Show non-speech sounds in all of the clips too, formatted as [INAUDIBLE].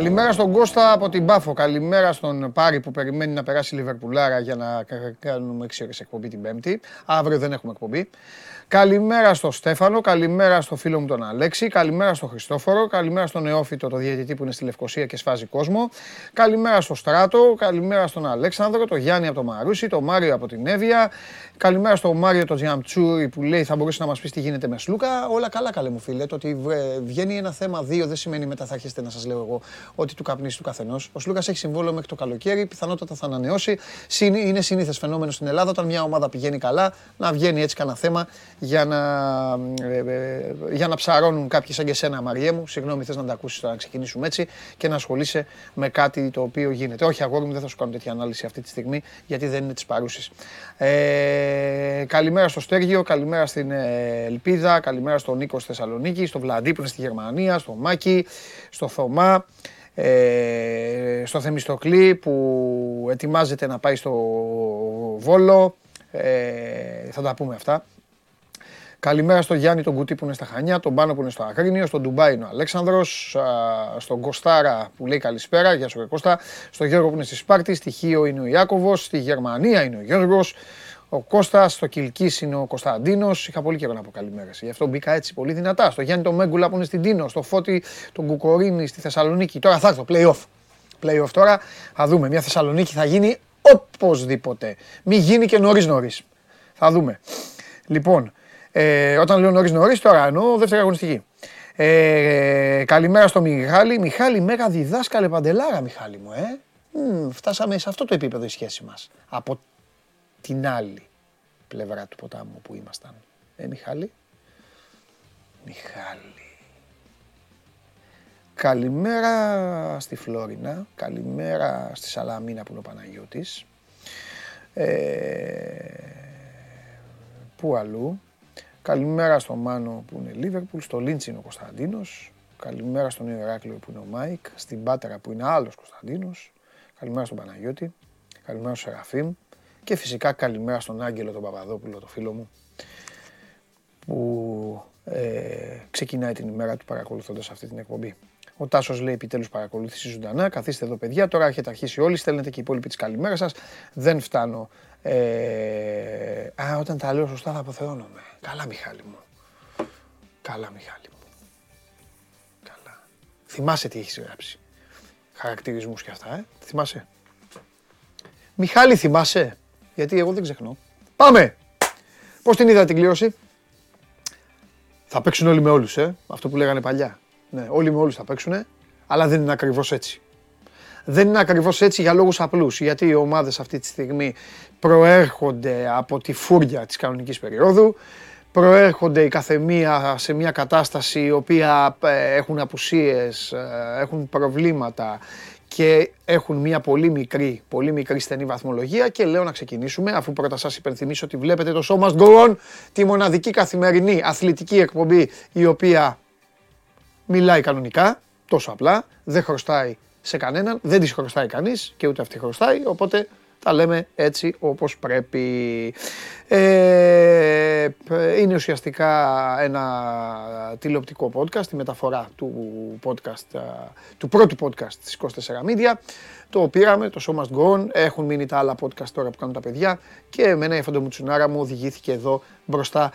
Καλημέρα στον Κώστα από την Πάφο. Καλημέρα στον Πάρη που περιμένει να περάσει η Λιβερπουλάρα για να κάνουμε 6 ώρες εκπομπή την Πέμπτη. Αύριο δεν έχουμε εκπομπή. Καλημέρα στο Στέφανο, καλημέρα στο φίλο μου τον Αλέξη, καλημέρα στο Χριστόφορο, καλημέρα στον Νεόφυτο, το διαιτητή που είναι στη Λευκοσία και σφάζει κόσμο. Καλημέρα στο Στράτο, καλημέρα στον Αλέξανδρο, τον Γιάννη από το Μαρούσι, τον Μάριο από την Εύβοια. Καλημέρα στον Μάριο τον Τζιαμτσούρι που λέει θα μπορούσε να μας πεις τι γίνεται με Σλούκα. Όλα καλά, καλέ μου φίλε. Το ότι βγαίνει ένα θέμα δύο δεν σημαίνει μετά θα αρχίσετε να σας λέω εγώ ότι του καπνίσει του καθενός. Ο Σλούκας έχει συμβόλαιο μέχρι το καλοκαίρι, πιθανότατα θα ανανεώσει. Είναι συνήθες φαινόμενο στην Ελλάδα όταν μια ομάδα πηγαίνει καλά να βγαίνει έτσι κανένα θέμα για να, ε, ε, για να ψαρώνουν κάποιοι σαν και εσένα, Μαριέ μου. Συγγνώμη, θες να τα ακούσεις να ξεκινήσουμε έτσι και να ασχολείσαι με κάτι το οποίο γίνεται. Όχι, αγόρι μου, δεν θα σου κάνω τέτοια ανάλυση αυτή τη στιγμή, γιατί δεν είναι της παρούσης. Ε, καλημέρα στο Στέργιο, καλημέρα στην ε, Ελπίδα, καλημέρα στον Νίκο στη Θεσσαλονίκη, στο Βλαντί που είναι στη Γερμανία, στο Μάκη, στο Θωμά. Ε, στο Θεμιστοκλή που ετοιμάζεται να πάει στο Βόλο. Ε, θα τα πούμε αυτά. Καλημέρα στον Γιάννη τον Κουτί που είναι στα Χανιά, τον Πάνο που είναι στο Αγρίνιο, στον Ντουμπάι είναι ο Αλέξανδρος, στον Κοστάρα που λέει καλησπέρα, γεια σου Κώστα, στον Γιώργο που είναι στη Σπάρτη, στη Χίο είναι ο Ιάκωβος, στη Γερμανία είναι ο Γιώργος, ο Κώστας, στο Κιλκή είναι ο Κωνσταντίνος. Είχα πολύ καιρό να πω καλημέρε. Γι' αυτό μπήκα έτσι πολύ δυνατά. Στο Γιάννη τον Μέγκουλα που είναι στην Τίνο, στο Φώτη τον Κουκορίνη στη Θεσσαλονίκη. Τώρα θα έρθω, play-off. Play-off τώρα. Θα δούμε. Μια Θεσσαλονίκη θα γίνει οπωσδήποτε. Μη γίνει και νωρί νωρί. Θα δούμε. Λοιπόν, ε, όταν λέω νωρίς νωρίς, τώρα εννοώ δεύτερη αγωνιστική. Ε, καλημέρα στο Μιχάλη. Μιχάλη, μέγα διδάσκαλε παντελάρα, Μιχάλη μου, ε. Μ, φτάσαμε σε αυτό το επίπεδο η σχέση μας. Από την άλλη πλευρά του ποτάμου που ήμασταν. Ε, Μιχάλη. Μιχάλη. Καλημέρα στη Φλόρινα, καλημέρα στη Σαλαμίνα που είναι ο Παναγιώτης. Ε, πού αλλού; Καλημέρα στο Μάνο που είναι Λίβερπουλ, στο Λιντς είναι ο Κωνσταντίνος. Καλημέρα στο Ηράκλειο που είναι ο Μάικ, στην Πάτρα που είναι άλλος Κωνσταντίνος. Καλημέρα στον Παναγιώτη, καλημέρα στον Σεραφείμ και φυσικά καλημέρα στον Άγγελο τον Παπαδόπουλο, το φίλο μου, που ε, ξεκινάει την ημέρα του παρακολουθώντας αυτή την εκπομπή. Ο Τάσος λέει επιτέλους παρακολούθηση ζωντανά. Καθίστε εδώ, παιδιά. Τώρα έχετε αρχίσει όλοι. Στέλνετε και οι υπόλοιποι τη καλημέρα σας. Δεν φτάνω. Ε... Α, όταν τα λέω σωστά θα αποθεώνομαι. Καλά, Μιχάλη μου. Καλά, Μιχάλη μου. Καλά. Θυμάσαι τι έχεις γράψει. Χαρακτηρισμούς και αυτά, ε. Θυμάσαι. Μιχάλη, θυμάσαι. Γιατί εγώ δεν ξεχνώ. Πάμε! Πώς την είδα την κλήρωση; Θα παίξουν όλοι με όλους, ε. Αυτό που λέγανε παλιά. Ναι, όλοι με όλους θα παίξουν, αλλά δεν είναι ακριβώς έτσι. Δεν είναι ακριβώς έτσι για λόγους απλούς, γιατί οι ομάδες αυτή τη στιγμή προέρχονται από τη φούρια της κανονικής περίοδου, προέρχονται η καθεμία σε μια κατάσταση η οποία ε, έχουν απουσίες, ε, έχουν προβλήματα και έχουν μια πολύ μικρή, πολύ μικρή στενή βαθμολογία και λέω να ξεκινήσουμε αφού πρώτα σας υπενθυμίσω ότι βλέπετε το Show Must Go On, τη μοναδική καθημερινή αθλητική εκπομπή η οποία μιλάει κανονικά, τόσο απλά, δεν χρωστάει σε κανέναν, δεν της χρωστάει κανείς και ούτε αυτή χρωστάει, οπότε τα λέμε έτσι όπως πρέπει. Ε, είναι ουσιαστικά ένα τηλεοπτικό podcast, τη μεταφορά του, podcast, του πρώτου podcast της 24 Media. Το πήραμε, το Show Must Go On, έχουν μείνει τα άλλα podcast τώρα που κάνουν τα παιδιά και εμένα η φαντομουτσουνάρα μου οδηγήθηκε εδώ μπροστά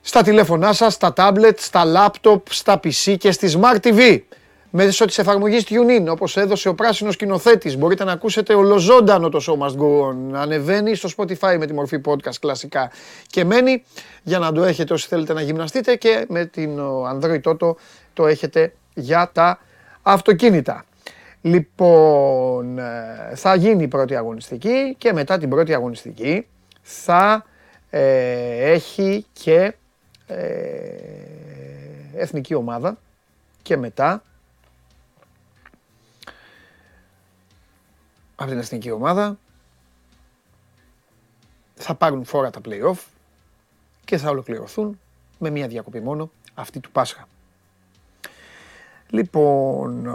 στα τηλέφωνά σας, στα tablet, στα laptop, στα PC και στη Smart TV μέσω τη εφαρμογής TuneIn, όπως έδωσε ο πράσινος σκηνοθέτης. Μπορείτε να ακούσετε ολοζώντανο το Show Must Go On. Ανεβαίνει στο Spotify με τη μορφή podcast κλασικά και μένει για να το έχετε όσοι θέλετε να γυμναστείτε και με την Android Toto το έχετε για τα αυτοκίνητα. Λοιπόν, ε, θα γίνει η πρώτη αγωνιστική και μετά την πρώτη αγωνιστική θα ε, έχει και ε, εθνική ομάδα και μετά από την εθνική ομάδα. Θα πάρουν φόρα τα play-off και θα ολοκληρωθούν με μία διακοπή μόνο, αυτή του Πάσχα. Λοιπόν,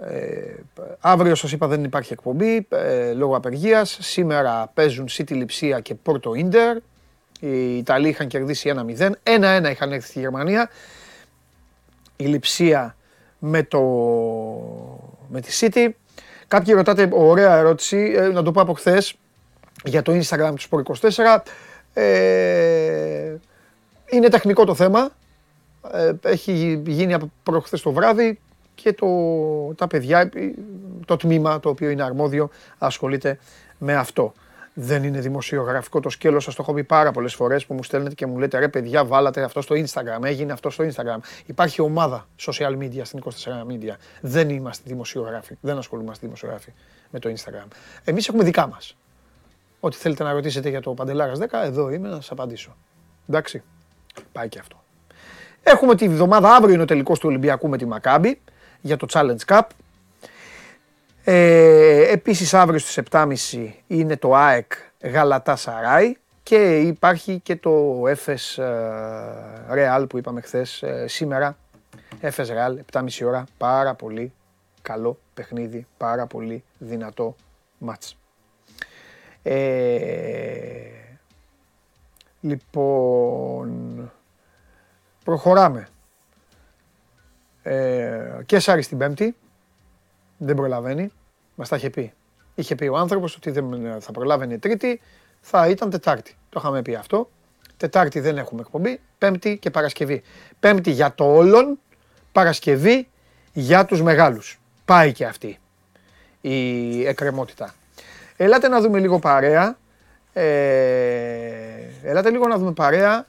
ε, αύριο σας είπα δεν υπάρχει εκπομπή ε, λόγω απεργίας. Σήμερα παίζουν City Λιψία και Πόρτο Ίντερ. Οι Ιταλοί είχαν κερδίσει 1-0. 1-1 είχαν έρθει στη Γερμανία. Η Λιψία με, το, με τη City. Κάποιοι ρωτάτε, ωραία ερώτηση, ε, να το πω από χθες για το Instagram του Sport24. Ε, είναι τεχνικό το θέμα. Ε, έχει γίνει από προχθές το βράδυ και το, τα παιδιά, το τμήμα το οποίο είναι αρμόδιο ασχολείται με αυτό. Δεν είναι δημοσιογραφικό το σκέλος, σας το έχω πει πάρα πολλές φορές που μου στέλνετε και μου λέτε ρε παιδιά, βάλατε αυτό στο Instagram, έγινε αυτό στο Instagram. Υπάρχει ομάδα social media στην 24 Media. Δεν είμαστε δημοσιογράφοι, δεν ασχολούμαστε δημοσιογράφοι με το Instagram. Εμείς έχουμε δικά μας. Ό,τι θέλετε να ρωτήσετε για το Παντελάρας 10, εδώ είμαι να σας απαντήσω. Εντάξει, πάει και αυτό. Έχουμε τη βδομάδα αύριο είναι ο τελικός του Ολυμπιακού με τη Μακάμπη για το Challenge Cup. Ε, επίσης αύριο στις 7.30 είναι το ΑΕΚ Γαλατά Σαράι και υπάρχει και το Έφες Ρεάλ που είπαμε χθες ε, σήμερα. Έφες Ρεάλ 7.30 ώρα, πάρα πολύ καλό παιχνίδι, πάρα πολύ δυνατό μάτς. Ε, λοιπόν, προχωράμε. Ε, και Σάρι στην Πέμπτη, δεν προλαβαίνει. Μας τα είχε πει. Είχε πει ο άνθρωπος ότι δεν θα προλάβαινε Τρίτη, θα ήταν Τετάρτη. Το είχαμε πει αυτό. Τετάρτη δεν έχουμε εκπομπή. Πέμπτη και Παρασκευή. Πέμπτη για το όλον. Παρασκευή για τους μεγάλους. Πάει και αυτή η εκκρεμότητα. Ελάτε να δούμε λίγο παρέα. Ε, ελάτε λίγο να δούμε παρέα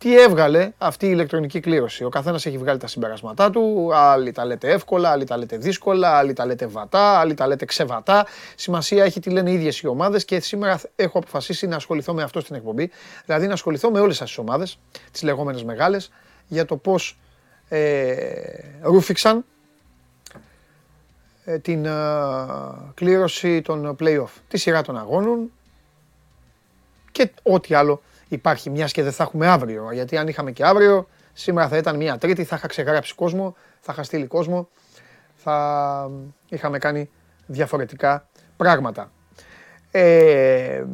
τι έβγαλε αυτή η ηλεκτρονική κλήρωση. Ο καθένας έχει βγάλει τα συμπεράσματά του. Άλλοι τα λέτε εύκολα, άλλοι τα λέτε δύσκολα, άλλοι τα λέτε βατά, άλλοι τα λέτε ξεβατά. Σημασία έχει τι λένε οι ίδιες οι ομάδες και σήμερα έχω αποφασίσει να ασχοληθώ με αυτό στην εκπομπή. Δηλαδή να ασχοληθώ με όλες τις ομάδες, τις λεγόμενες μεγάλες, για το πώς ε, ρούφηξαν ε, την ε, κλήρωση των play-off, τη σειρά των αγώνων και ό,τι άλλο υπάρχει μιας και δεν θα έχουμε αύριο. Γιατί αν είχαμε και αύριο, σήμερα θα ήταν μια Τρίτη, θα είχα ξεγράψει κόσμο, θα είχα στείλει κόσμο, θα είχαμε κάνει διαφορετικά πράγματα. Ε,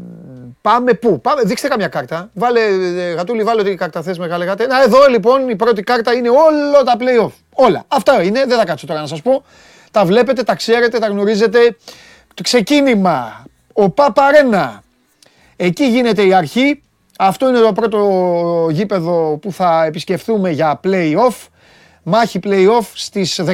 πάμε πού, πάμε, δείξτε καμιά κάρτα. Βάλε, ε, Γατούλη, βάλε ό,τι κάρτα θες μεγάλε γάτε. Να, εδώ λοιπόν η πρώτη κάρτα είναι όλα τα play-off. Όλα. Αυτά είναι, δεν θα κάτσω τώρα να σας πω. Τα βλέπετε, τα ξέρετε, τα γνωρίζετε. Το ξεκίνημα, ο Παπαρένα. Εκεί γίνεται η αρχή. Αυτό είναι το πρώτο γήπεδο που θα επισκεφθούμε για play-off. Μάχη play-off στις 19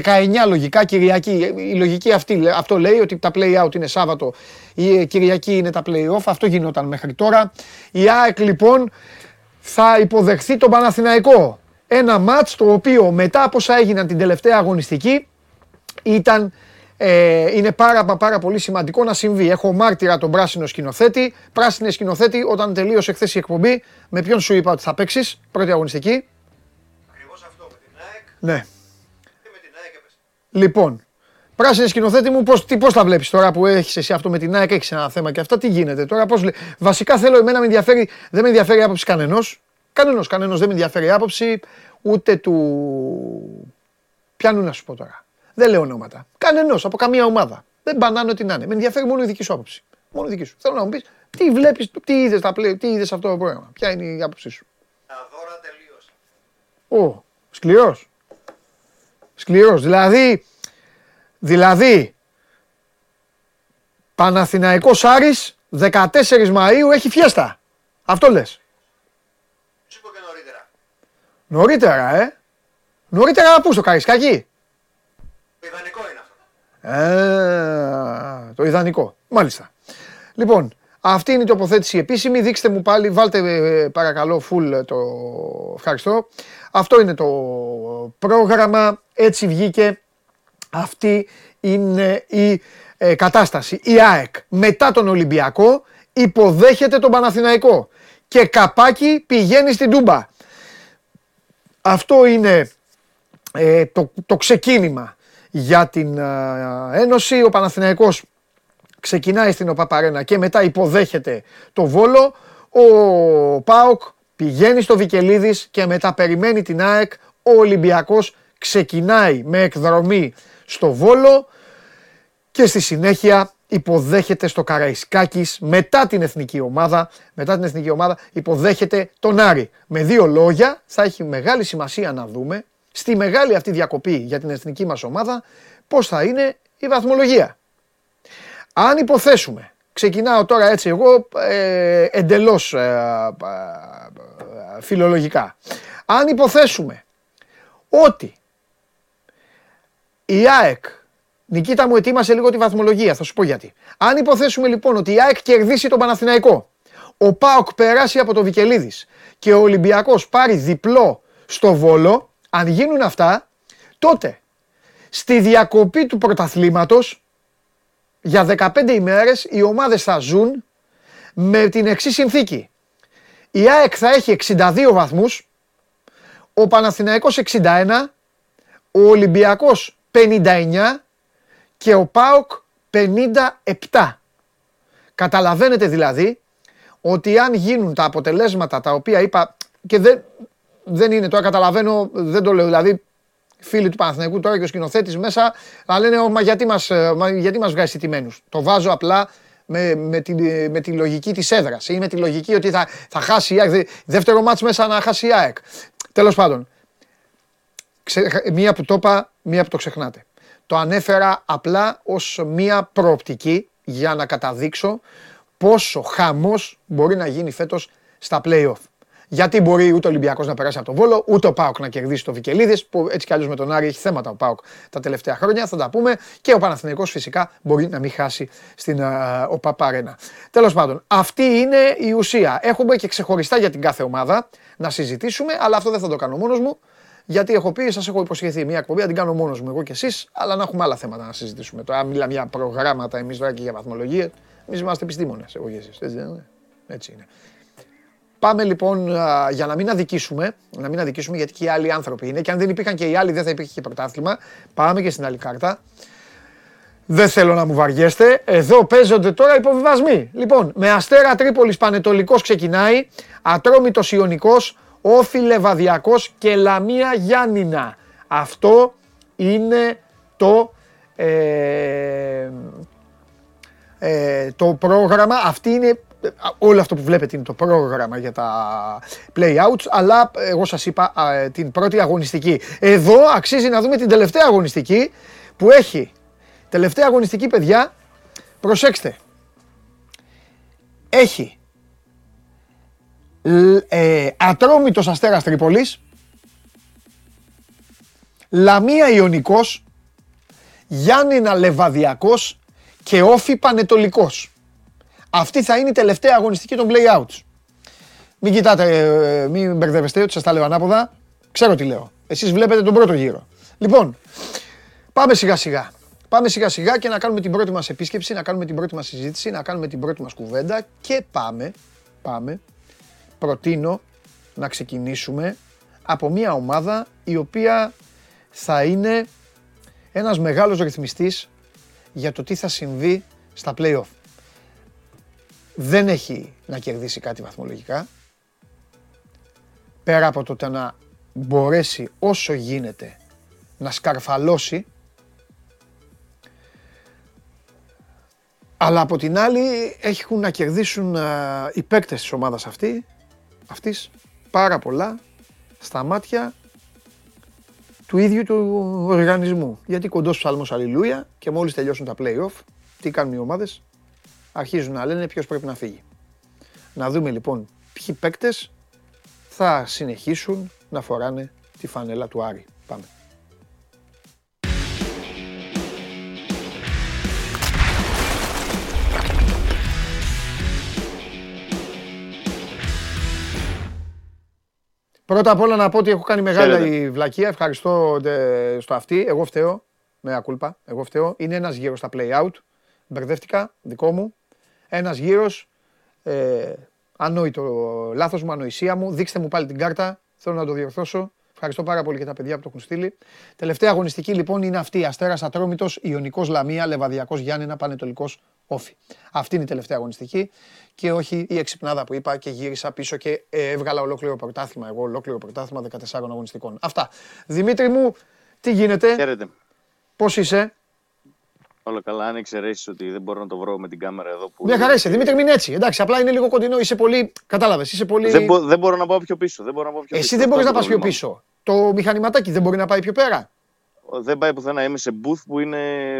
λογικά, Κυριακή. Η λογική αυτή, αυτό λέει ότι τα play-out είναι Σάββατο, η Κυριακή είναι τα play-off. Αυτό γινόταν μέχρι τώρα. Η ΑΕΚ λοιπόν θα υποδεχθεί τον Παναθηναϊκό. Ένα μάτς το οποίο μετά από όσα έγιναν την τελευταία αγωνιστική ήταν ε, είναι πάρα, πάρα πολύ σημαντικό να συμβεί. Έχω μάρτυρα τον πράσινο σκηνοθέτη. Πράσινη σκηνοθέτη, όταν τελείωσε χθες η εκπομπή, με ποιον σου είπα ότι θα παίξεις, πρώτη αγωνιστική. Ακριβώς αυτό με την ΑΕΚ. Ναι. Και με την ΑΕΚ έπεσε. Λοιπόν, πράσινη σκηνοθέτη μου, πώς, τι, πώς τα βλέπεις τώρα που έχεις εσύ αυτό με την ΑΕΚ, έχεις ένα θέμα και αυτά, τι γίνεται τώρα, πώς, βασικά θέλω, εμένα με ενδιαφέρει, δεν με ενδιαφέρει η άποψη κανενός, κανένας, κανένας δεν με ενδιαφέρει η άποψη, ούτε του, πιάνου να σου πω τώρα. Δεν λέω ονόματα. Κανενός από καμία ομάδα. Δεν πανάνε ό,τι να είναι. Με ενδιαφέρει μόνο η δική σου άποψη. Μόνο η δική σου. Θέλω να μου πεις τι βλέπεις, τι είδες τι είδες αυτό το πρόγραμμα; Ποια είναι η άποψή σου; Τα δώρα τελείωσαν. Ω, σκληρός. Σκληρός. Δηλαδή, δηλαδή, Παναθηναϊκός Άρης 14 Μαΐου έχει φιέστα. Αυτό λες. Σου είπα και νωρίτερα. Νωρίτερα, ε. Νωρίτερα πού στο Καρισκάκι; Το ιδανικό είναι αυτό. Ε, το ιδανικό. Μάλιστα. Λοιπόν, αυτή είναι η τοποθέτηση επίσημη. Δείξτε μου πάλι, βάλτε ε, παρακαλώ full το ευχαριστώ. Αυτό είναι το πρόγραμμα, έτσι βγήκε. Αυτή είναι η ε, κατάσταση. Η ΑΕΚ μετά τον Ολυμπιακό υποδέχεται τον Παναθηναϊκό και καπάκι πηγαίνει στην Τούμπα. Αυτό είναι το, το ξεκίνημα για την Ένωση. Ο Παναθηναϊκός ξεκινάει στην ΟΠΑΠΑΡΕΝΑ και μετά υποδέχεται το Βόλο. Ο ΠΑΟΚ πηγαίνει στο Βικελίδης και μετά περιμένει την ΑΕΚ. Ο Ολυμπιακός ξεκινάει με εκδρομή στο Βόλο και στη συνέχεια υποδέχεται στο Καραϊσκάκης μετά την εθνική ομάδα, μετά την εθνική ομάδα υποδέχεται τον Άρη. Με δύο λόγια θα έχει μεγάλη σημασία να δούμε στη μεγάλη αυτή διακοπή για την εθνική μας ομάδα πώς θα είναι η βαθμολογία. Αν υποθέσουμε, ξεκινάω τώρα έτσι εγώ ε, εντελώς ε, ε, φιλολογικά. Αν υποθέσουμε ότι η ΑΕΚ, Νικήτα μου ετοίμασε λίγο τη βαθμολογία, θα σου πω γιατί. Αν υποθέσουμε λοιπόν ότι η ΑΕΚ κερδίσει τον Παναθηναϊκό, ο ΠΑΟΚ περάσει από το Βικελίδης και ο Ολυμπιακός πάρει διπλό στο Βόλο, αν γίνουν αυτά, τότε στη διακοπή του πρωταθλήματος για 15 ημέρες οι ομάδες θα ζουν με την εξή συνθήκη. Η ΑΕΚ θα έχει 62 βαθμούς, ο Παναθηναϊκός 61, ο Ολυμπιακός 59 και ο ΠΑΟΚ 57. Καταλαβαίνετε δηλαδή ότι αν γίνουν τα αποτελέσματα τα οποία είπα και δεν, δεν είναι τώρα καταλαβαίνω, δεν το λέω δηλαδή φίλοι του Παναθηναϊκού τώρα και ο σκηνοθέτης μέσα να λένε μα γιατί μας, ε, μα, γιατί μας βγάζει τιμένους. Το βάζω απλά με, με, τη, με τη λογική της έδρας ή με τη λογική ότι θα, θα χάσει η ΑΕΚ, δεύτερο μάτς μέσα να χάσει η ΑΕΚ. Τέλος πάντων, μία που το είπα, μία που το ξεχνάτε. Το ανέφερα απλά ως μία προοπτική για να καταδείξω πόσο χαμός μπορεί να γίνει φέτος στα play-off. Γιατί μπορεί ούτε ο Ολυμπιακός να περάσει από τον Βόλο, ούτε ο Πάοκ να κερδίσει το Βικελίδης, που έτσι κι αλλιώς με τον Άρη έχει θέματα ο Πάοκ τα τελευταία χρόνια, θα τα πούμε. Και ο Παναθηναϊκός φυσικά μπορεί να μην χάσει στην uh, ΟΠΑ Παρένα. Τέλος πάντων, αυτή είναι η ουσία. Έχουμε και ξεχωριστά για την κάθε ομάδα να συζητήσουμε, αλλά αυτό δεν θα το κάνω μόνος μου. Γιατί έχω πει, σας έχω υποσχεθεί μια εκπομπή, να την κάνω μόνος μου εγώ και εσείς, αλλά να έχουμε άλλα θέματα να συζητήσουμε. Τώρα μιλάμε για προγράμματα εμείς τώρα και για βαθμολογίες. Εμείς είμαστε επιστήμονες, εγώ και εσείς. Έτσι δεν είναι. Έτσι είναι. Πάμε λοιπόν για να μην αδικήσουμε, να μην αδικήσουμε γιατί και οι άλλοι άνθρωποι είναι και αν δεν υπήρχαν και οι άλλοι δεν θα υπήρχε και πρωτάθλημα. Πάμε και στην άλλη κάρτα. Δεν θέλω να μου βαριέστε. Εδώ παίζονται τώρα υποβιβασμοί. Λοιπόν, με Αστέρα Τρίπολης Πανετολικός ξεκινάει, Ατρόμητος Ιωνικός, Όφι Λεβαδιακός και Λαμία Γιάννηνα. Αυτό είναι το, ε, ε, το πρόγραμμα. Αυτή είναι όλο αυτό που βλέπετε είναι το πρόγραμμα για τα play-outs, αλλά εγώ σας είπα την πρώτη αγωνιστική. Εδώ αξίζει να δούμε την τελευταία αγωνιστική που έχει. Τελευταία αγωνιστική, παιδιά, προσέξτε. Έχει ε, Ατρόμητος Αστέρας Τρίπολης, Λαμία Ιωνικός, Γιάννηνα Λεβαδιακός και Όφι Πανετολικός. Αυτή θα είναι η τελευταία αγωνιστική των play-outs. Μην κοιτάτε, ε, μην μπερδεύεστε ότι σας τα λέω ανάποδα. Ξέρω τι λέω. Εσείς βλέπετε τον πρώτο γύρο. Λοιπόν, πάμε σιγά σιγά. Πάμε σιγά σιγά και να κάνουμε την πρώτη μας επίσκεψη, να κάνουμε την πρώτη μας συζήτηση, να κάνουμε την πρώτη μας κουβέντα και πάμε, πάμε, προτείνω να ξεκινήσουμε από μια ομάδα η οποία θα είναι ένας μεγάλος ρυθμιστής για το τι θα συμβεί στα play-off δεν έχει να κερδίσει κάτι βαθμολογικά. Πέρα από το να μπορέσει όσο γίνεται να σκαρφαλώσει αλλά από την άλλη έχουν να κερδίσουν οι παίκτες της ομάδας αυτή, αυτής πάρα πολλά στα μάτια του ίδιου του οργανισμού. Γιατί κοντός ψάλμος αλληλούια και μόλις τελειώσουν τα play-off, τι κάνουν οι ομάδες, αρχίζουν να λένε ποιος πρέπει να φύγει. Να δούμε λοιπόν ποιοι παίκτες θα συνεχίσουν να φοράνε τη φανέλα του Άρη. Πάμε. Πρώτα απ' όλα να πω ότι έχω κάνει μεγάλη βλακεία. Ευχαριστώ στο αυτή. Εγώ φταίω. Με ακούλπα. Εγώ φταίω. Είναι ένας γύρος στα play out. Μπερδεύτηκα. Δικό μου ένας γύρος, ε, ανόητο λάθος μου, ανοησία μου, δείξτε μου πάλι την κάρτα, θέλω να το διορθώσω. Ευχαριστώ πάρα πολύ για τα παιδιά που το έχουν στείλει. Τελευταία αγωνιστική λοιπόν είναι αυτή. Αστέρας Ατρόμητος, Ιωνικός Λαμία, Λεβαδιακός Γιάννενα, Πανετολικός Όφη. Αυτή είναι η τελευταία αγωνιστική και όχι η εξυπνάδα που είπα και γύρισα πίσω και ε, έβγαλα ολόκληρο πρωτάθλημα. Εγώ ολόκληρο πρωτάθλημα 14 αγωνιστικών. Αυτά. Δημήτρη μου, τι γίνεται; Χαίρετε. Πώς είσαι; Όλα καλά, αν εξαιρέσεις ότι δεν μπορώ να το βρω με την κάμερα εδώ που. Μια χαρά είσαι. Δημήτρη, μην έτσι. Εντάξει, απλά είναι λίγο κοντινό. Είσαι πολύ. Κατάλαβες. Είσαι πολύ. Δεν, μπο... δεν μπορώ να πάω πιο πίσω. Δεν μπορώ να πάω πιο Εσύ δεν μπορείς να πας πιο πίσω. Το μηχανηματάκι δεν μπορεί να πάει πιο πέρα. Δεν πάει πουθενά. Είμαι σε booth που είναι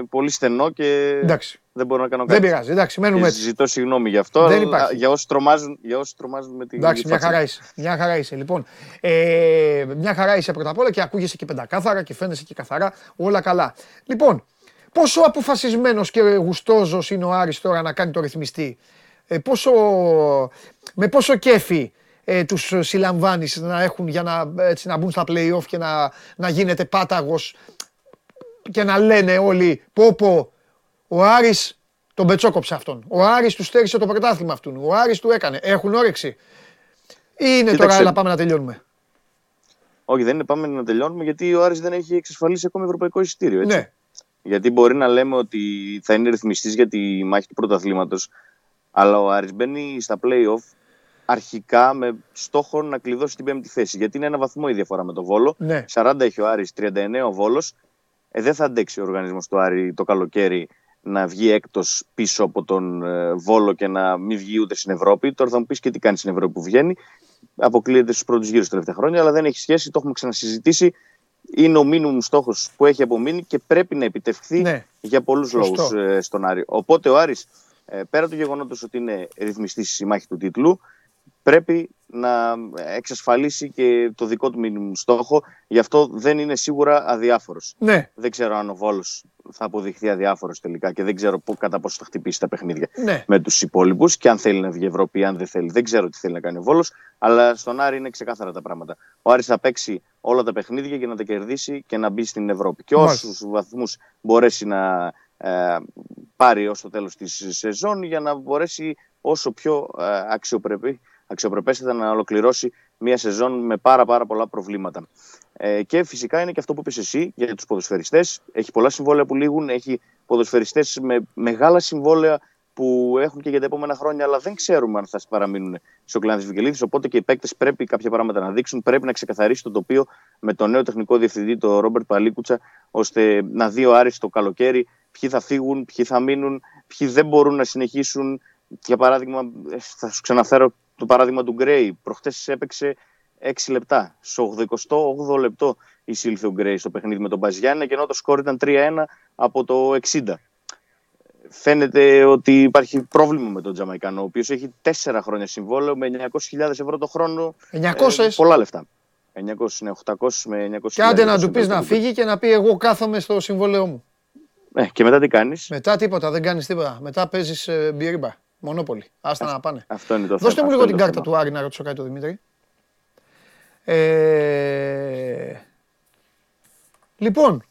πολύ στενό και Εντάξει. δεν μπορώ να κάνω Δεν κάτι. πειράζει. Εντάξει, μένουμε Και έτσι. Ζητώ συγγνώμη γι' αυτό. Δεν αλλά υπάρχει. Για όσους τρομάζουν, για όσους τρομάζουν με την Εντάξει, μια φάτσα. χαρά είσαι. Μια χαρά είσαι. Λοιπόν, ε, μια χαρά είσαι πρώτα απ' όλα και ακούγεσαι και πεντακάθαρα και φαίνεσαι και καθαρά. Όλα καλά. Λοιπόν, πόσο αποφασισμένος και γουστόζος είναι ο Άρης τώρα να κάνει το ρυθμιστή; Ε, πόσο, με πόσο κέφι ε, τους συλλαμβάνεις να έχουν για να, έτσι, να μπουν στα play-off και να, να γίνεται πάταγος και να λένε όλοι πω πω ο Άρης τον πετσόκοψε αυτόν. Ο Άρης τους στέρισε το πρωτάθλημα αυτού. Ο Άρης του έκανε. Έχουν όρεξη. Ή είναι τώρα, Κοίταξε. αλλά πάμε να τελειώνουμε. Όχι, δεν είναι πάμε να τελειώνουμε γιατί ο Άρης δεν έχει εξασφαλίσει ακόμη ευρωπαϊκό εισιτήριο. Έτσι. Ναι. Γιατί μπορεί να λέμε ότι θα είναι ρυθμιστής για τη μάχη του πρωταθλήματος, αλλά ο Άρης μπαίνει στα play-off αρχικά με στόχο να κλειδώσει την πέμπτη θέση. Γιατί είναι ένα βαθμό η διαφορά με τον Βόλο. Ναι. 40 έχει ο Άρης, 39 ο Βόλος. Ε, δεν θα αντέξει ο οργανισμός του Άρη το καλοκαίρι να βγει έκτος πίσω από τον ε, Βόλο και να μην βγει ούτε στην Ευρώπη. Τώρα θα μου πεις και τι κάνει στην Ευρώπη που βγαίνει. Αποκλείεται στους πρώτους γύρους τα τελευταία χρόνια, αλλά δεν έχει σχέση, το έχουμε ξανασυζητήσει. Είναι ο μίνιμουμ στόχος που έχει απομείνει και πρέπει να επιτευχθεί Ναι. για πολλούς Σωστό. λόγους ε, στον Άρη. Οπότε ο Άρης, ε, πέρα του γεγονότος ότι είναι ρυθμιστής στη μάχη του τίτλου, πρέπει να εξασφαλίσει και το δικό του μίνιμουμ στόχο. Γι' αυτό δεν είναι σίγουρα αδιάφορος. Ναι. Δεν ξέρω αν ο Βόλος θα αποδειχθεί αδιάφορος τελικά και δεν ξέρω πού- κατά πόσο θα χτυπήσει τα παιχνίδια Ναι. με τους υπόλοιπους και αν θέλει να βγει Ευρώπη ή αν δεν θέλει. Δεν ξέρω τι θέλει να κάνει ο Βόλος, αλλά στον Άρη είναι ξεκάθαρα τα πράγματα. Ο Άρης θα παίξει όλα τα παιχνίδια για να τα κερδίσει και να μπει στην Ευρώπη. Και Μάλιστα. όσους βαθμούς μπορέσει να ε, πάρει ως το τέλος της σεζόν για να μπορέσει όσο πιο ε, αξιοπρεπή, αξιοπρεπέστατα να ολοκληρώσει μια σεζόν με πάρα πάρα πολλά προβλήματα. Ε, και φυσικά είναι και αυτό που είπες εσύ για τους ποδοσφαιριστές. Έχει πολλά συμβόλαια που λήγουν, έχει ποδοσφαιριστές με μεγάλα συμβόλαια που έχουν και για τα επόμενα χρόνια, αλλά δεν ξέρουμε αν θα παραμείνουν στο κλάδο της Βικελίδης. Οπότε και οι παίκτες πρέπει κάποια πράγματα να δείξουν. Πρέπει να ξεκαθαρίσει το τοπίο με τον νέο τεχνικό διευθυντή, τον Ρόμπερτ Παλίκουτσα, ώστε να δει ο Άρης το καλοκαίρι ποιοι θα φύγουν, ποιοι θα μείνουν, ποιοι δεν μπορούν να συνεχίσουν. Για παράδειγμα, ε, θα σου ξαναφέρω το παράδειγμα του Γκρέι. Προχτές έπαιξε 6 λεπτά. Στο 88 λεπτό εισήλθε ο Γκρέι στο παιχνίδι με τον Μπαζιάννα και ενώ το σκόρ ήταν 3-1 από το 60 φαίνεται ότι υπάρχει πρόβλημα με τον Τζαμαϊκάνο, ο οποίος έχει 4 χρόνια συμβόλαιο με 900.000 ευρώ το χρόνο. 900. Ε, πολλά λεφτά. 900, ναι, 800 με 900. Και άντε να του πεις να φύγει και να πει εγώ κάθομαι στο συμβόλαιό μου. Ε, και μετά τι κάνεις; Μετά τίποτα, δεν κάνεις τίποτα. Μετά παίζεις ε, μπυρίμπα. Μονόπολη. Άστα να πάνε. Αυτό είναι το Δώστε θέμα. μου λίγο αυτό την είναι το κάρτα θέμα. του Άρη να ρωτήσω κάτι τον Δημήτρη. Ε, λοιπόν,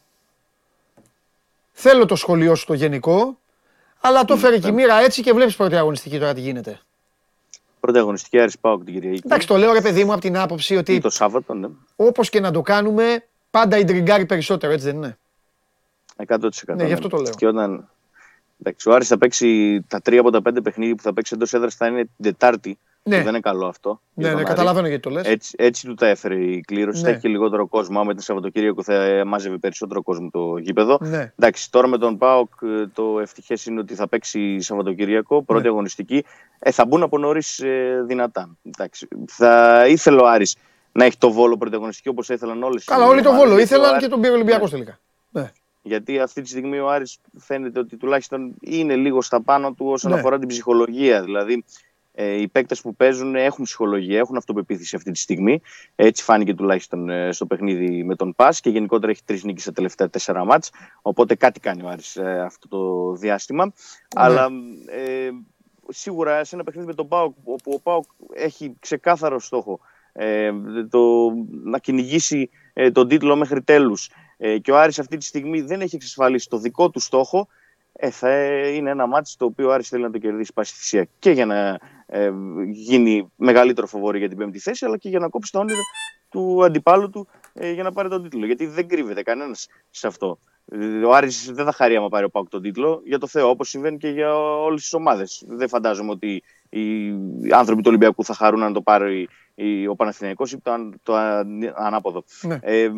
θέλω το σχολείο σου το γενικό, αλλά το έφερε και η μοίρα έτσι και βλέπεις πρώτη αγωνιστική τώρα τι γίνεται. Πρώτη αγωνιστική Άρης Πάοκ την Κυριακή. Εντάξει, το λέω ρε παιδί μου από την άποψη Ή ότι το Σάββατο, ναι. όπως και να το κάνουμε, πάντα ιντριγκάρει περισσότερο, έτσι δεν είναι; 100%. Ναι, γι' αυτό το λέω. Και όταν... Εντάξει, ο Άρης θα παίξει τα τρία από τα πέντε παιχνίδια που θα παίξει εντός έδρας θα είναι την Τετάρτη. Ναι. που Δεν είναι καλό αυτό. για Ναι, τον ναι, Άρη. καταλαβαίνω γιατί το λες. Έτσι, έτσι του τα έφερε η κλήρωση. Ναι. Θα έχει και λιγότερο κόσμο. Άμα ήταν Σαββατοκύριακο θα μάζευε περισσότερο κόσμο το γήπεδο. Ναι. Εντάξει, τώρα με τον Πάοκ ε, το ευτυχές είναι ότι θα παίξει Σαββατοκυριακό, πρώτη Ναι. αγωνιστική. Ε, θα μπουν από νωρίς δυνατά. Εντάξει, θα ήθελε ο Άρης να έχει το βόλο πρώτη αγωνιστική όπως ήθελαν όλες Καλά, όλοι το Βόλο ήθελαν και τον πήρε ο Ολυμπιακός τελικά. Ναι. Γιατί αυτή τη στιγμή ο Άρης φαίνεται ότι τουλάχιστον είναι λίγο στα πάνω του όσον Ναι. αφορά την ψυχολογία. Δηλαδή, ε, οι παίκτες που παίζουν έχουν ψυχολογία, έχουν αυτοπεποίθηση αυτή τη στιγμή. Έτσι φάνηκε τουλάχιστον ε, στο παιχνίδι με τον Πας και γενικότερα έχει τρεις νίκες στα τελευταία τέσσερα μάτς. Οπότε κάτι κάνει ο Άρης ε, αυτό το διάστημα. Αλλά ε, σίγουρα σε ένα παιχνίδι με τον Πάοκ, όπου ο Πάοκ έχει ξεκάθαρο στόχο ε, το, να κυνηγήσει ε, τον τίτλο μέχρι τέλους ε, και ο Άρης αυτή τη στιγμή δεν έχει εξασφαλίσει το δικό του στόχο, ε, θα ε, είναι ένα μάτι το οποίο ο Άρης θέλει να το κερδίσει πάση θυσία και για να ε, γίνει μεγαλύτερο φοβόρη για την πέμπτη θέση, αλλά και για να κόψει τα όνειρα του αντιπάλου του ε, για να πάρει τον τίτλο. Γιατί δεν κρύβεται κανένας σε αυτό. Ε, Ο Άρης δεν θα χαρεί άμα πάρει ο Πάουκ τον τίτλο, για το Θεό, όπως συμβαίνει και για όλες τις ομάδες. Δεν φαντάζομαι ότι οι άνθρωποι του Ολυμπιακού θα χαρούν αν το πάρει η- ο Παναθηναϊκός ή το, αν- το αν- ανάποδο. Ναι. Ε,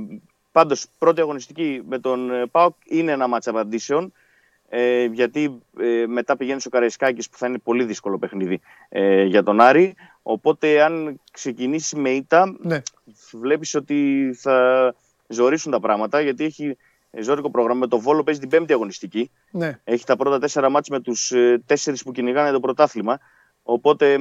πάντως, πρώτη αγωνιστική με τον ε, ΠΑΟΚ είναι ένα μάτσα απαντήσεων. ε, γιατί ε, μετά πηγαίνει στο Καραϊσκάκης που θα είναι πολύ δύσκολο παιχνίδι ε, για τον Άρη. Οπότε αν ξεκινήσει με ήττα, Ναι. βλέπεις ότι θα ζορίσουν τα πράγματα γιατί έχει ζώρικο πρόγραμμα. Με το Βόλο παίζει την πέμπτη αγωνιστική. Ναι. Έχει τα πρώτα τέσσερα μάτς με τους ε, τέσσερις που κυνηγάνε το πρωτάθλημα. Οπότε ε,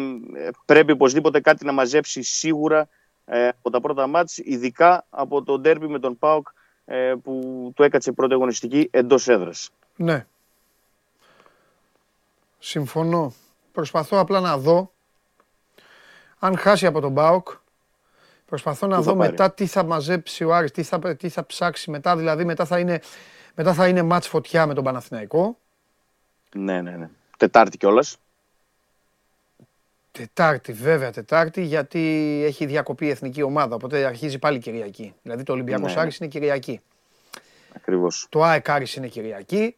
πρέπει οπωσδήποτε κάτι να μαζέψει σίγουρα ε, από τα πρώτα μάτς, ειδικά από το ντέρμπι με τον ΠΑΟΚ ε, που του έκατσε πρώτη αγωνιστική εντός έδρας. Ναι. Συμφωνώ. Προσπαθώ απλά να δω αν χάσει από τον ΠΑΟΚ. Προσπαθώ να Πού θα δω πάρει; μετά τι θα μαζέψει ο Άρης, τι θα, τι θα ψάξει μετά. Δηλαδή μετά θα είναι, μετά θα είναι μάτς φωτιά με τον Παναθηναϊκό. Ναι, ναι, ναι. Τετάρτη κιόλας. Τετάρτη, βέβαια Τετάρτη, γιατί έχει διακοπεί η εθνική ομάδα. Οπότε αρχίζει πάλι Κυριακή. Δηλαδή το Ολυμπιακός Ναι. Άρης είναι Κυριακή. Ακριβώς. Το ΑΕΚ Άρης είναι Κυριακή.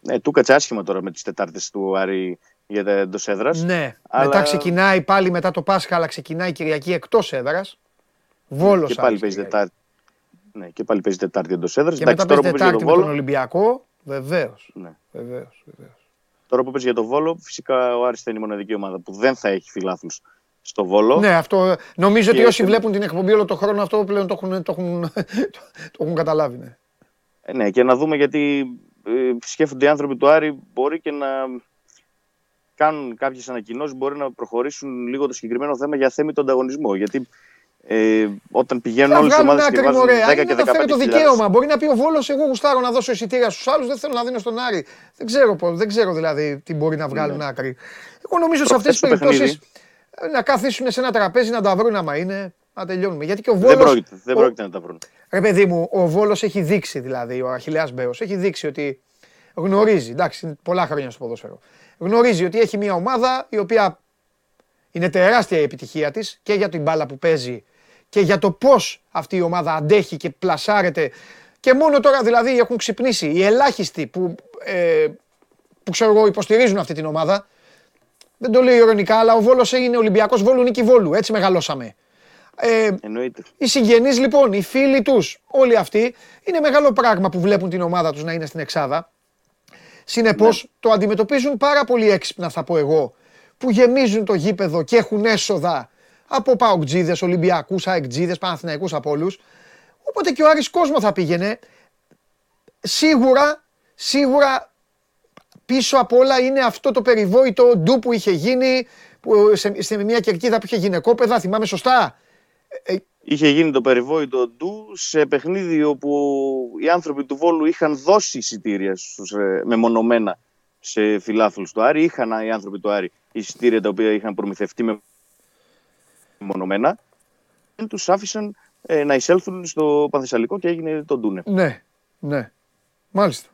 Ναι, του κάτσε άσχημα τώρα με τις Τετάρτες του Άρη για τα εντός έδρας. Ναι, Αλλά- μετά ξεκινάει πάλι μετά το Πάσχα, αλλά ξεκινάει η Κυριακή εκτός έδρας. Βόλος και πάλι Άρης παίζει Κυριακή. Τετάρτη. Ναι, και πάλι παίζει Τετάρτη εντός έδρας. Και μετά Εντάξει, τώρα παίζει που παίζει για Τετάρτη τον με τον Βόλο, Ολυμπιακό. Βεβαίως. ναι. Βεβαίως, βεβαίως. Τώρα που παίζει για τον Βόλο, φυσικά ο Άρης θα είναι η μοναδική ομάδα που δεν θα έχει φιλάθλους στο Βόλο. Ναι, αυτό νομίζω ότι Και- όσοι βλέπουν την εκπομπή όλο τον χρόνο αυτό πλέον το έχουν, το έχουν, [LAUGHS] το έχουν καταλάβει. Ναι. Ε, ναι, και να δούμε γιατί ε, σκέφτονται οι άνθρωποι του Άρη μπορεί και να κάνουν κάποιες ανακοινώσεις, μπορεί να προχωρήσουν λίγο το συγκεκριμένο θέμα για θέμη τον ανταγωνισμό. Γιατί ε, όταν πηγαίνουν Θα όλες οι βγάλουν ομάδες και άκρη βάζουν ωραία. 10 Είναι και να φέρει 15 το δικαίωμα. Μπορεί να πει ο Βόλος εγώ γουστάρω να δώσω εισιτήρια στους άλλους, δεν θέλω να δίνω στον Άρη. Δεν ξέρω, πώς, δεν ξέρω δηλαδή τι μπορεί να βγάλουν Ναι. άκρη. Εγώ νομίζω σε αυτές τις Προχθές το περιπτώσεις ε, να καθίσουν σε ένα τραπέζι να τα βρουν άμα είναι, να τελειώνουμε. Γιατί και ο Δεν Βόλος, πρόκειται, δεν ο- πρόκειται να τα βρουν. Ρε παιδί μου, ο Βόλος έχει δείξει δηλαδή, ο Αχιλέας Μπέος, έχει δείξει ότι γνωρίζει, εντάξει, είναι πολλά χρόνια στο ποδόσφαιρο, γνωρίζει ότι έχει μια ομάδα η οποία είναι τεράστια η επιτυχία της και για την μπάλα που παίζει και για το πώς αυτή η ομάδα αντέχει και πλασάρεται και μόνο τώρα δηλαδή έχουν ξυπνήσει οι ελάχιστοι που, ε, που ξέρω εγώ υποστηρίζουν αυτή την ομάδα δεν το λέω ειρωνικά, αλλά ο Βόλος είναι Ολυμπιακός Βόλου νίκη Βόλου, έτσι μεγαλώσαμε. Ε, Εννοείται. οι συγγενείς λοιπόν, οι φίλοι τους, όλοι αυτοί, είναι μεγάλο πράγμα που βλέπουν την ομάδα τους να είναι στην Εξάδα. Συνεπώς το αντιμετωπίζουν πάρα πολύ έξυπνα θα πω εγώ, που γεμίζουν το γήπεδο και έχουν έσοδα από Παοκτζίδες, Ολυμπιακούς, Αεκτζίδες, Παναθηναϊκούς από όλους. Οπότε και ο Άρης κόσμο θα πήγαινε. Σίγουρα, σίγουρα πίσω απ' όλα είναι αυτό το περιβόητο ντου που είχε γίνει που σε, σε μια κερκίδα που είχε γυναικόπαιδα, θυμάμαι σωστά; Είχε γίνει το περιβόητο ντου σε παιχνίδι όπου οι άνθρωποι του Βόλου είχαν δώσει εισιτήρια στους, ε, μεμονωμένα σε φιλάθλους του Άρη. Είχαν οι άνθρωποι του Άρη εισιτήρια τα οποία είχαν προμηθευτεί μεμονωμένα. Δεν τους άφησαν ε, να εισέλθουν στο Πανθεσσαλικό και έγινε το ντούνε. Ναι, ναι. Μάλιστα.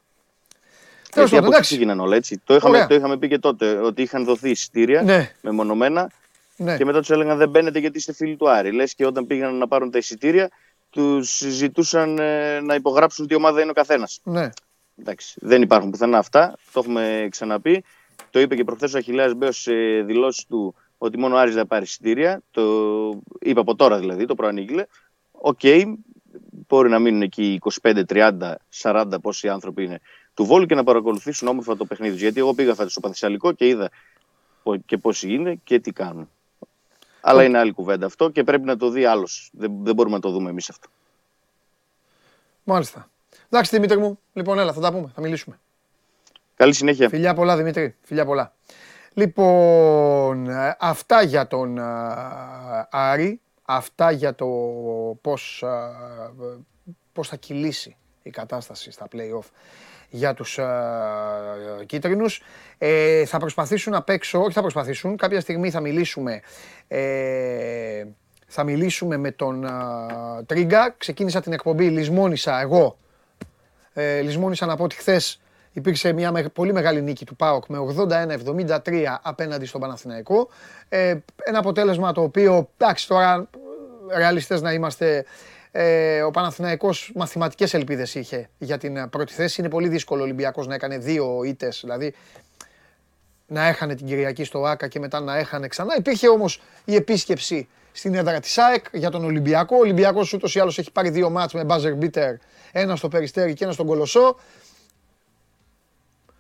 Τέλος Γιατί πάντων, από εκεί εντάξει. ξεκινάνε όλα έτσι. Το είχαμε, Ωραία. το είχαμε πει και τότε ότι είχαν δοθεί εισιτήρια Ναι, μεμονωμένα ναι. και μετά τους έλεγαν δεν μπαίνετε γιατί είστε φίλοι του Άρη. Λες και όταν πήγαν να πάρουν τα εισιτήρια, τους ζητούσαν ε, να υπογράψουν τι ομάδα είναι ο καθένας. ναι. Εντάξει, δεν υπάρχουν πουθενά αυτά. Το έχουμε ξαναπεί. Το είπε και προχθές ο Αχιλλέας Μπέος σε δηλώσεις του ότι μόνο ο Άρης θα πάρει εισιτήρια. Το είπε από τώρα δηλαδή, το προανήγγειλε. Οκ, μπορεί να μείνουν εκεί 25, 30, 40 πόσοι άνθρωποι είναι του Βόλου και να παρακολουθήσουν όμορφα το παιχνίδι τους. Γιατί εγώ πήγα φέτος στο Πανθεσσαλικό και είδα πο- και πόσοι είναι και τι κάνουν. Αλλά είναι άλλη κουβέντα αυτό και πρέπει να το δει άλλος. Δεν, δεν μπορούμε να το δούμε εμείς αυτό. Μάλιστα. Εντάξει Δημήτρη μου, λοιπόν έλα θα τα πούμε, θα μιλήσουμε. Καλή συνέχεια. Φιλιά πολλά Δημήτρη, φιλιά πολλά. Λοιπόν, ε, αυτά για τον α, Άρη, αυτά για το πώς, α, πώς θα κυλήσει η κατάσταση στα play-off για τους α, κίτρινους. Ε, θα προσπαθήσουν να παίξω, όχι θα προσπαθήσουν, κάποια στιγμή θα μιλήσουμε, ε, θα μιλήσουμε με τον α, Τρίγκα. Ξεκίνησα την εκπομπή, λησμόνησα εγώ ε, λησμόνησα να πω ότι χθες υπήρξε μια με- πολύ μεγάλη νίκη του ΠΑΟΚ με 81-73 απέναντι στον Παναθηναϊκό. Ε, ένα αποτέλεσμα το οποίο, εντάξει τώρα, ρεαλιστές να είμαστε, ε, ο Παναθηναϊκός μαθηματικές ελπίδες είχε για την ε, πρώτη θέση. Είναι πολύ δύσκολο ο Ολυμπιακός να έκανε δύο ήττες, δηλαδή να έχανε την Κυριακή στο ΆΚΑ και μετά να έχανε ξανά. Υπήρχε όμως η επίσκεψη στην έδρα της ΑΕΚ για τον Ολυμπιακό. Ο Ολυμπιακός ούτως ή άλλως έχει πάρει δύο μάτς με buzzer beater, ένα στο Περιστέρι και ένα στον Κολοσσό.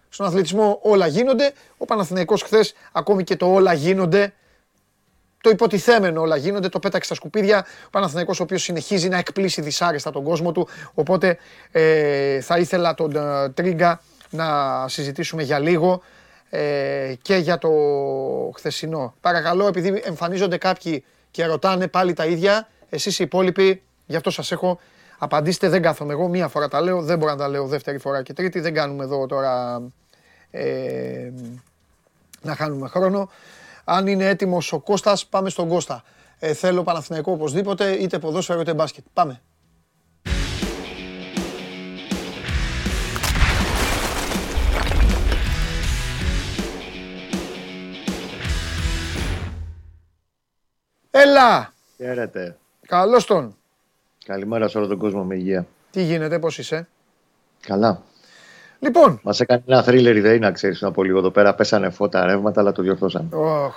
Στον αθλητισμό όλα γίνονται. Ο Παναθηναϊκός χθες, ακόμη και το όλα γίνονται, το υποτιθέμενο όλα γίνονται, το πέταξε στα σκουπίδια. Ο Παναθηναϊκός ο οποίος συνεχίζει να εκπλήσει δυσάρεστα τον κόσμο του. Οπότε ε, θα ήθελα τον ε, Τρίγκα να συζητήσουμε για λίγο ε, και για το χθεσινό. Παρακαλώ, επειδή εμφανίζονται κάποιοι και ρωτάνε πάλι τα ίδια, εσείς οι υπόλοιποι, γι' αυτό σας έχω, απαντήστε, δεν κάθομαι εγώ, μία φορά τα λέω, δεν μπορώ να τα λέω δεύτερη φορά και τρίτη, δεν κάνουμε εδώ τώρα ε, να χάνουμε χρόνο. Αν είναι έτοιμος ο Κώστας, πάμε στον Κώστα. Ε, θέλω Παναθηναϊκό οπωσδήποτε, είτε ποδόσφαιρο είτε μπάσκετ. Πάμε. Έλα! Χαίρετε. Καλώς τον. Καλημέρα σε όλο τον κόσμο με υγεία. Τι γίνεται, πώς είσαι; Καλά. Λοιπόν, Μας έκανε ένα θρίλερ η ΔΕΗ, να ξέρεις από λίγο εδώ πέρα. Πέσανε φώτα ρεύματα, αλλά το διορθώσαμε. Ωχ,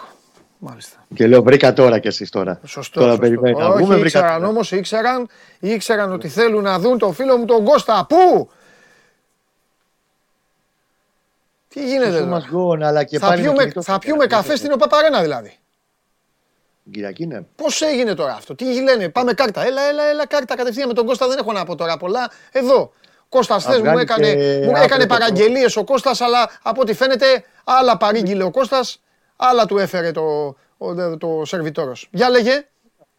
μάλιστα. Και λέω, βρήκα τώρα κι εσείς τώρα. Σωστό. Τώρα σωστό. περιμένω να Όχι, βγούμε, βρήκα ήξεραν τώρα. όμως, ήξεραν, ήξεραν ότι θέλουν να δουν τον φίλο μου τον Κώστα. Πού; Τι γίνεται Σου τώρα. μας γόν, αλλά και Θα πάλι με πιούμε, κινητό θα στο πιούμε χέρι. καφέ στην ΟΠΑΠΑΡΕΝΑ δηλαδή. Κυριακή, ναι. Πώς έγινε τώρα αυτό, τι λένε, πάμε κάρτα. Έλα, έλα, έλα, κάρτα κατευθείαν με τον Κώστα δεν έχω να πω τώρα πολλά. Εδώ. Κώστας θες, μου βγάλει έκανε, και μου έκανε άπλετο παραγγελίες ο Κώστας, αλλά από ό,τι φαίνεται άλλα παρήγγειλε ο Κώστας, άλλα του έφερε το, ο, το σερβιτόρος. Για λέγε,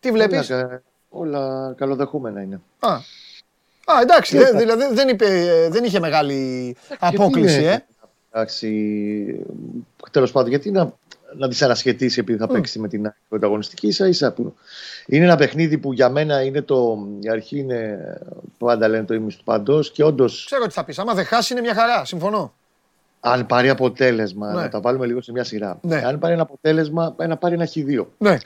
τι βλέπεις; Όλα, κα- όλα καλοδεχούμενα είναι. Α, Α εντάξει, Τι δε- έπα- δηλαδή δεν, είπε, δεν είχε μεγάλη απόκληση, Γιατί ε. είναι, Εντάξει, τέλος πάντων, γιατί να, να δυσανασχετήσει επειδή θα παίξει με την άλλη πρωταγωνιστική ίσα ίσα που είναι ένα παιχνίδι που για μένα είναι το. Η αρχή είναι πάντα λένε το ίμιση του παντός και όντω Ξέρω τι θα πεις, άμα δεν χάσει είναι μια χαρά, συμφωνώ. αν πάρει αποτέλεσμα, Ναι. να τα βάλουμε λίγο σε μια σειρά. Ναι. Αν πάρει ένα αποτέλεσμα, να πάρει ένα χ2. Ναι,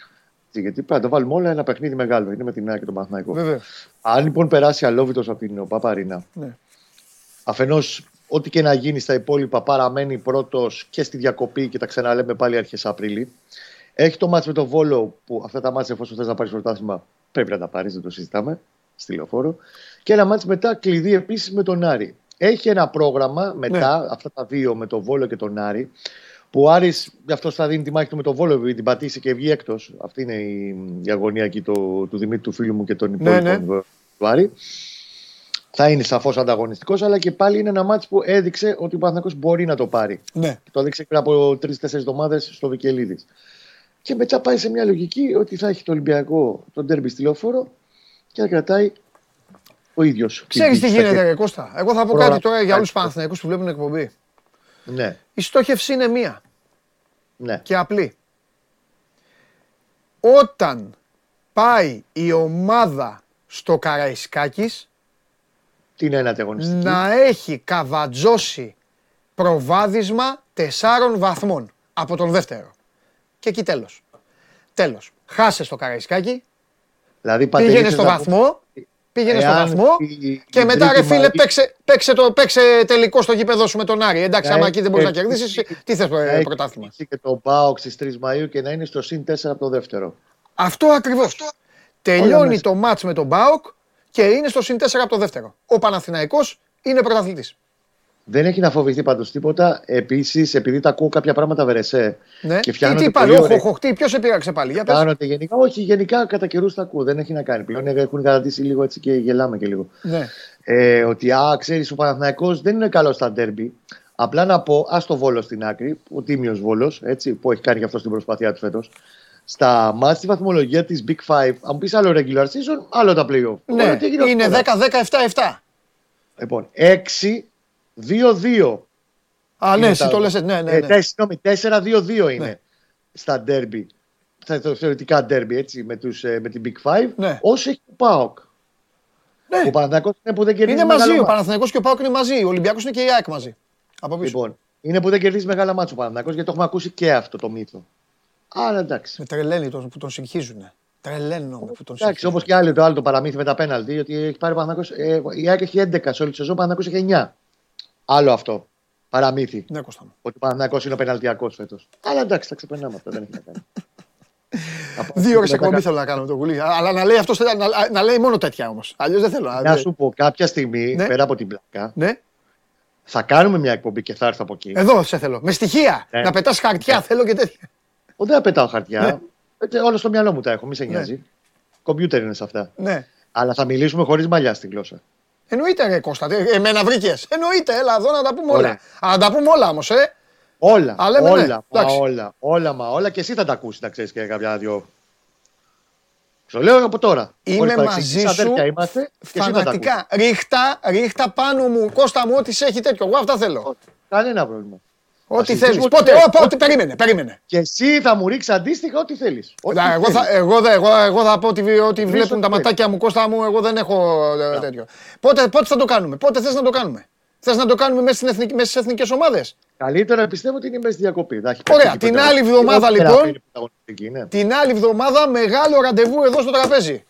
Γιατί πρέπει να το βάλουμε όλα ένα παιχνίδι μεγάλο. Είναι με την ΑΕΚ και τον Παναθηναϊκό. βέβαια. Αν λοιπόν περάσει αλόβητος από την Παπαρίνα, Ναι. αφενός ό,τι και να γίνει στα υπόλοιπα παραμένει πρώτος και στη διακοπή και τα ξαναλέμε πάλι αρχές Απρίλη. Έχει το μάτς με τον Βόλο που αυτά τα μάτς εφόσον θες να πάρεις πρωτάθλημα πρέπει να τα πάρεις, δεν το συζητάμε. Στη λεωφόρο. Και ένα μάτς μετά κλειδί επίσης με τον Άρη. Έχει ένα πρόγραμμα μετά, αυτά τα δύο με τον Βόλο και τον Άρη, που ο Άρης γι' αυτό θα δίνει τη μάχη του με τον Βόλο, επειδή την πατήσει και βγει έκτος. Αυτή είναι η, η αγωνία εκεί του, του Δημήτρη του φίλου μου και των Ναι, υπόλοιπων ναι. του Άρη. Θα είναι σαφώς ανταγωνιστικός, αλλά και πάλι είναι ένα μάτσο που έδειξε ότι ο Παναθηναϊκός μπορεί να το πάρει. Ναι. Το έδειξε πριν από τρει-τέσσερι εβδομάδες στο Βικελίδης. Και μετά πάει σε μια λογική ότι θα έχει το Ολυμπιακό, τον τέρμπι στη λεωφόρο και θα κρατάει ο ίδιος. Ξέρεις τι γίνεται, ρε Κώστα. Εγώ θα πω Προγραμ- κάτι τώρα για όλους τους Κάτι. Παναθηναϊκούς που βλέπουν εκπομπή. Ναι, Η στόχευση είναι μία ναι. και απλή. Όταν πάει η ομάδα στο Καραϊσκάκης Τι είναι ένα ανταγωνιστική. να έχει καβατζώσει προβάδισμα τεσσάρων βαθμών από τον δεύτερο. Και εκεί τέλος. Τέλος. Χάσε στο Καραϊσκάκι, Δηλαδή, πήγαινε Παντελή, στο θες να βαθμό, πήγαινε στο Εάν βαθμό η- και η μετά ρε τρίτη φίλε Μαΐου- παίξε, παίξε, το, παίξε τελικό στο γήπεδο σου με τον Άρη. Εντάξει, Να άμα έχει εκεί δεν μπορείς να κερδίσει- κερδίσεις, τι θες να ε, έχει πρωτάθλημα. κερδίσει και το Μπάουξ στις 3 Μαΐου και να είναι στο συν 4 από το δεύτερο. Αυτό ακριβώς. Τελειώνει μέσα. το μάτς με τον Μπάουκ και είναι στο συν 4 από το δεύτερο. Ο Παναθηναϊκός είναι πρωταθλητής. Δεν έχει να φοβηθεί πάντως τίποτα. Επίσης, επειδή τα ακούω κάποια πράγματα βερεσέ Ναι. και Τι, φτιάχνονται τι πάλι, πολύ όχο, ωραία- όχο, τι, ποιος σε πήραξε πάλι, για πες. Κάνονται γενικά. Όχι, γενικά κατά καιρούς τα ακούω. Δεν έχει να κάνει. Πλέον έχουν καταντήσει λίγο έτσι και γελάμε και λίγο. Ναι. Ε, ότι α, ξέρεις, ο Παναθηναϊκός δεν είναι καλό στα ντέρμπι. Απλά να πω, ας το βόλος στην άκρη, ο τίμιος βόλος, που έχει κάνει και αυτό στην προσπάθειά του φέτος. Στα μάτια στη βαθμολογία της Big Five, αν μου πεις άλλο regular season, άλλο τα playoff. Ναι, Ωραία, τι έγινε είναι αυτό τώρα. 10-10-7-7. Λοιπόν, 6-2-2. Α, ναι, Είναι εσύ τα- το λες, ναι, ναι, Ε, ναι. τε- Συγγνώμη, 4-2-2 είναι Ναι. στα ντέρμπι. Στα θεωρητικά ντέρμπι, έτσι, με, τους, ε, με την Big Five. Ναι. Όσο έχει ο ΠΑΟΚ. Ναι. Ο Παναθηναϊκός είναι που δεν κερδίζει Είναι μεγάλα μαζί, ο μάτς. Παναθηναϊκός και ο Πάοκ είναι μαζί, ο Ολυμπιακός είναι και η ΑΕΚ μαζί. Από πίσω. Λοιπόν, είναι που δεν κερδίζει μεγάλα μάτσα ο Παναθηναϊκός γιατί το έχουμε ακούσει και αυτό το μύθο. Άρα εντάξει. Με τρελαίνει τον, που τον συγχύζουν. Τρελαίνω με που τον Εντάξει, συγχύζουν. όπως και άλλοι το άλλο το παραμύθι με τα πέναλτι, ότι έχει πάρει ο Παναθηναϊκός, ε, η ΑΕΚ έχει 11 σε όλη τη σεζόν, ο Παναθηναϊκός έχει 9. Άλλο αυτό. Παραμύθι. Ναι, Κώστα μου. Ότι ο Παναθηναϊκός είναι ο πεναλτιακός φέτος. Αλλά εντάξει, τα ξεπερνάμε αυτά. Δεν έχει να κάνει. Από- [LAUGHS] Δύο ώρες μετά εκπομπή κα- θέλω να κάνω με τον Γουλή. Αλλά να λέει, αυτός, να, να λέει μόνο τέτοια όμως. Αλλιώς δεν θέλω. Να σου πω, κάποια στιγμή, Ναι. πέρα από την πλάκα, Ναι, Θα κάνουμε μια εκπομπή και θα έρθω από εκεί. Εδώ σε θέλω. Με στοιχεία. Ναι. Να πετάς χαρτιά θέλω και τέτοια. Ο, δεν θα πετάω χαρτιά. Ναι. Ε, Όλο στο μυαλό μου τα έχω, μη σε νοιάζει. Κομπιούτερ είναι σε αυτά. Ναι. Αλλά θα μιλήσουμε χωρίς μαλλιά στη γλώσσα. Εννοείται, ρε Κώστα. Ε, Εμένα βρήκες. Εννοείται, έλα εδώ να τα πούμε όλα. Ωραία. Αλλά να τα πούμε όλα όμως, ε. Όλα, Α, λέμε, ναι. όλα, μα Εντάξει. όλα, όλα, μα όλα και εσύ θα τα ακούσεις, να ξέρεις και κάποια δυο. Στο λέω από τώρα. Είμαι Χωρίς παρεξήγηση, μαζί σου αδέρφια είμαστε και εσύ θα τα ακούσεις. Φανατικά. Ρίχτα, ρίχτα πάνω μου. Κώστα μου, ό,τι σε έχει τέτοιο. Εγώ αυτά θέλω. Κανένα πρόβλημα. Ό,τι συζητήσουμε θέλεις. ό,τι Πότε, θες. ό, πότε, περίμενε, περίμενε. Και εσύ θα μου ρίξεις αντίστοιχα ό,τι θέλεις. Να, Εγώ θα, εγώ, δε- εγώ, εγώ θα πω ότι, ότι βλέπουν ό,τι τα θέλεις. ματάκια μου, Κώστα μου, εγώ δεν έχω ε, τέτοιο. Πότε, πότε θα το κάνουμε, πότε θες να το κάνουμε. Θες να το κάνουμε μέσα, στην εθνική, μέσα στις εθνικές ομάδες. Καλύτερα πιστεύω ότι είναι μέσα στη διακοπή. Θα έχει Ωραία, παίξει την τίποτα. άλλη εβδομάδα, Εγώ πέρα λοιπόν, είναι πρωταγωνιστική, ναι, Την άλλη εβδομάδα μεγάλο ραντεβού εδώ στο τραπέζι.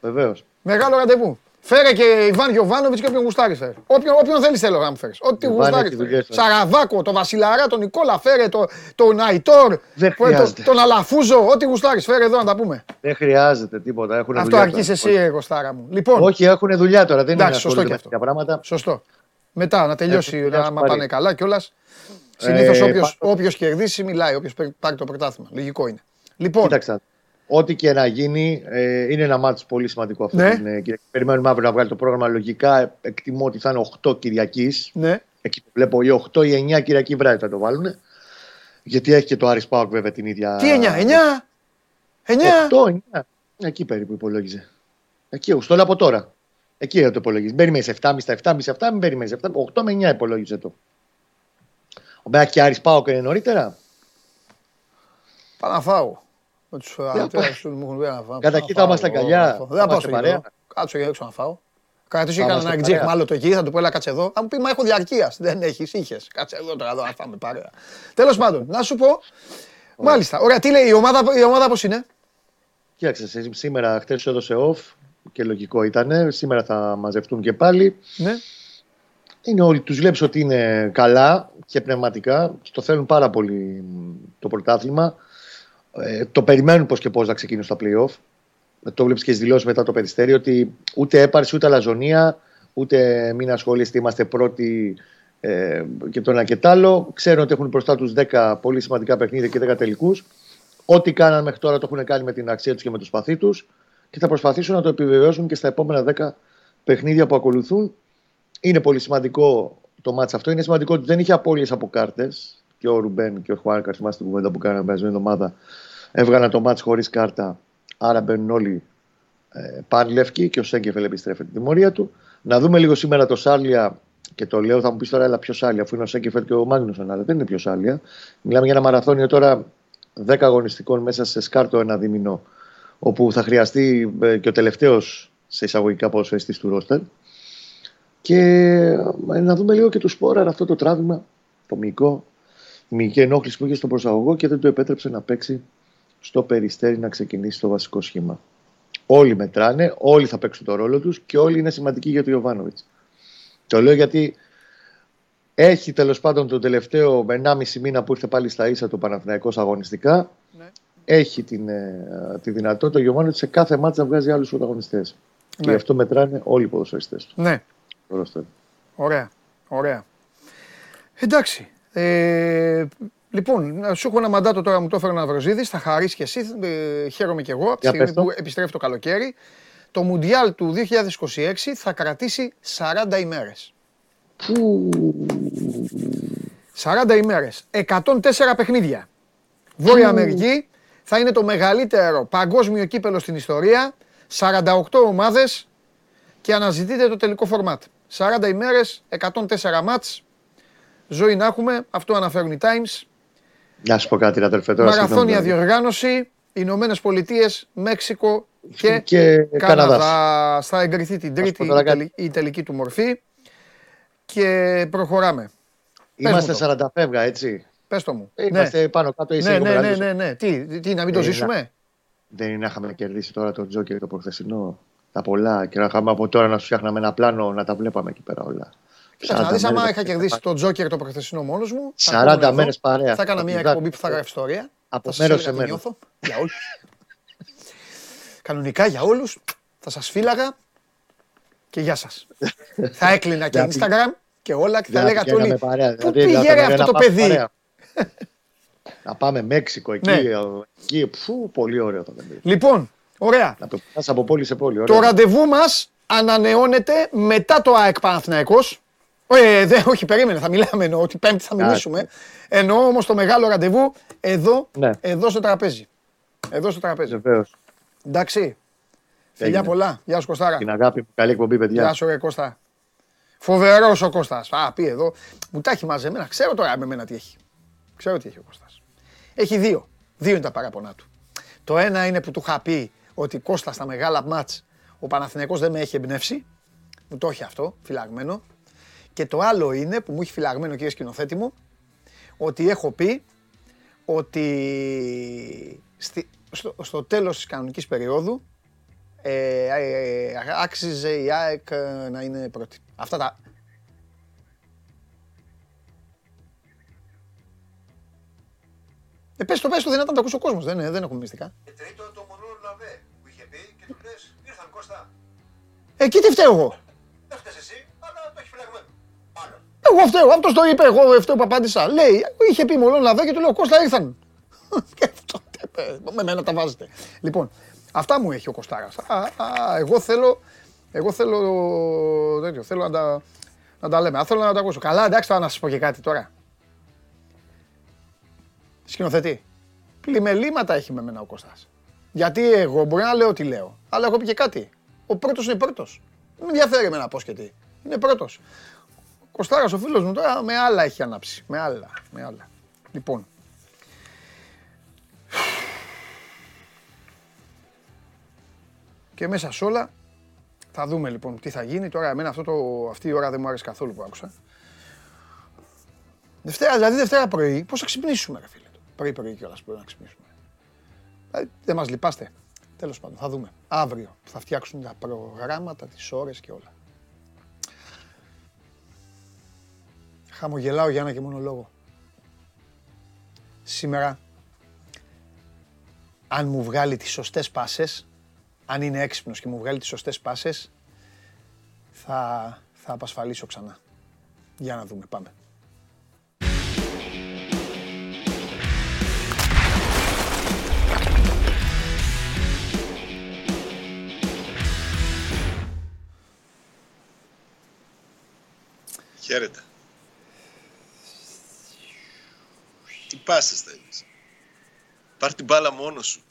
βεβαίως. Μεγάλο ραντεβού. Φέρε και Ιβάν Γιοβάνοβιτ και όποιον γουστάρεις φέρε. Όποιον, όποιον θέλεις θέλω να μου φέρει. Ό,τι Ιβάν, γουστάρεις. έχει φέρε. δουλειές, ναι. Σαραβάκο, τον Βασιλαρά, τον Νικόλα, φέρε το, τον Αϊτόρ, Δεν που- το- χρειάζεται. τον Αλαφούζο, ό,τι γουστάρεις. Φέρε εδώ να τα πούμε. Δεν χρειάζεται τίποτα. Έχουν Αυτό δουλειά αρκεί τώρα. εσύ, ρε Κωστάρα μου. Λοιπόν, Όχι, έχουν δουλειά τώρα. Δεν Εντάξει, είναι σωστό ασχολούνται και με αυτό. τέτοια πράγματα. σωστό. Μετά να τελειώσει, Έχουν δουλειά να σου μα πάρει. πάνε καλά κιόλας. Συνήθως Ε, όποιος, πάντως- όποιος κερδίσει μιλάει, όποιος πάρει το πρωτάθλημα. Λογικό είναι. Λοιπόν, Κοίταξα. Ό,τι και να γίνει, ε, είναι ένα μάτι πολύ σημαντικό αυτό. Ναι. που είναι, και περιμένουμε αύριο να βγάλει το πρόγραμμα. Λογικά ε, εκτιμώ ότι θα είναι 8 Κυριακής. ναι, Εκεί που βλέπω ή 8 ή 9 Κυριακή βράδυ θα το βάλουν. Γιατί έχει και το Άρης Πάοκ βέβαια την ίδια. τι 9, 9, 9. 8, 9. Εκεί περίπου υπολόγιζε. Εκεί, στο λέω από τώρα. Εκεί το υπολογίζεις. Μην περιμένει 7,5 στα 7,5 αυτά, μην περιμένει 8 με 9 υπολόγιζε το. Ο Μπέακ και Άρης Πάοκ είναι νωρίτερα. Πάω να φάω. Με τους πάω. αγαπητές μου έχουν πει να φάω. Κατά Να εκεί θα φάω, είμαστε εγώ, αγκαλιά, να φάω. θα Δεν θα πάω είμαστε στο παρέα. γήπεδο. Κάτσω για έξω να φάω. Κρατήσει Θα κανένα είμαστε εκτζέχ παρέα. μάλλον το εκεί, θα του πω έλα κάτσε εδώ. Θα μου πει μα έχω διαρκείας. Δεν έχει, είχε. Κάτσε εδώ τώρα εδώ να φάμε παρέα. Τέλος πάντων, να σου πω. Μάλιστα. Ωραία, τι λέει η ομάδα, η ομάδα πώς είναι; Κοίταξε, εσύ σήμερα χθες έδωσε off και λογικό ήταν. Σήμερα θα μαζευτούν και πάλι. Ναι. Είναι όλοι, τους βλέπεις ότι είναι καλά και πνευματικά και το θέλουν πάρα πολύ μ, το πρωτάθλημα. Ε, το περιμένουν πώς και πώς να ξεκινήσουν στα play-off. Ε, Το βλέπεις και στις δηλώσεις μετά το περιστέρι ότι ούτε έπαρση ούτε αλαζονία, ούτε μην ασχολείστε, είμαστε πρώτοι ε, και το ένα και το άλλο. Ξέρουν ότι έχουν μπροστά τους 10 πολύ σημαντικά παιχνίδια και 10 τελικούς. Ό,τι κάναν μέχρι τώρα το έχουν κάνει με την αξία τους και με το σπαθί τους και θα προσπαθήσουν να το επιβεβαιώσουν και στα επόμενα 10 παιχνίδια που ακολουθούν. Είναι πολύ σημαντικό το μάτς αυτό. Είναι σημαντικό ότι δεν είχε απώλειες από κάρτες. Και ο Ρουμπέν και ο Χουάνκα, θυμάστε την κουβέντα που κάναμε την περασμένη εβδομάδα, έβγαλαν το μάτς χωρίς κάρτα. Άρα μπαίνουν όλοι ε, πανλευκοί και ο Σέγκεφελ επιστρέφει την τιμωρία του. Να δούμε λίγο σήμερα το Σάλια και το λέω, θα μου πεις τώρα, έλα ποιος Σάλια, αφού είναι ο Σέγκεφελ και ο Μάγνουσον, αλλά δεν είναι πιο Σάλια. Μιλάμε για ένα μαραθώνιο τώρα 10 αγωνιστικών μέσα σε σκάρτο ένα δίμηνο, όπου θα χρειαστεί ε, και ο τελευταίος σε εισαγωγικά ποδοσφαιριστής του ρόστερ. Και ε, να δούμε λίγο και τους Σπόραρ αυτό το τράβημα, το μυϊκό, η μυϊκή ενόχληση που είχε στον προσαγωγό και δεν του επέτρεψε να παίξει στο περιστέρι να ξεκινήσει το βασικό σχήμα. Όλοι μετράνε, όλοι θα παίξουν το ρόλο τους και όλοι είναι σημαντικοί για τον Ιωβάνοβιτς. Το λέω γιατί έχει τέλος πάντων τον τελευταίο 1,5 μήνα που ήρθε πάλι στα ίσα του Παναθηναϊκός αγωνιστικά. Ναι. Έχει την, ε, τη δυνατότητα ο Ιωβάνοβιτς σε κάθε μάτσα να βγάζει άλλους πρωταγωνιστές. Και Ναι. γι' αυτό μετράνε όλοι οι ποδοσφαιριστές του. Ναι. στο roster. Ωραία. Ωραία. Εντάξει. Ε, λοιπόν, να σου έχω ένα μαντάτο τώρα μου το έφερε ο Ναυροζίδης, θα χαρίσεις και εσύ, ε, χαίρομαι και εγώ από τη Για στιγμή πες το. που επιστρέφει το καλοκαίρι. Το Μουντιάλ του 2026 θα κρατήσει 40 ημέρες. 40 ημέρες, 104 παιχνίδια. Βόρεια Αμερική θα είναι το μεγαλύτερο παγκόσμιο κύπελο στην ιστορία, 48 ομάδες και αναζητείτε το τελικό φορμάτ. 40 ημέρες, 104 μάτς, ζωή να έχουμε, αυτό αναφέρουν οι Times. Να σου πω κάτι, ρε αδερφέ. Τώρα Μαραθώνια συγγνώμη, διοργάνωση, Ηνωμένες Πολιτείες, Μέξικο και, και Καναδάς. Καναδάς. Θα εγκριθεί την πω τρίτη τώρα η, κάτι. τελη- η τελική του μορφή και προχωράμε. Είμαστε Πες μου 40 φεύγα, έτσι. Πες το μου. Είμαστε πάνω κάτω, είσαι ναι, λίγο ναι, ναι, μεγαλύτερος. ναι, ναι. Τι, τι, να μην το Ε, ζήσουμε; Δεν είναι να είχαμε κερδίσει τώρα τον Τζόκερ το προχθεσινό. Τα πολλά. Και να είχαμε από τώρα να σου φτιάχναμε ένα πλάνο να τα βλέπαμε εκεί πέρα όλα. Κοίταξε να δεις, 40 άμα μέρες είχα θα- κερδίσει τον Τζόκερ το προχθεσινό μόνος μου. θα 40 ερχόμουν εδώ, μέρες παρέα. Θα έκανα μια Από εκπομπή που θα γράφεις ιστορία. Από θα σας μέρος έλεγα σε τι μέρος. νιώθω για όλους. Κανονικά για όλους. Θα σας φύλαγα και γεια σας. [LAUGHS] θα έκλεινα και Για πει- Instagram και όλα και θα Δεν λέγατε πηγαίναμε όλοι. παρέα, Πού δηλαδή, πήγε θα ρε πήγαμε αυτό να το πάμε παιδί; παρέα. [LAUGHS] Να πάμε Μέξικο εκεί. Ναι. εκεί φου, πολύ ωραίο θα ήταν. Λοιπόν, ωραία. Να το πας από πόλη σε πόλη. Ωραίο. Το ραντεβού μας ανανεώνεται μετά το ΑΕΚ Παναθηναϊκός. Ε, δε, όχι, περίμενε, θα μιλάμε εννοώ, ότι πέμπτη θα μιλήσουμε. Εννοώ όμως το μεγάλο ραντεβού εδώ, Ναι. εδώ στο τραπέζι. Εδώ στο τραπέζι. Βεβαίως. Εντάξει. Φιλιά Έγινε. πολλά. Γεια σου Κωστάρα. Την αγάπη μου. Καλή εκπομπή, παιδιά. Γεια σου ρε Κώστα. Φοβερός ο Κώστας. Α, πει εδώ. Μου τα έχει μαζεμένα. Ξέρω τώρα με μένα τι έχει. Ξέρω τι έχει ο Κώστας. Έχει δύο. Δύο είναι τα παράπονά του. Το ένα είναι που του είχα πει ότι Κώστα στα μεγάλα μάτς ο Παναθηναϊκός δεν με έχει εμπνεύσει. Μου το έχει αυτό, φυλαγμένο. Και το άλλο είναι που μου έχει φυλαγμένο κύριε σκηνοθέτη μου, ότι έχω πει ότι στη- στο, στο τέλος της κανονικής περίοδου ε, ε, ε, άξιζε η ΑΕΚ ε, να είναι πρώτη. Αυτά τα... Ε, πες το, πες το δυνατά να το ακούσει ο κόσμος, δεν, δεν έχουμε μυστικά. Και τρίτο το μονό Λαβέ που είχε πει και του λες ήρθαν Κώστα. Εκεί τι φταίω εγώ. Εγώ φταίω, αυτός το είπε, εγώ φταίω που απάντησα. Λέει, είχε πει μόνο Λαδό και του λέω Κώστα ήρθαν. [LAUGHS] Και αυτό, ε, με μένα τα βάζετε. Λοιπόν, αυτά μου έχει ο Κωστάρας. Α, α, εγώ θέλω, εγώ θέλω, τέτοιο, θέλω να τα, να τα λέμε. Α, θέλω να τα ακούσω. Καλά, εντάξει, τώρα να σας πω και κάτι τώρα. Σκηνοθετή. Πλημελήματα έχει με μένα ο Κώστας. Γιατί εγώ μπορεί να λέω τι λέω. Αλλά έχω πει και κάτι. Ο πρώτος είναι πρώτος. Δεν με ενδιαφέρει εμένα πώς και τι. Είναι πρώτος. Ο Κωστάρας ο φίλος μου τώρα με άλλα έχει ανάψει. Με άλλα. Με άλλα. Λοιπόν. Και μέσα σε όλα θα δούμε λοιπόν τι θα γίνει. Τώρα εμένα αυτό το, αυτή η ώρα δεν μου άρεσε καθόλου που άκουσα. Δευτέρα, δηλαδή Δευτέρα πρωί, πώς θα ξυπνήσουμε ρε φίλε; Πρωί πρωί κιόλας πρέπει να ξυπνήσουμε. Δηλαδή, δεν μας λυπάστε. Τέλος πάντων, θα δούμε. Αύριο θα φτιάξουν τα προγράμματα, τις ώρες και όλα. Χαμογελάω για ένα και μόνο λόγο. Σήμερα, αν μου βγάλει τις σωστές πάσες, αν είναι έξυπνος και μου βγάλει τις σωστές πάσες, θα, θα απασφαλίσω ξανά. Για να δούμε, πάμε. Χαίρετε. Τι πάσες θέλεις. Πάρ' την μπάλα μόνος σου.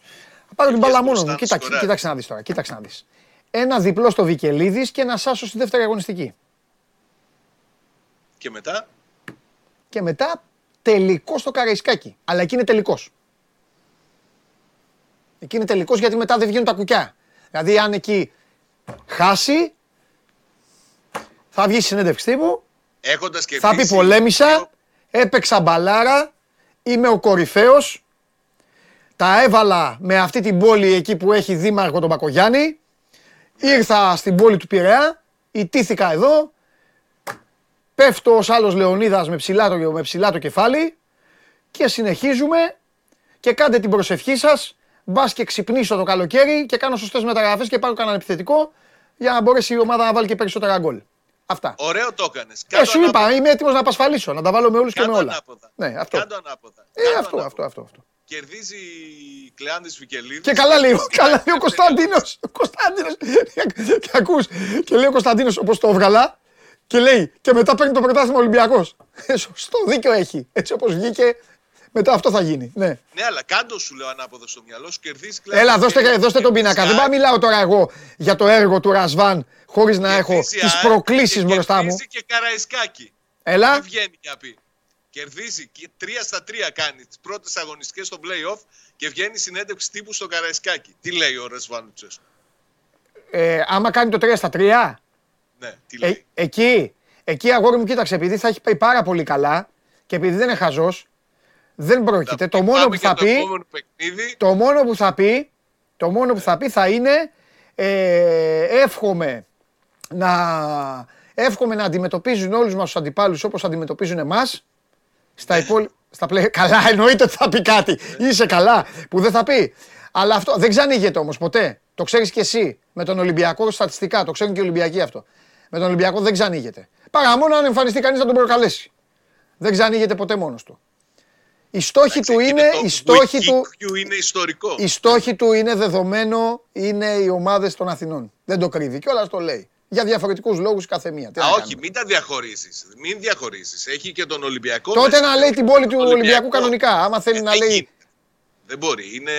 Θα πάρω την μπάλα Βγες μόνος μου. μπροστά, Κοίταξε, σκοράρει. κοίταξε να δεις τώρα. Κοίταξε να δεις. Ένα διπλό στο Βικελίδης και ένα σάσο στη δεύτερη αγωνιστική. Και μετά, Και μετά τελικός στο Καραϊσκάκι. Αλλά εκεί είναι τελικός. Εκεί είναι τελικός γιατί μετά δεν βγαίνουν τα κουκιά. Δηλαδή αν εκεί χάσει, θα βγει στη συνέντευξη τύπου, έχοντας κερδίσει... θα πει πολέμησα, έπαιξα μπαλάρα, είμαι ο κορυφαίος, τα έβαλα με αυτή την πόλη εκεί που έχει δήμαρχο τον Πακογιάννη, ήρθα στην πόλη του Πειραιά, ιτήθηκα εδώ, πέφτω ως άλλος Λεωνίδας με ψηλά το, με ψηλά το κεφάλι και συνεχίζουμε και κάντε την προσευχή σας, μπας και ξυπνήσω το καλοκαίρι και κάνω σωστές μεταγραφές και πάρω κανένα επιθετικό για να μπορέσει η ομάδα να βάλει και περισσότερα γκολ. Αυτά. Ωραίο το έκανες. Ε, Κάντο σου ανάποδα. είπα, είμαι έτοιμος να απασφαλίσω, να τα βάλω με όλους και με Κάντο όλα. ανάποδα. Ναι, αυτό. Κάντο ανάποδα. Ε, Κάντο αυτό, ανάποδα. αυτό, αυτό, αυτό. Κερδίζει η Κλεάνδης Βικελίδης. Και καλά λέει, ο- καλά λέει ο Κωνσταντίνος. Ο Κωνσταντίνος. Και ακούς, και λέει ο Κωνσταντίνος όπως το έβγαλα και λέει και μετά παίρνει το πρωτάθλημα Ολυμπιακός. Ε, Σωστό, δίκιο έχει. Έτσι όπως βγήκε, μετά αυτό θα γίνει. Ναι. Ναι, αλλά κάντο σου λέω ανάποδο στο μυαλό σου. Κερδίζεις η Κλεάνδης Έλα, δώστε, Βικελίδης. δώστε τον πίνακα. Δεν πάω να μιλάω τώρα εγώ για το έργο του Ρασβάν χωρίς να έχω Κερδίζει τις ΑΕΚ προκλήσεις και μπροστά μου. Κερδίζει και Καραϊσκάκη. Έλα. Τι βγαίνει να πει. Κερδίζει και 3 στα 3 κάνει τις πρώτες αγωνιστικές στο playoff και βγαίνει συνέντευξη τύπου στο Καραϊσκάκι. Τι λέει ο Ρεσβάν Λουτσέσκου; Ε, άμα κάνει το 3 στα 3, Ναι, τι Ε, λέει; εκεί, εκεί αγόρι μου, κοίταξε, επειδή θα έχει πάει πάρα πολύ καλά και επειδή δεν είναι χαζός, δεν πρόκειται. Το μόνο που θα Το πει, επόμενο παιχνίδι. το μόνο που θα πει, το μόνο που θα πει θα είναι ε, εύχομαι να, εύχομαι να αντιμετωπίζουν όλους μας τους αντιπάλους όπως αντιμετωπίζουν εμάς στα υπόλοιπα. Στα play... Καλά, εννοείται ότι θα πει κάτι. Είσαι καλά που δεν θα πει. Αλλά αυτό δεν ξανήγεται όμως ποτέ. Το ξέρεις και εσύ. Με τον Ολυμπιακό στατιστικά, το ξέρουν και οι Ολυμπιακοί αυτό. Με τον Ολυμπιακό δεν ξανήγεται. Παρά μόνο αν εμφανιστεί κανείς να τον προκαλέσει. Δεν ξανοίγεται ποτέ μόνος του. Οι στόχοι του Εντάξει, είναι, και το οι στόχοι του, Wikikyu είναι ιστορικό. οι στόχοι του είναι δεδομένο, είναι οι ομάδες των Αθηνών. Δεν το κρύβει κιόλα το λέει. Για διαφορετικούς λόγους κάθε μία. Τι Α, να όχι, κάνουμε. μην τα διαχωρίσει. Μην διαχωρίσει. Έχει και τον Ολυμπιακό. Τότε μέσα. να λέει την πόλη του Τον Ολυμπιακού Ολυμπιακό. κανονικά. Άμα θέλει Ε, να δεν λέει. γίνεται. Δεν μπορεί. Είναι.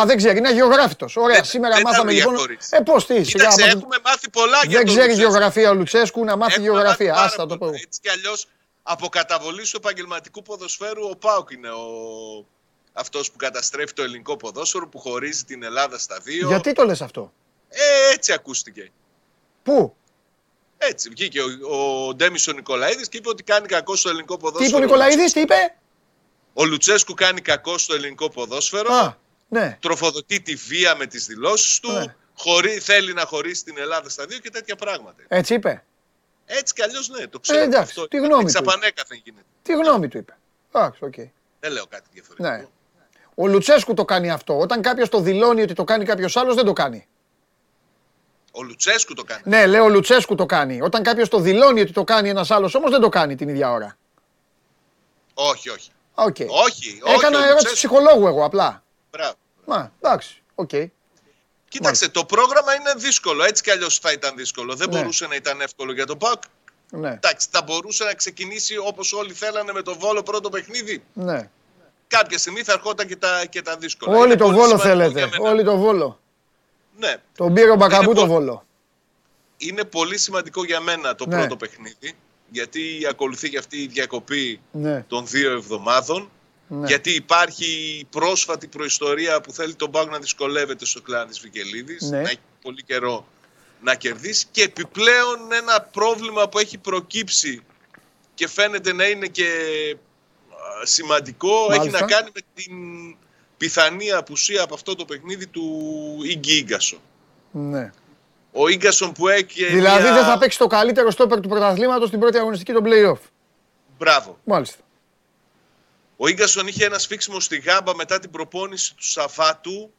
Α, δεν ξέρει, είναι αγιογράφητο. Ωραία, Δεν- σήμερα δεν τα μάθαμε λοιπόν. διαχωρίζεις. Ε, πώς τι, σιγά. Κοίταξε, άμα- έχουμε μάθει πολλά για Δεν τον ξέρει Λουτσέσκου. γεωγραφία ο Λουτσέσκου να μάθει Έχουμε γεωγραφία. μάθει Άστα πάρα το πω. πολλά. Έτσι κι αλλιώς από καταβολή του επαγγελματικού ποδοσφαίρου ο Πάουκ είναι ο... αυτός που καταστρέφει το ελληνικό ποδόσφαιρο, που χωρίζει την Ελλάδα στα δύο. Γιατί το λες αυτό; Ε, έτσι ακούστηκε. Πού, Έτσι, βγήκε ο, ο Ντέμισο Νικολαίδης και είπε ότι κάνει κακό στο ελληνικό τι ποδόσφαιρο. είπε ο Νικολαίδης, τι είπε; Ο Λουτσέσκου κάνει κακό στο ελληνικό ποδόσφαιρο. Α, ναι. Τροφοδοτεί τη βία με τις δηλώσεις του. Ναι. Χωρί, θέλει να χωρίσει την Ελλάδα στα δύο και τέτοια πράγματα. Έτσι είπε; Έτσι κι αλλιώς ναι, το ξέρω. Ε, εντάξει, τη γνώμη του. Ε, απανέκαθεν γίνεται. Τη γνώμη του είπε. Εντάξει, οκ. Δεν λέω κάτι διαφορετικό. Ναι. Ο Λουτσέσκου το κάνει αυτό. Όταν κάποιος το δηλώνει ότι το κάνει κάποιος άλλος, δεν το κάνει. Ο Λουτσέσκου το κάνει. Ναι, λέω ο Λουτσέσκου το κάνει. Όταν κάποιος το δηλώνει ότι το κάνει ένας άλλος όμως, δεν το κάνει την ίδια ώρα. Όχι, όχι. Οκ. Όχι, όχι. Έκανα ο ερώτηση Λουτσέσκου- ψυχολόγου εγώ απλά. Μπράβο. Μα, εντάξει, οκ. Κοίταξε, το πρόγραμμα είναι δύσκολο. Έτσι κι αλλιώς θα ήταν δύσκολο. Δεν Ναι. μπορούσε να ήταν εύκολο για τον Πακ. Ναι, Εντάξει, θα μπορούσε να ξεκινήσει όπως όλοι θέλανε με το βόλο πρώτο παιχνίδι. ναι. Κάποια στιγμή θα ερχόταν και τα, και τα δύσκολα. Όλοι Είναι το πολύ βόλο σημαντικό θέλετε. για μένα. Όλοι το βόλο. Ναι. Τον πήρε ο Μπακαμπού Είναι το πολύ- βόλο. Είναι πολύ σημαντικό για μένα το Ναι. πρώτο παιχνίδι. Γιατί ακολουθεί και αυτή η διακοπή Ναι, των δύο εβδομάδων. Ναι. Γιατί υπάρχει πρόσφατη προϊστορία που θέλει τον Πάγκ να δυσκολεύεται στο κλάν της Βικελίδης, Ναι. να έχει πολύ καιρό να κερδίσει και επιπλέον ένα πρόβλημα που έχει προκύψει και φαίνεται να είναι και α, σημαντικό έχει Μάλιστα. να κάνει με την πιθανή απουσία από αυτό το παιχνίδι του Ίγκη Ίγκασο. ναι. Ο Ίγκασον που έχει Δηλαδή μια... δεν θα παίξει το καλύτερο στόπερ του πρωταθλήματος στην πρώτη αγωνιστική των playoff. Μπράβο. Μάλιστα. Ο Ίγκασον είχε ένα σφίξιμο στη γάμπα μετά την προπόνηση του Σαββάτου.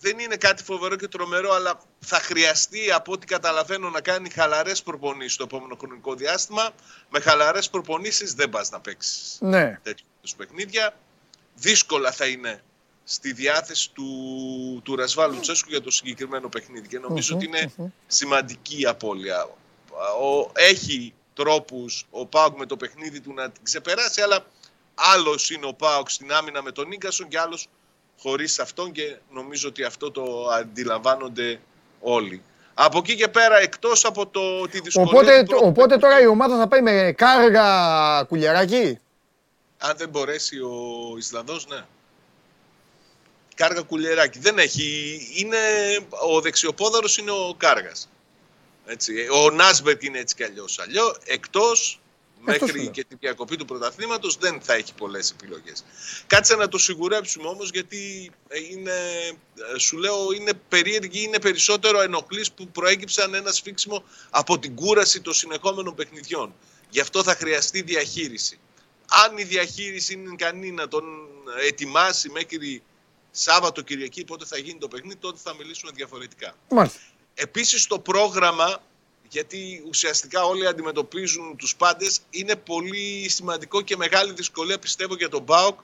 Δεν είναι κάτι φοβερό και τρομερό, αλλά θα χρειαστεί από ό,τι καταλαβαίνω να κάνει χαλαρές προπονήσεις το επόμενο χρονικό διάστημα. Με χαλαρές προπονήσεις δεν πας να παίξεις Ναι. τέτοιους είδους παιχνίδια. Δύσκολα θα είναι στη διάθεση του, του Ρασβάλου Λουτσέσκου για το συγκεκριμένο παιχνίδι και νομίζω ότι είναι σημαντική η απώλεια. Ο, έχει τρόπους ο Πάουκ με το παιχνίδι του να την ξεπεράσει, αλλά άλλος είναι ο Πάουκ στην άμυνα με τον Νίκασον και άλλος χωρίς αυτόν και νομίζω ότι αυτό το αντιλαμβάνονται όλοι. Από εκεί και πέρα, εκτός από το, τη δυσκολία Οπότε, του πρώτου οπότε τώρα η ομάδα θα πάει με κάργα κουλιαράκι; Αν δεν μπορέσει ο Ισλανδός, ναι. Κάργα κουλιεράκι. Δεν έχει. Είναι, ο δεξιοπόδαρος είναι ο Κάργας. Έτσι. Ο Νάσμπερκ είναι έτσι κι αλλιώς. Αλλιώ, εκτός Αυτό σου μέχρι λέω. και τη διακοπή του πρωταθλήματος δεν θα έχει πολλές επιλογές. Κάτσε να το σιγουρέψουμε όμως γιατί ε, είναι, ε, σου λέω είναι περίεργη, είναι περισσότερο ενοχλής που προέκυψαν ένα σφίξιμο από την κούραση των συνεχόμενων παιχνιδιών. Γι' αυτό θα χρειαστεί διαχείριση. Αν η διαχείριση είναι ικανή να τον ετοιμάσει μέχρι Σάββατο Κυριακή πότε θα γίνει το παιχνίδι, τότε θα μιλήσουμε διαφορετικά. Μάλιστα. Επίσης το πρόγραμμα, γιατί ουσιαστικά όλοι αντιμετωπίζουν τους πάντες, είναι πολύ σημαντικό και μεγάλη δυσκολία πιστεύω για τον ΠΑΟΚ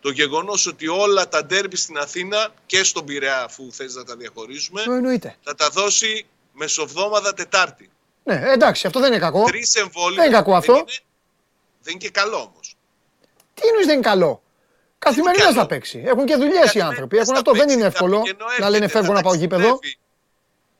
το γεγονός ότι όλα τα ντέρμπι στην Αθήνα και στον Πειραιά αφού θες να τα διαχωρίσουμε Το εννοείται. θα τα δώσει μεσοβδόμαδα Τετάρτη. Ναι, εντάξει, αυτό δεν είναι κακό. Τρεις εμβόλια. Δεν είναι κακό αυτό. είναι, δεν είναι και καλό όμως. Τι εννοείς δεν είναι καλό; Καθημερινά καλό. θα παίξει. Έχουν και δουλειές οι Καθημερινά άνθρωποι. Έχουν θα αυτό. Δεν παίξει, είναι θα εύκολο πηγαίνω, να έρχεται, λένε φεύγω θα να πάω γήπεδο.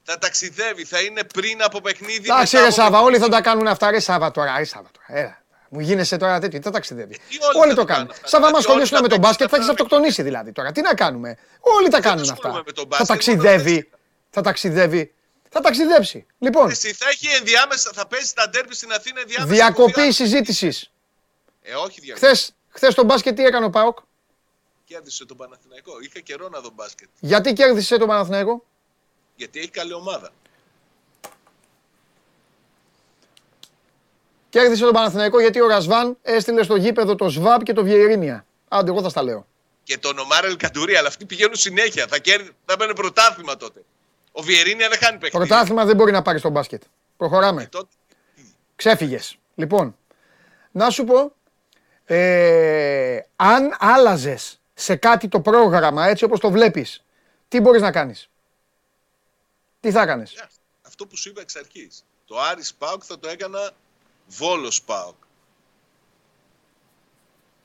Ταξιδεύει. Θα ταξιδεύει, θα είναι πριν από παιχνίδι. Εντάξει, μετά ρε από Σάβα, παιχνίδι. όλοι θα τα κάνουν αυτά. Ρε Σάβα τώρα, ρε Σάβα τώρα. Έλα. Μου γίνεσαι τώρα τέτοιο, τι θα ταξιδεύει. τι όλοι Όλοι θα το το κάνουν. κάνουν αυτά. Σαν να μα Δηλαδή, όλοι ασχολήσουν θα με τον παίξουν μπάσκετ, θα έχεις αυτά. αυτοκτονήσει δηλαδή τώρα. Τι να κάνουμε. Όλοι τα κάνουν αυτά. ασχολούμαι με τον Θα μπάσκετ, ταξιδεύει. μόνο Θα ταξιδεύει. Θα ταξιδέψει. Λοιπόν, Εσύ θα έχει ενδιάμεσα, θα παίζει τα ντέρμπι στην Αθήνα ενδιάμεσα. διακοπή από δύο- συζήτησης. Ε, όχι διακοπή. Χθες χθες το μπάσκετ τι έκανε ο Πάοκ; Κέρδισε τον Παναθηναϊκό. Είχα καιρό να δω μπάσκετ. Γιατί κέρδισε το Παναθηναϊκό; Γιατί έχει καλή ομάδα. Κέρδισε τον Παναθηναϊκό γιατί ο Ρασβάν έστειλε στο γήπεδο το ΣΒΑΠ και το Βιερίνια. Άντε, εγώ θα στα λέω. Και τον Ομάρελ Καντουρί, αλλά αυτοί πηγαίνουν συνέχεια. Θα, κέρδι... θα μπαίνει πρωτάθλημα τότε. Ο Βιερίνια δεν χάνει παιχνίδι. Πρωτάθλημα δεν μπορεί να πάρει στο μπάσκετ. Προχωράμε. Ε, τότε... Ξέφυγες. Λοιπόν, να σου πω, ε, αν άλλαζες σε κάτι το πρόγραμμα έτσι όπως το βλέπεις, τι μπορείς να κάνεις; Τι θα έκανες; Ε, Αυτό που σου είπα εξ αρχής. Το Άρης Πάοκ θα το έκανα Βόλος Πάοκ.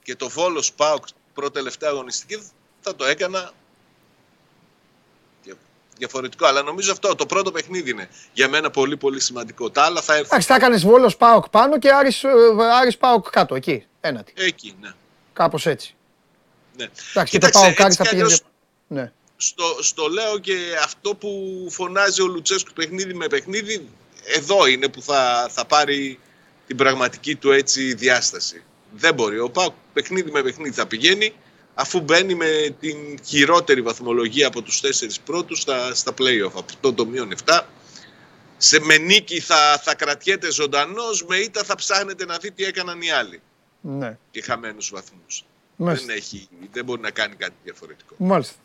Και το Βόλος Πάοκ πρώτη-τελευταία αγωνιστική θα το έκανα δια- διαφορετικό. Αλλά νομίζω αυτό το πρώτο παιχνίδι είναι για μένα πολύ πολύ σημαντικό. Τα άλλα θα έρθουν Εντάξει, θα έκανες Βόλος Πάοκ πάνω και Άρης, ε, Άρης Πάοκ κάτω, εκεί, ένατη. εκεί. Ναι. Κάπως έτσι. ναι. Εντάξει, και το Κοίταξε, Πάοκ Άρης έτσι θα κι πήγαινε... αλλιώς Ναι. Στο, στο λέω και αυτό που φωνάζει ο Λουτσέσκου παιχνίδι με παιχνίδι, εδώ είναι που θα, θα πάρει την πραγματική του έτσι διάσταση. Δεν μπορεί. Ο Πάουκ παιχνίδι με παιχνίδι θα πηγαίνει αφού μπαίνει με την χειρότερη βαθμολογία από τους τέσσερις πρώτους στα, στα play-off. Από αυτό το μείον 7. Σε με νίκη θα, θα κρατιέται ζωντανός, με ήττα θα ψάχνετε να δει τι έκαναν οι άλλοι ναι. και χαμένους βαθμούς. Μάλιστα. Δεν, έχει, δεν μπορεί να κάνει κάτι διαφορετικό. Μάλιστα.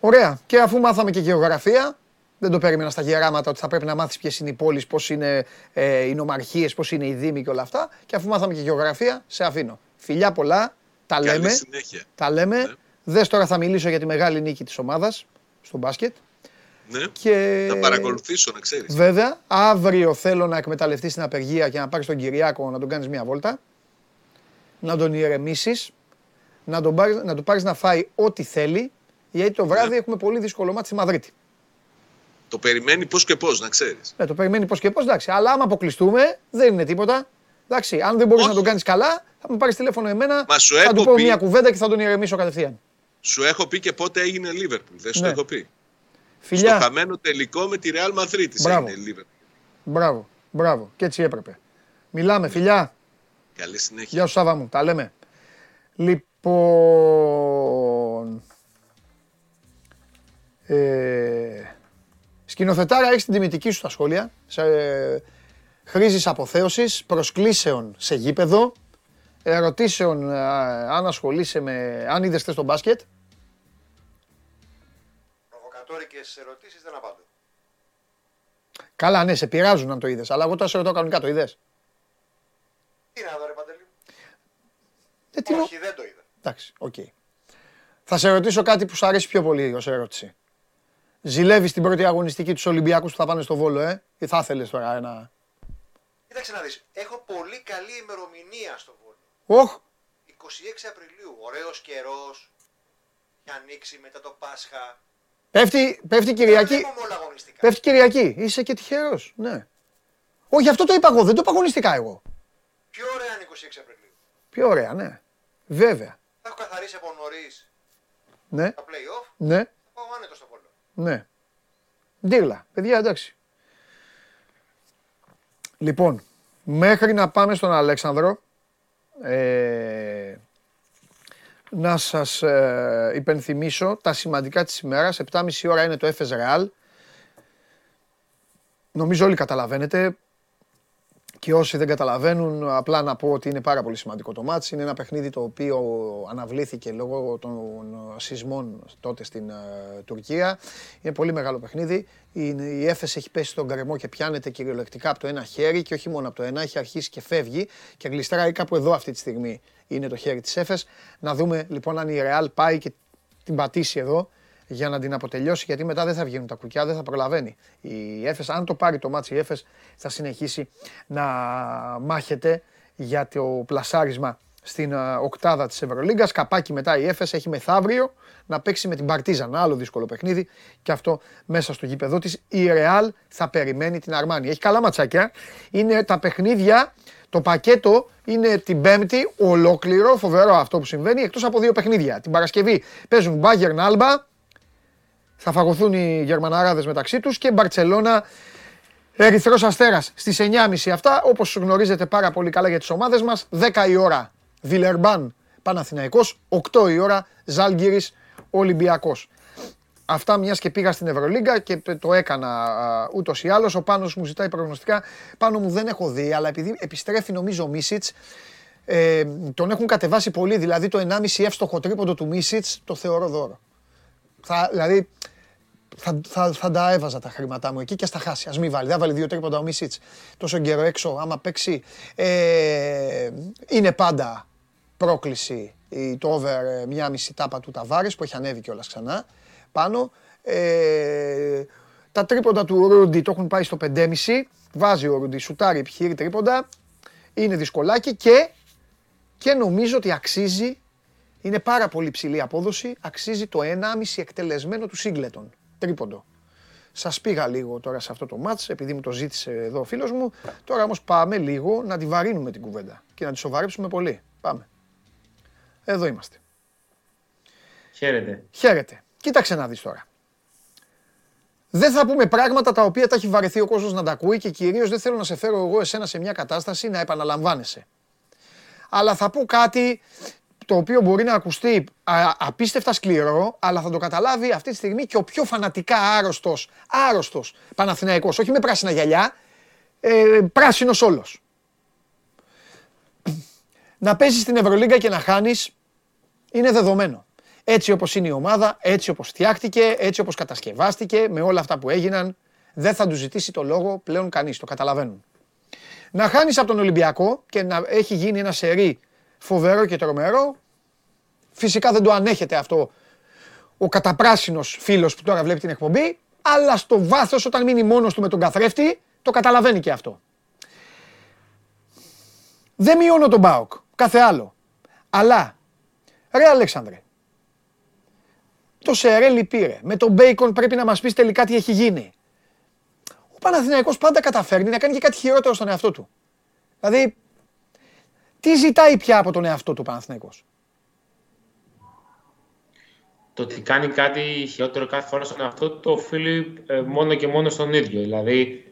Ωραία. Και αφού μάθαμε και γεωγραφία, δεν το περίμενα στα γεράματα ότι θα πρέπει να μάθεις ποιες είναι οι πόλεις, πώς είναι ε, οι νομαρχίες, πώς είναι οι δήμοι και όλα αυτά. Και αφού μάθαμε και γεωγραφία, σε αφήνω. Φιλιά πολλά, τα Καλή λέμε. συνέχεια. Τα λέμε. Ναι. Δες τώρα θα μιλήσω για τη μεγάλη νίκη της ομάδας στο μπάσκετ. Ναι. Και... Θα παρακολουθήσω, να ξέρεις. Βέβαια, αύριο θέλω να εκμεταλλευτείς την απεργία και να πάρεις τον Κυριάκο να τον κάνεις μια βόλτα. Να τον ηρεμήσεις. Να τον πάρεις, να του πάρεις να φάει ό,τι θέλει. Γιατί το βράδυ Ναι. έχουμε πολύ δύσκολο μάτι στη Μαδρίτη. Το περιμένει πώς και πώς, να ξέρεις. Ναι, το περιμένει πώς και πώς, εντάξει. Αλλά άμα αποκλειστούμε, δεν είναι τίποτα. Εντάξει, αν δεν μπορείς Όχι. να τον κάνεις καλά, θα μου πάρεις τηλέφωνο εμένα. Μα σου θα έχω του πω πει- μια κουβέντα και θα τον ηρεμήσω κατευθείαν. Σου έχω πει και πότε έγινε Λίβερπουλ. Δεν σου Ναι. το έχω πει. Φιλιά, Στο χαμένο τελικό με τη Real Madrid Μπράβο. έγινε Λίβερπουλ. μπράβο, μπράβο. Και έτσι έπρεπε. Μιλάμε, φιλιά. Καλή συνέχεια. Γεια σου Σάβα μου, τα λέμε. Λοιπόν... Ε, σκηνοθετάρα, έχεις την τιμητική σου στα σχόλια. Σε, χρήζεις αποθέωσης, προσκλήσεων σε γήπεδο, ερωτήσεων ε, αν ασχολείσαι με... αν είδες χθες τον μπάσκετ. Προβοκατόρικες ερωτήσεις δεν απαντώ. Καλά, ναι, σε πειράζουν αν το είδες, αλλά εγώ τώρα σε ρωτάω κανονικά, το είδες; Τι να δω ρε Παντελή. Ε, τι νο- Όχι, δεν το είδα. Εντάξει, οκ. Θα σε ρωτήσω κάτι που σου αρέσει πιο πολύ ως ερώτηση. Ζηλεύεις την πρώτη αγωνιστική του Ολυμπιακού που θα πάνε στο Βόλο, ε; Ή θα ήθελες τώρα ένα... Κοίταξε να δεις. Έχω πολύ καλή ημερομηνία στο Βόλο. Όχ, 26 Απριλίου. Ωραίος καιρός. Για ανοίξει μετά το Πάσχα. πέφτει, πέφτει Δεν Κυριακή. βλέπουμε όλα αγωνιστικά. Πέφτει Κυριακή. Είσαι και τυχερός, ναι. Όχι, αυτό το είπα εγώ, δεν το είπα αγωνιστικά εγώ. Πιο ωραία είναι 26 Απριλίου. Πιο ωραία, ναι. Βέβαια. Θα έχω καθαρίσει από νωρίς Ναι, τα play-off. ναι, Θα πάω άνετο στο Βόλο. Ναι. Ντύρλα, παιδιά, εντάξει. Λοιπόν, μέχρι να πάμε στον Αλέξανδρο, ε, να σας ε, υπενθυμίσω τα σημαντικά της ημέρας. 7.30 ώρα είναι το Έφες Real. Νομίζω όλοι καταλαβαίνετε. Και όσοι δεν καταλαβαίνουν, απλά να πω ότι είναι πάρα πολύ σημαντικό το μάτς. Είναι ένα παιχνίδι το οποίο αναβλήθηκε λόγω των σεισμών τότε στην ε, Τουρκία. Είναι πολύ μεγάλο παιχνίδι. Η, η Έφες έχει πέσει στον καρεμό και πιάνεται κυριολεκτικά από το ένα χέρι και όχι μόνο από το ένα, έχει αρχίσει και φεύγει και γλιστράει κάπου εδώ αυτή τη στιγμή είναι το χέρι της Έφες. Να δούμε λοιπόν αν η Ρεάλ πάει και την πατήσει εδώ για να την αποτελειώσει γιατί μετά δεν θα βγαίνουν τα κουκιά, δεν θα προλαβαίνει. Η Έφες, αν το πάρει το ματς η Έφες θα συνεχίσει να μάχεται για το πλασάρισμα στην α, οκτάδα της Ευρωλίγκας. Καπάκι μετά η Έφες έχει μεθαύριο να παίξει με την Παρτίζαν. Άλλο δύσκολο παιχνίδι και αυτό μέσα στο γήπεδο της. Η Ρεάλ θα περιμένει την Αρμάνι. Έχει καλά ματσάκια. Είναι τα παιχνίδια, το πακέτο είναι την Πέμπτη, ολόκληρο, φοβερό αυτό που συμβαίνει, εκτός από δύο παιχνίδια. Την Παρασκευή παίζουν Bayern Alba, θα φαγωθούν οι Γερμαναράδες μεταξύ τους και Μπαρτσελώνα Ερυθρός Αστέρας στις 9.30 αυτά, όπως γνωρίζετε πάρα πολύ καλά για τις ομάδες μας, 10 η ώρα Βιλερμπάν Παναθηναϊκός, 8 η ώρα Ζάλγκυρης Ολυμπιακός. Αυτά μιας και πήγα στην Ευρωλίγκα και το έκανα ούτως ή άλλως. Ο Πάνος μου ζητάει προγνωστικά. Πάνω μου δεν έχω δει, αλλά επειδή επιστρέφει νομίζω ο Μίσιτς, ε, τον έχουν κατεβάσει πολύ. Δηλαδή το 1,5 εύστοχο τρίποντο του Μίσιτς το θεωρώ δώρο. Θα, δηλαδή θα, θα, θα τα έβαζα τα χρήματά μου εκεί και στα χάσει. Α μην βάλει. Δεν βάλει δύο τρίποντα ο Μίσιτς τόσο καιρό έξω. Άμα παίξει. Ε, είναι πάντα πρόκληση το over ε, μια μισή τάπα του Ταβάρης που έχει ανέβει κιόλας ξανά πάνω. Ε, τα τρίποντα του Ρούντι το έχουν πάει στο 5,5. Βάζει ο Ρούντι, σουτάρει, επιχείρη τρίποντα. Είναι δυσκολάκι και, και νομίζω ότι αξίζει, είναι πάρα πολύ ψηλή απόδοση, αξίζει το 1,5 εκτελεσμένο του Σίγκλετον. Τρίποντο. Σας πήγα λίγο τώρα σε αυτό το μάτς, επειδή μου το ζήτησε εδώ ο φίλος μου. Τώρα όμως πάμε λίγο να τη βαρύνουμε την κουβέντα και να τη σοβαρέψουμε πολύ. Πάμε. Εδώ είμαστε. Χαίρετε. Χαίρετε. Κοίταξε να δεις τώρα. Δεν θα πούμε πράγματα τα οποία τα έχει βαρεθεί ο κόσμος να τα ακούει και κυρίως δεν θέλω να σε φέρω εγώ εσένα σε μια κατάσταση να επαναλαμβάνεσαι. Αλλά θα πω κάτι το οποίο μπορεί να ακουστεί απίστευτα σκληρό, αλλά θα το καταλάβει αυτή τη στιγμή και ο πιο φανατικά άρρωστος, άρρωστος Παναθηναϊκός, όχι με πράσινα γυαλιά, ε, πράσινος όλος. Να παίζεις στην Ευρωλίγκα και να χάνεις είναι δεδομένο. Έτσι όπως είναι η ομάδα, έτσι όπως φτιάχτηκε, έτσι όπως κατασκευάστηκε, με όλα αυτά που έγιναν, δεν θα τους ζητήσει το λόγο πλέον κανείς, το καταλαβαίνουν. Να χάνεις από τον Ολυμπιακό και να έχει γίνει ένα σερί φοβερό και τρομερό, φυσικά δεν το ανέχεται αυτό ο καταπράσινος φίλος που τώρα βλέπει την εκπομπή, αλλά στο βάθος όταν μείνει μόνος του με τον καθρέφτη, το καταλαβαίνει και αυτό. Δεν μειώνω τον ΠΑΟΚ, κάθε άλλο. Αλλά, ρε Αλέξανδρε, το Σερέλι πήρε. Με τον Μπέικον πρέπει να μας πεις τελικά τι έχει γίνει. Ο Παναθηναϊκός πάντα καταφέρνει να κάνει και κάτι χειρότερο στον εαυτό του. Δηλαδή, τι ζητάει πια από τον εαυτό του ο Παναθηναϊκός; Το ότι κάνει κάτι χειρότερο κάθε φορά στον εαυτό του το οφείλει ε, μόνο και μόνο στον ίδιο. Δηλαδή,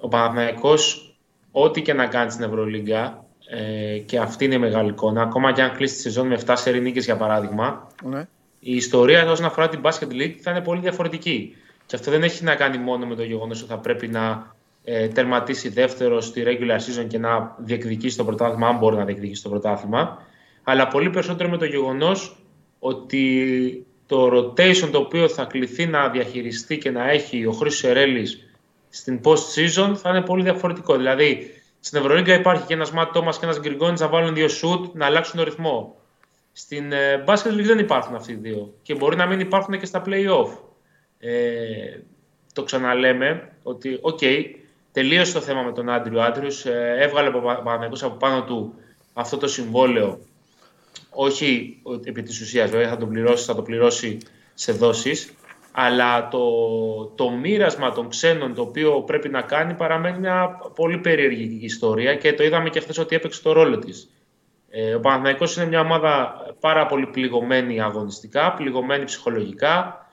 ο Παναθηναϊκός ό,τι και να κάνει στην Ευρωλίγκα, ε, και αυτή είναι η μεγάλη εικόνα, ακόμα και αν κλείσει τη σεζόν με 7 σερή για παράδειγμα, ναι η ιστορία όσον αφορά την Basket League θα είναι πολύ διαφορετική. Και αυτό δεν έχει να κάνει μόνο με το γεγονός ότι θα πρέπει να ε, τερματίσει δεύτερο στη regular season και να διεκδικήσει το πρωτάθλημα, αν μπορεί να διεκδικήσει το πρωτάθλημα, αλλά πολύ περισσότερο με το γεγονός ότι το rotation το οποίο θα κληθεί να διαχειριστεί και να έχει ο Χρήσος Ερέλη στην post-season θα είναι πολύ διαφορετικό. Δηλαδή, στην Ευρωλίγκα υπάρχει και ένας Ματ Τόμας και ένας Γκριγκόνης να βάλουν δύο σουτ να αλλάξουν το ρυθμό. Στην ε, Basket League δεν υπάρχουν αυτοί οι δύο και μπορεί να μην υπάρχουν και στα play-off. Ε, το ξαναλέμε ότι, OK, okay, τελείωσε το θέμα με τον Άντριο Άντριους, ε, έβγαλε από, από πάνω του αυτό το συμβόλαιο, όχι επί της ουσίας, βέβαια θα το πληρώσει, θα το πληρώσει σε δόσεις, αλλά το, το μοίρασμα των ξένων το οποίο πρέπει να κάνει παραμένει μια πολύ περίεργη ιστορία και το είδαμε και χθες ότι έπαιξε το ρόλο της. Ε, ο Παναθηναϊκός είναι μια ομάδα πάρα πολύ πληγωμένη αγωνιστικά, πληγωμένη ψυχολογικά.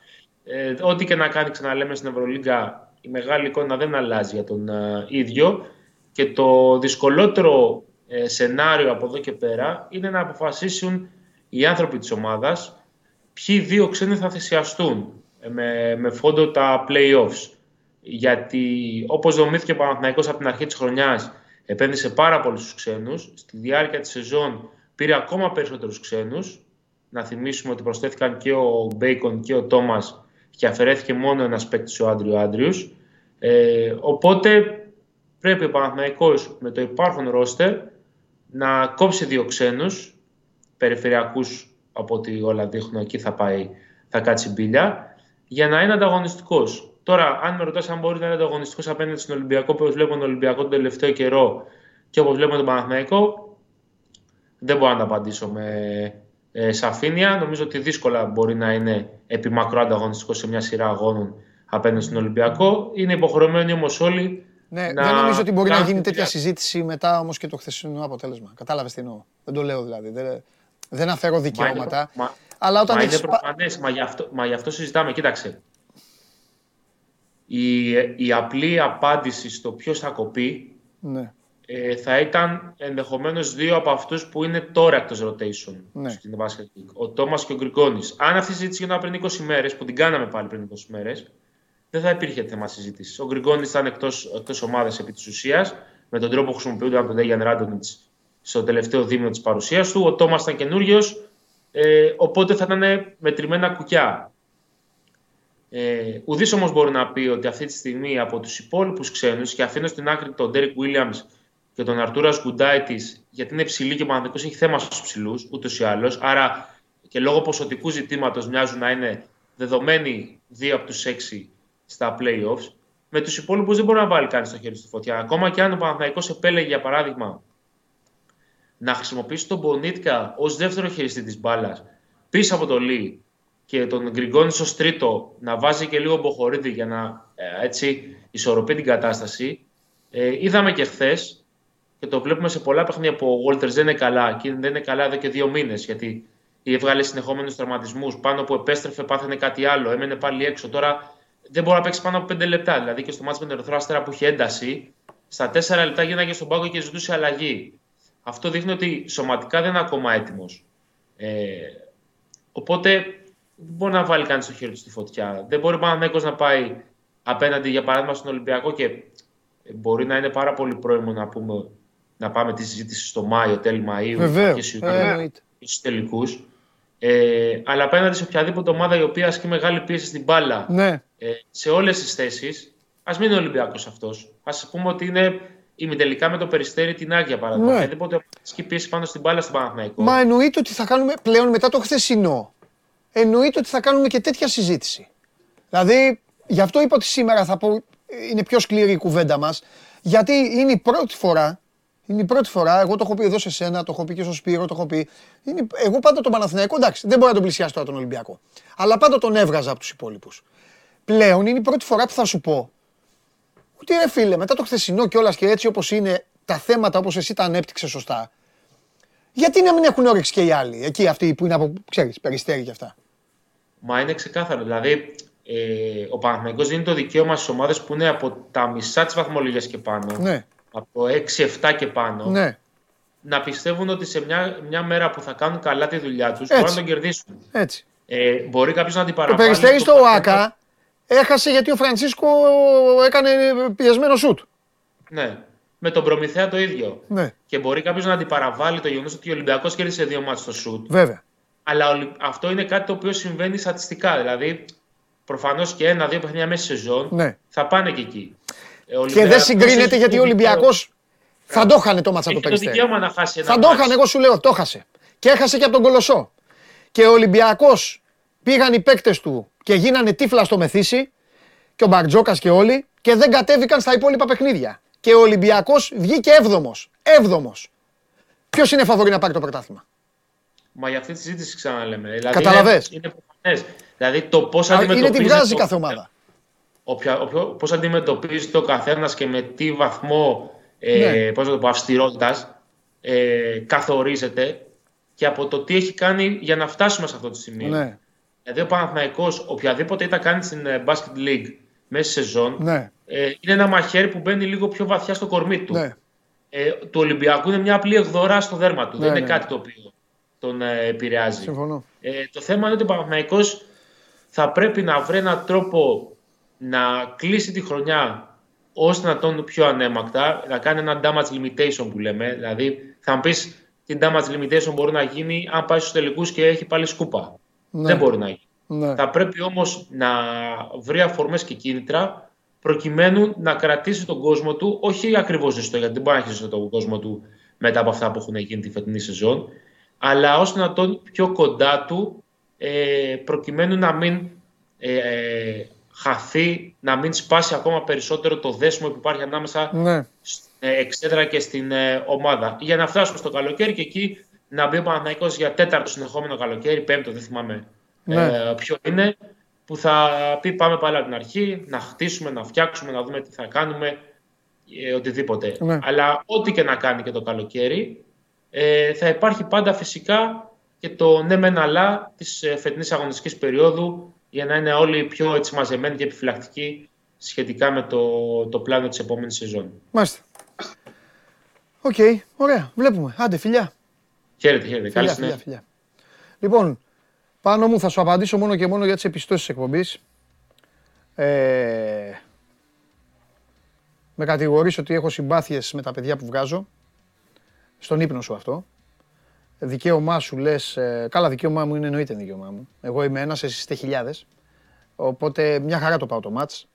Ε, ό,τι και να κάνει, ξαναλέμε, στην Ευρωλίγκα, η μεγάλη εικόνα δεν αλλάζει για τον ε, ίδιο. Και το δυσκολότερο ε, σενάριο από εδώ και πέρα είναι να αποφασίσουν οι άνθρωποι της ομάδας ποιοι δύο ξένοι θα θυσιαστούν με, με φόντο τα play-offs. Γιατί όπως δομήθηκε ο Παναθηναϊκός από την αρχή της χρονιάς επένδυσε πάρα πολλούς στους ξένους. Στη διάρκεια της σεζόν πήρε ακόμα περισσότερους ξένους. Να θυμίσουμε ότι προσθέθηκαν και ο Μπέικον και ο Τόμας και αφαιρέθηκε μόνο ένας παίκτης ο Άντριο Άντριους. Ε, οπότε πρέπει ο Παναθηναϊκός με το υπάρχον ρόστερ να κόψει δύο ξένους περιφερειακούς από ό,τι όλα δείχνουν εκεί θα πάει, θα κάτσει μπίλια για να είναι ανταγωνιστικός. Τώρα, αν με ρωτάς αν μπορεί να είναι ανταγωνιστικός απέναντι στον Ολυμπιακό, όπως βλέπω τον Ολυμπιακό τον τελευταίο καιρό και όπως βλέπω τον Παναθηναϊκό, δεν μπορώ να τα απαντήσω με ε, σαφήνεια. Νομίζω ότι δύσκολα μπορεί να είναι επιμακρό ανταγωνιστικό σε μια σειρά αγώνων απέναντι στον Ολυμπιακό. Είναι υποχρεωμένοι όμως όλοι. Ναι, να... δεν νομίζω ότι μπορεί να γίνει τέτοια συζήτηση μετά όμως και το χθεσινό αποτέλεσμα. Κατάλαβες τι εννοώ. Δεν το λέω δηλαδή. Δεν, δεν αφαιρώ δικαιώματα. Μα, αλλά όταν μα είναι προφανές, μα, γι αυτό, μα γι' αυτό συζητάμε. Κοίταξε, η, η απλή απάντηση στο ποιος θα κοπεί ναι. Ε, θα ήταν ενδεχομένως δύο από αυτούς που είναι τώρα εκτός rotation ναι. στην Basket League. Ο Τόμας και ο Γκρικόνης. Αν αυτή η συζήτηση γινόταν πριν 20 μέρες, που την κάναμε πάλι πριν 20 μέρες, δεν θα υπήρχε θέμα συζήτησης. Ο Γκρικόνης ήταν εκτός, εκτός ομάδας επί της ουσίας, με τον τρόπο που χρησιμοποιούνται από τον Ντέγιαν Ράντονιτς στο τελευταίο δίμηνο της παρουσίας του. Ο Τόμας ήταν καινούριος, ε, οπότε θα ήταν μετρημένα κουκιά. Ε, Ουδής όμως μπορεί να πει ότι αυτή τη στιγμή από τους υπόλοιπους ξένους και αφήνω στην άκρη τον Ντέρικ Williams και τον Αρτούρα Γκουντάιτης, γιατί είναι ψηλή και ο Παναθυνικό έχει θέμα στους ψηλούς, ούτως ή άλλως. Άρα και λόγω ποσοτικού ζητήματος μοιάζουν να είναι δεδομένοι δύο από τους έξι στα playoffs. Με τους υπόλοιπους δεν μπορεί να βάλει κανείς το χέρι στη φωτιά. Ακόμα και αν ο Παναθυναϊκό επέλεγε, για παράδειγμα, να χρησιμοποιήσει τον Μπονίτκα ως δεύτερο χειριστή της μπάλας πίσω από το Λί και τον Γκριγκόνης ως τρίτο να βάζει και λίγο μποχορίδι για να ε, έτσι ισορροπεί την κατάσταση. Ε, είδαμε και χθες και το βλέπουμε σε πολλά παιχνίδια που ο Βόλτερ δεν είναι καλά και δεν είναι καλά εδώ και δύο μήνες γιατί έβγαλε συνεχόμενους τραυματισμούς. Πάνω που επέστρεφε, πάθαινε κάτι άλλο, έμενε πάλι έξω. Τώρα δεν μπορεί να παίξει πάνω από πέντε λεπτά. Δηλαδή και στο μάτι με τον Ερυθρό Αστέρα που είχε ένταση, στα τέσσερα λεπτά γίναγε στον πάγκο και ζητούσε αλλαγή. Αυτό δείχνει ότι σωματικά δεν είναι ακόμα έτοιμος. Ε, οπότε δεν μπορεί να βάλει κανείς το χέρι του στη φωτιά. Δεν μπορεί ο να πάει απέναντι, για παράδειγμα, στον Ολυμπιακό και μπορεί να είναι πάρα πολύ πρόημο να, πούμε, να πάμε τη συζήτηση στο Μάιο, τέλη Μαΐου, Βεβαίως. Ε, στου τελικούς. Ε, αλλά απέναντι σε οποιαδήποτε ομάδα η οποία ασκεί μεγάλη πίεση στην μπάλα ναι. ε, σε όλες τις θέσεις, ας μην είναι Ολυμπιακός αυτός. Α πούμε ότι είναι ημιτελικά με το περιστέρι την Άγια παράδειγμα. Ναι. Οποιαδήποτε ασκεί πίεση πάνω στην μπάλα στην Παναθηναϊκό. Μα εννοείται ότι θα κάνουμε πλέον μετά το χθεσινό. Εννοείται ότι θα κάνουμε και τέτοια συζήτηση. Δηλαδή, γι' αυτό είπα ότι σήμερα θα πω, είναι πιο σκληρή η κουβέντα μας, γιατί είναι η πρώτη φορά είναι η πρώτη φορά, εγώ το έχω πει εδώ σε σένα, το έχω πει και στο Σπύρο, το έχω πει. Είναι, εγώ πάντα τον Παναθηναϊκό, εντάξει, δεν μπορώ να τον πλησιάσω τώρα τον Ολυμπιακό. Αλλά πάντα τον έβγαζα από τους υπόλοιπους. Πλέον είναι η πρώτη φορά που θα σου πω ότι ρε φίλε, μετά το χθεσινό κιόλας και έτσι όπως είναι τα θέματα όπως εσύ τα ανέπτυξες σωστά. Γιατί να μην έχουν όρεξη και οι άλλοι, εκεί αυτοί που είναι από, ξέρεις, περιστέρι και αυτά; Μα είναι ξεκάθαρο. Δηλαδή, ε, ο Παναθηναϊκός δίνει το δικαίωμα στις ομάδες που είναι από τα μισά της βαθμολογία και πάνω. Ναι από 6-7 και πάνω, ναι. να πιστεύουν ότι σε μια, μια μέρα που θα κάνουν καλά τη δουλειά τους μπορούν να τον κερδίσουν. Έτσι. Ε, μπορεί κάποιος να την παραπάνω. Το περιστέρι στο ΟΑΚΑ έχασε γιατί ο Φρανσίσκο έκανε πιεσμένο σουτ. Ναι. Με τον Προμηθέα το ίδιο. Ναι. Και μπορεί κάποιος να αντιπαραβάλει το γεγονός ότι ο Ολυμπιακός κέρδισε δύο μάτια στο σουτ. Βέβαια. Αλλά αυτό είναι κάτι το οποίο συμβαίνει στατιστικά. Δηλαδή, προφανώς και ένα-δύο παιχνίδια μέσα σε σεζόν ναι. θα πάνε και εκεί. Ε, και δεν συγκρίνεται γιατί ο Ολυμπιακός θα το είχανε το μάτσα το περιστέρι. δικαίωμα να χάσει ένα Θα το είχανε, εγώ σου λέω, το έχασε. Και έχασε και από τον Κολοσσό. Και ο Ολυμπιακός πήγαν οι παίκτες του και γίνανε τύφλα στο μεθύσι και ο Μπαρτζόκας και όλοι και δεν κατέβηκαν στα υπόλοιπα παιχνίδια. Και ο Ολυμπιακός βγήκε έβδομος. Έβδομος. Ποιος είναι φαβορή να πάρει το πρωτάθλημα; Μα για αυτή τη συζήτηση ξαναλέμε. Δηλαδή Καταλαβες. Είναι, είναι Δηλαδή το πώς αντιμετωπίζει. Είναι τι βγάζει κάθε ομάδα πώς αντιμετωπίζεται ο καθένας και με τι βαθμό ε, ναι. πώς το πω, αυστηρότητας ε, καθορίζεται και από το τι έχει κάνει για να φτάσουμε σε αυτό το σημείο. Ναι. Δηλαδή ο Παναθηναϊκός οποιαδήποτε ήταν κάνει στην ε, Basket League μέσα σε σεζόν ναι. ε, είναι ένα μαχαίρι που μπαίνει λίγο πιο βαθιά στο κορμί του. Ναι. Ε, του Ολυμπιακού είναι μια απλή εκδορά στο δέρμα του. Δεν είναι κάτι το οποίο τον ε, επηρεάζει. Συμφωνώ. Ε, το θέμα είναι ότι ο Παναθηναϊκός θα πρέπει να βρει έναν τρόπο να κλείσει τη χρονιά ώστε να τον πιο ανέμακτα, να κάνει ένα damage limitation που λέμε. Δηλαδή, θα μου πεις τι damage limitation μπορεί να γίνει αν πάει στους τελικούς και έχει πάλι σκούπα. Ναι. Δεν μπορεί να γίνει. Ναι. Θα πρέπει όμως να βρει αφορμές και κίνητρα προκειμένου να κρατήσει τον κόσμο του, όχι ακριβώς ζεστό, γιατί δεν μπορεί να έχει ζεστό τον κόσμο του μετά από αυτά που έχουν γίνει τη φετινή σεζόν, αλλά ώστε να τον πιο κοντά του, ε, προκειμένου να μην ε, ε χαθεί, να μην σπάσει ακόμα περισσότερο το δέσμο που υπάρχει ανάμεσα ναι. στην ε, εξέδρα και στην ε, ομάδα. Για να φτάσουμε στο καλοκαίρι και εκεί να μπει ο Παναθηναϊκός για τέταρτο συνεχόμενο καλοκαίρι, πέμπτο δεν θυμάμαι ναι. ε, ποιο είναι, που θα πει πάμε πάλι από την αρχή, να χτίσουμε, να φτιάξουμε, να δούμε τι θα κάνουμε, ε, οτιδήποτε. Ναι. Αλλά ό,τι και να κάνει και το καλοκαίρι, ε, θα υπάρχει πάντα φυσικά και το ναι μεν αλλά της ε, φετινής αγωνιστικής περίοδου για να είναι όλοι πιο έτσι, μαζεμένοι και επιφυλακτικοί σχετικά με το, το πλάνο της επόμενης σεζόν. Μάλιστα. OK, okay, ωραία. Βλέπουμε. Άντε, φιλιά. Χαίρετε, χαίρετε. Φιλιά, Καλή φιλιά, φιλιά. Λοιπόν, πάνω μου θα σου απαντήσω μόνο και μόνο για τις επιστώσεις της εκπομπής. Ε, με κατηγορείς ότι έχω συμπάθειες με τα παιδιά που βγάζω. Στον ύπνο σου αυτό δικαίωμά σου λες. Ε, καλά, δικαίωμά μου είναι εννοείται δικαίωμά μου. Εγώ είμαι ένας, εσεί είστε χιλιάδες. Οπότε μια χαρά το πάω το μάτς.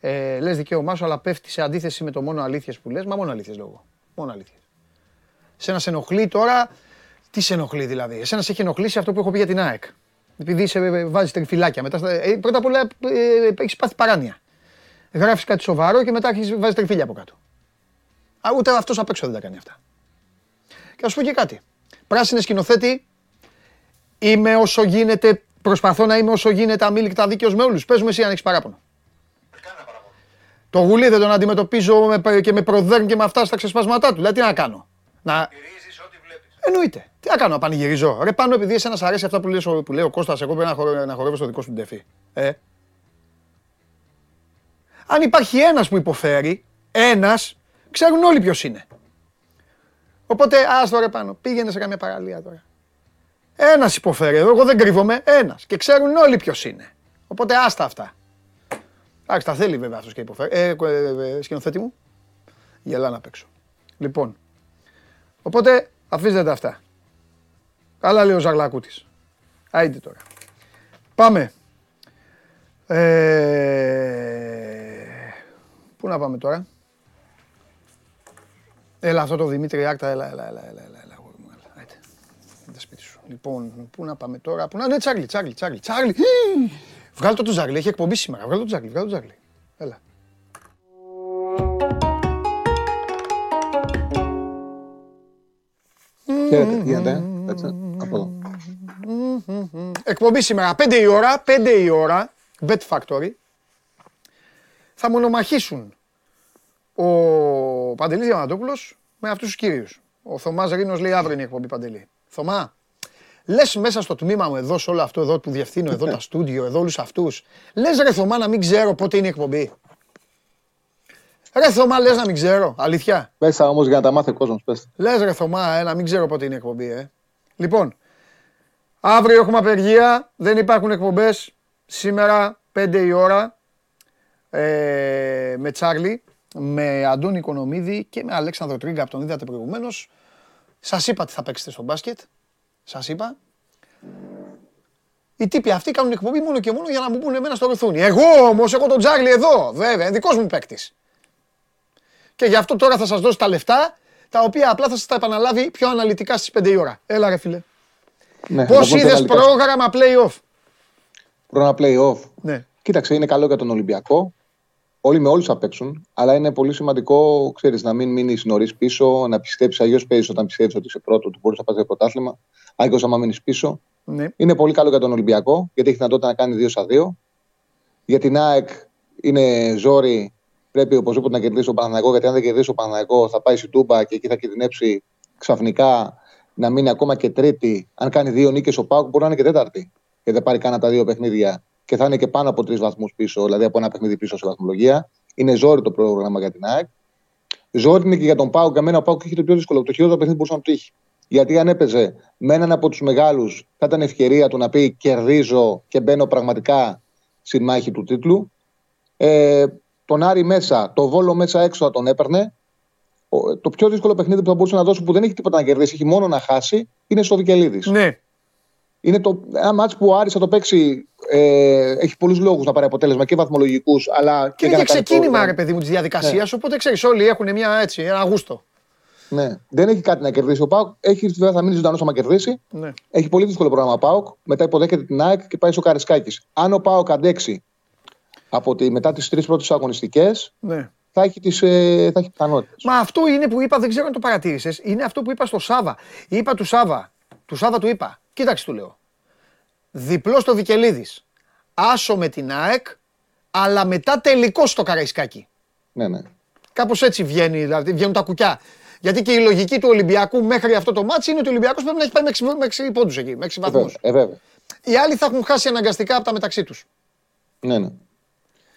Ε, λες δικαίωμά σου, αλλά πέφτει σε αντίθεση με το μόνο αλήθειες που λες. Μα μόνο αλήθειες λόγω. Μόνο αλήθειες. Σε σε ενοχλεί τώρα, τι σε ενοχλεί δηλαδή; Εσένα σε έχει ενοχλήσει αυτό που έχω πει για την ΑΕΚ. Επειδή σε βάζεις τριφυλάκια. Μετά, ε, πρώτα απ' όλα ε, έχεις πάθει παράνοια. Γράφεις κάτι σοβαρό και μετά έχεις βάζεις τριφύλια από κάτω. Α, ούτε αυτός απ' έξω δεν τα κάνει αυτά. Και να σου πω και κάτι. Πράσινε σκηνοθέτη, είμαι όσο γίνεται, προσπαθώ να είμαι όσο γίνεται αμήλικτα δίκαιος με όλους. Πες μου εσύ αν έχεις παράπονο. Το γουλί δεν τον αντιμετωπίζω με, και με προδέρν και με αυτά στα ξεσπάσματά του. Δηλαδή τι να κάνω. Να... Εννοείται. Τι να κάνω, να πανηγυρίζω. Ρε πάνω επειδή εσένα αρέσει αυτά που, λες, που λέει ο Κώστας, εγώ πρέπει να, χορεύω, να χορεύω στο δικό σου ντεφί. Ε. Αν υπάρχει ένας που υποφέρει, ένας, ξέρουν όλοι ποιος είναι. Οπότε, άστο ρε πάνω, πήγαινε σε καμία παραλία τώρα. Ένας υποφέρει εδώ, εγώ δεν κρύβομαι, ένας. Και ξέρουν όλοι ποιος είναι. Οπότε άστα αυτά. Εντάξει, τα θέλει βέβαια αυτός και υποφέρει. Ε, ε, ε, σκηνοθέτη μου, γελά να παίξω. Λοιπόν, οπότε αφήστε τα αυτά. Καλά λέει ο Ζαγλακούτης. Άιντε τώρα. Πάμε. Ε... Πού να πάμε τώρα; Έλα αυτό το Δημήτρη Άκτα, έλα, έλα, έλα, έλα, έλα, έλα, έλα, έλα, σπίτι σου. Λοιπόν, πού να πάμε τώρα, πού να, ναι, Τσάρλι, Τσάρλι, Τσάρλι, Τσάρλι. Βγάλ' το του Τσάρλι, έχει εκπομπή σήμερα, βγάλ' το του Τσάρλι, βγάλ' το Τσάρλι. Έλα. Χαίρετε, τι γίνεται, έτσι, από εδώ. Εκπομπή σήμερα, 5 η ώρα, 5 η ώρα, Bet Factory. Θα μονομαχήσουν ο Παντελής Διαμαντόπουλος με αυτούς τους κύριους. Ο Θωμάς Ρήνος λέει αύριο είναι η εκπομπή Παντελή. Θωμά, λες μέσα στο τμήμα μου εδώ, σε όλο αυτό εδώ που διευθύνω, εδώ τα στούντιο, εδώ όλους αυτούς. Λες ρε Θωμά να μην ξέρω πότε είναι η εκπομπή. Ρε Θωμά, λες να μην ξέρω, αλήθεια. Πέσα όμως για να τα μάθει ο κόσμος, πες. Λες ρε Θωμά, ε, να μην ξέρω πότε είναι η εκπομπή, ε. Λοιπόν, αύριο έχουμε απεργία, δεν υπάρχουν εκπομπές. Σήμερα, 5 η ώρα, ε, με Τσάρλι, με Αντώνη Οικονομίδη και με Αλέξανδρο Τρίγκα, από τον είδατε προηγουμένως. Σας είπα τι θα παίξετε στο μπάσκετ. Σας είπα. Οι τύποι αυτοί κάνουν εκπομπή μόνο και μόνο για να μου πούνε εμένα στο ρουθούνι. Εγώ όμως έχω τον Τζάρλι εδώ, βέβαια, δικός μου παίκτης. Και γι' αυτό τώρα θα σας δώσω τα λεφτά, τα οποία απλά θα σας τα επαναλάβει πιο αναλυτικά στις 5 η ώρα. Έλα ρε φίλε. Ναι, Πώς είδες πρόγραμμα play-off; Πρόγραμμα play-off. Ναι. Κοίταξε, είναι καλό για τον Ολυμπιακό. Όλοι με όλους θα παίξουν, αλλά είναι πολύ σημαντικό ξέρεις, να μην μείνεις νωρίς πίσω, να πιστέψεις. Αλλιώς παίζεις όταν πιστεύει ότι είσαι πρώτο, ότι μπορείς να πάρει το πρωτάθλημα. Άγιο, άμα μείνεις πίσω. Ναι. Είναι πολύ καλό για τον Ολυμπιακό, γιατί έχει δυνατότητα να κάνει 2 στα 2. Για την ΑΕΚ είναι ζόρι, πρέπει οπωσδήποτε να κερδίσει ο Παναναναϊκό, γιατί αν δεν κερδίσει ο Παναναναϊκό θα πάει στη Τούμπα και εκεί θα κινδυνεύσει ξαφνικά να μείνει ακόμα και τρίτη. Αν κάνει δύο νίκες ο Πάουκ, μπορεί να είναι και τέταρτη. Και δεν πάρει κανένα από τα δύο παιχνίδια και θα είναι και πάνω από τρεις βαθμούς πίσω, δηλαδή από ένα παιχνίδι πίσω σε βαθμολογία. Είναι ζόρι το πρόγραμμα για την ΑΕΚ. Ζόρι είναι και για τον Πάουκ. Για μένα ο Πάουκ έχει το πιο δύσκολο. Το χειρότερο παιχνίδι που μπορούσε να του είχε. Γιατί αν έπαιζε με έναν από τους μεγάλους, θα ήταν ευκαιρία του να πει κερδίζω και μπαίνω πραγματικά στη μάχη του τίτλου. Ε, τον Άρη μέσα, το Βόλο μέσα έξω θα τον έπαιρνε. Το πιο δύσκολο παιχνίδι που θα μπορούσε να δώσει που δεν έχει τίποτα να κερδίσει, έχει μόνο να χάσει, είναι στο Βικελίδης. Ναι. Είναι το, ένα μάτς που ο Άρης θα το παίξει. Ε, έχει πολλούς λόγους να πάρει αποτέλεσμα και βαθμολογικούς. Αλλά και, και είναι ξεκίνημα, ρε παιδί μου, της διαδικασίας. Ναι. Οπότε ξέρεις, όλοι έχουν μια έτσι, ένα γούστο. Ναι. Δεν έχει κάτι να κερδίσει ο Πάουκ. Έχει βέβαια θα μείνει ζωντανός άμα κερδίσει. Ναι. Έχει πολύ δύσκολο πρόγραμμα ο Πάουκ. Μετά υποδέχεται την ΑΕΚ και πάει στο Καρισκάκης. Αν ο Πάουκ αντέξει από τη, μετά τις τρεις πρώτες αγωνιστικές, ναι. θα έχει, τις, ε, θα έχει πιθανότητες. Μα αυτό είναι που είπα, δεν ξέρω αν το παρατήρησες. Είναι αυτό που είπα στο Σάβα. Είπα του Σάβα. Του Σάβα του είπα. Κοίταξε του λέω διπλός στο Βικελίδης. Άσο με την ΑΕΚ, αλλά μετά τελικός στο Καραϊσκάκι. Ναι, ναι. Κάπως έτσι βγαίνει, δηλαδή βγαίνουν τα κουκιά. Γιατί και η λογική του Ολυμπιακού μέχρι αυτό το μάτσο είναι ότι ο Ολυμπιακός πρέπει να έχει πάει με 6, πόντους εκεί, με 6 βαθμούς. Ε, βέβαια. Οι άλλοι θα έχουν χάσει αναγκαστικά από τα μεταξύ τους. Ναι, ναι.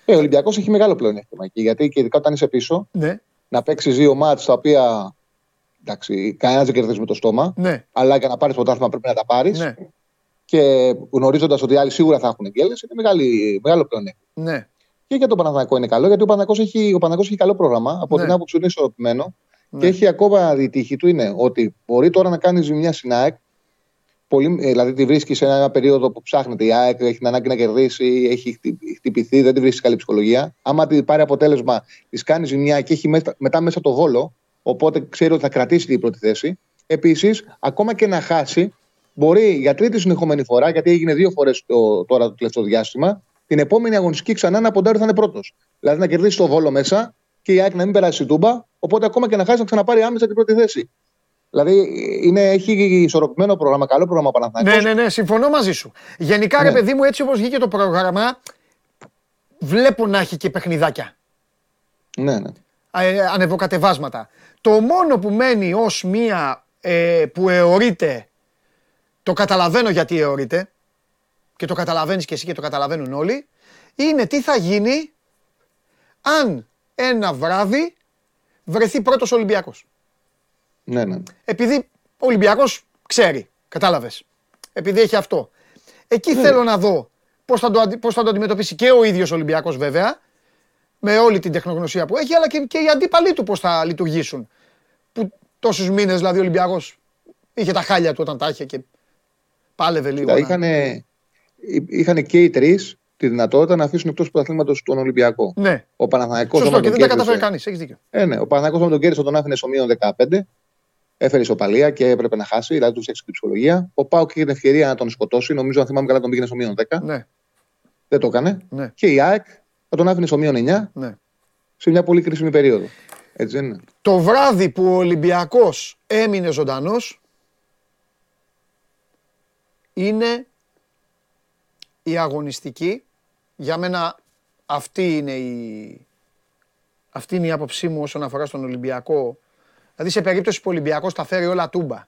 Ε, ο Ολυμπιακός έχει μεγάλο πλεονέκτημα εκεί, γιατί και ειδικά όταν είσαι πίσω, ναι. να παίξεις δύο μάτς τα οποία εντάξει, κανένας δεν κερδίζει με το στόμα. Ναι. Αλλά για να πάρεις πρωτάθλημα πρέπει να τα πάρεις. Ναι και γνωρίζοντας ότι οι άλλοι σίγουρα θα έχουν εγκέλε, είναι μεγάλη, μεγάλο πλεονέκτημα. Ναι. Και για τον Παναθηναϊκό είναι καλό, γιατί ο Παναθηναϊκός έχει, ο έχει καλό πρόγραμμα. Από ναι. την άποψη ότι είναι ισορροπημένο. Ναι. Και έχει ακόμα η τύχη του είναι ότι μπορεί τώρα να κάνει ζημιά στην ΑΕΚ πολύ, ε, δηλαδή τη βρίσκει σε ένα περίοδο που ψάχνεται η ΑΕΚ, έχει την ανάγκη να κερδίσει, έχει χτυ- χτυπηθεί, δεν τη βρίσκει καλή ψυχολογία. Άμα τη πάρει αποτέλεσμα, της κάνει ζημιά και έχει μετά, μετά μέσα το βόλο, οπότε ξέρει ότι θα κρατήσει την πρώτη θέση. Επίσης, ακόμα και να χάσει, μπορεί για τρίτη συνεχόμενη φορά, γιατί έγινε δύο φορές τώρα το τελευταίο διάστημα, την επόμενη αγωνιστική ξανά να ποντάρει θα είναι πρώτος. Δηλαδή να κερδίσει το βόλο μέσα και η ΑΕΚ να μην περάσει την τούμπα, οπότε ακόμα και να χάσει να ξαναπάρει άμεσα την πρώτη θέση. Δηλαδή είναι, έχει ισορροπημένο πρόγραμμα, καλό πρόγραμμα ο Ναι, Παναθηναϊκός. ναι, ναι, συμφωνώ μαζί σου. Γενικά, ρε Ναι. παιδί μου, έτσι όπως βγήκε το πρόγραμμα, βλέπω να έχει και παιχνιδάκια. ναι, ναι. Ε, ανεβοκατεβάσματα. Το μόνο που μένει ως μία ε, που αιωρείται, το καταλαβαίνω γιατί αιωρείται, και το καταλαβαίνεις και εσύ και το καταλαβαίνουν όλοι, είναι τι θα γίνει αν ένα βράδυ βρεθεί πρώτος Ολυμπιακός. ναι, ναι. Επειδή ο Ολυμπιακός ξέρει, κατάλαβες. Επειδή έχει αυτό. Εκεί θέλω να δω πώς θα, το, αντι- πώς θα το αντιμετωπίσει και ο ίδιος ο Ολυμπιακός βέβαια, με όλη την τεχνογνωσία που έχει, αλλά και, και οι αντίπαλοι του πώς θα λειτουργήσουν. Που τόσους μήνες δηλαδή ο Ολυμπιακός είχε τα χάλια του όταν τα είχε και πάλευε λίγο. Κοίτα, να- είχαν, είχαν και οι τρεις τη δυνατότητα να αφήσουν εκτός του πρωταθλήματος τον Ολυμπιακό. Ναι, Ο Παναθηναϊκός σωστό άμα και τον δεν τα καταφέρει κέρδισε- κανείς, έχεις δίκιο. Ε, ναι, ο Παναθηναϊκός άμα τον κέρδισε τον άφηνε στο μείον 15. Έφερε ισοπαλία και έπρεπε να χάσει, δηλαδή του έξι την ψυχολογία. Ο Πάουκ είχε την ευκαιρία να τον σκοτώσει. Νομίζω, αν θυμάμαι καλά, τον πήγαινε στο μείον 10. Ναι, Δεν το έκανε. ναι, Και η ΑΕΚ θα τον άφηνε στο μείον 9 ναι. σε μια πολύ κρίσιμη περίοδο. Έτσι δεν είναι. Το βράδυ που ο Ολυμπιακός έμεινε ζωντανός είναι η αγωνιστική. Για μένα αυτή είναι η, αυτή είναι η άποψή μου όσον αφορά στον Ολυμπιακό. Δηλαδή σε περίπτωση που ο Ολυμπιακός τα φέρει όλα τούμπα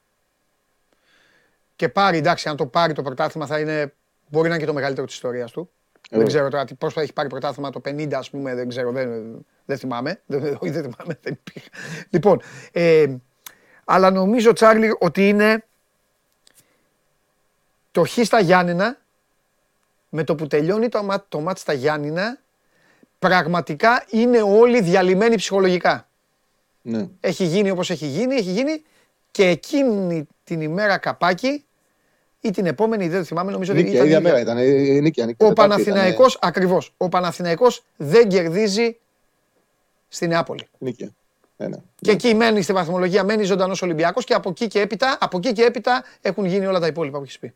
και πάρει, εντάξει, αν το πάρει το πρωτάθλημα θα είναι, μπορεί να είναι και το μεγαλύτερο της ιστορίας του. Δεν Ε, ξέρω τώρα τι- πώς θα έχει πάρει πρωτάθλημα το 50 ας πούμε, δεν ξέρω, δεν, δεν θυμάμαι. [LAUGHS] Δεν, όχι, δεν θυμάμαι, δεν υπήρχε. Λοιπόν, ε, αλλά νομίζω Τσάρλι ότι είναι το χ στα Γιάννηνα με το που τελειώνει το, μα- το μάτς στα Γιάννηνα πραγματικά είναι όλοι διαλυμένοι ψυχολογικά. Ναι. Έχει γίνει όπως έχει γίνει, έχει γίνει και εκείνη την ημέρα καπάκι ή την επόμενη, δεν θυμάμαι, νομίζω ότι Νίκαια, ήταν η ίδια ίδια. μέρα ήταν. ε, ε, Νίκαια, νίκαια, Ο Τετάρτη Παναθηναϊκός, ακριβώς, ο Παναθηναϊκός δεν κερδίζει στη Νεάπολη. ήταν, ε, Νίκαια. Ναι, ναι. Και εκεί μένει στη βαθμολογία, μένει ζωντανός Ολυμπιακός και από εκεί και έπειτα, από εκεί και έπειτα έχουν γίνει όλα τα υπόλοιπα που έχεις πει.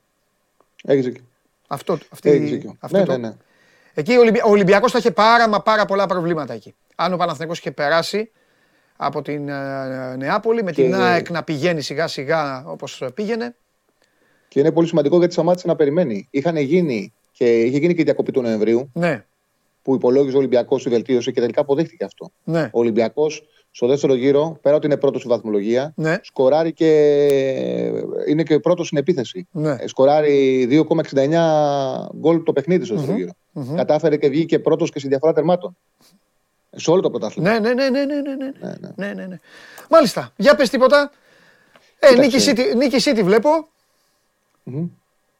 Έχεις δίκιο. Αυτό, αυτή, Έχεις δίκιο. αυτό Ναι, το- ναι, ναι. Εκεί ο, Ολυμπια... ο Ολυμπιακός θα είχε πάρα μα πάρα πολλά προβλήματα εκεί. Αν ο Παναθηναϊκός είχε περάσει από την ε, Νεάπολη με την Και- ΑΕΚ να πηγαίνει σιγά σιγά όπως πήγαινε. Και είναι πολύ σημαντικό γιατί σταμάτησε να περιμένει. Είχαν γίνει και είχε γίνει και η διακοπή του Νοεμβρίου Ναι, που υπολόγιζε ο Ολυμπιακός η βελτίωση και τελικά αποδείχτηκε αυτό. ναι, Ο Ολυμπιακός στο δεύτερο γύρο, πέρα ότι είναι πρώτος στη βαθμολογία, ναι, σκοράρει και είναι και πρώτος στην επίθεση. ναι. Ε, Σκοράρει 2,69 γκολ το παιχνίδι στο δεύτερο γύρο. μμμ. Κατάφερε και βγήκε πρώτος και στη διαφορά τερμάτων. Σε όλο το πρωτάθλημα. Ναι, ναι, ναι, ναι, ναι, ναι, ναι. Ναι, ναι. ναι, ναι, ναι. Μάλιστα. Για πες τίποτα. Ε, Κοίταξε. νίκη City, νίκη City βλέπω. Μμμ.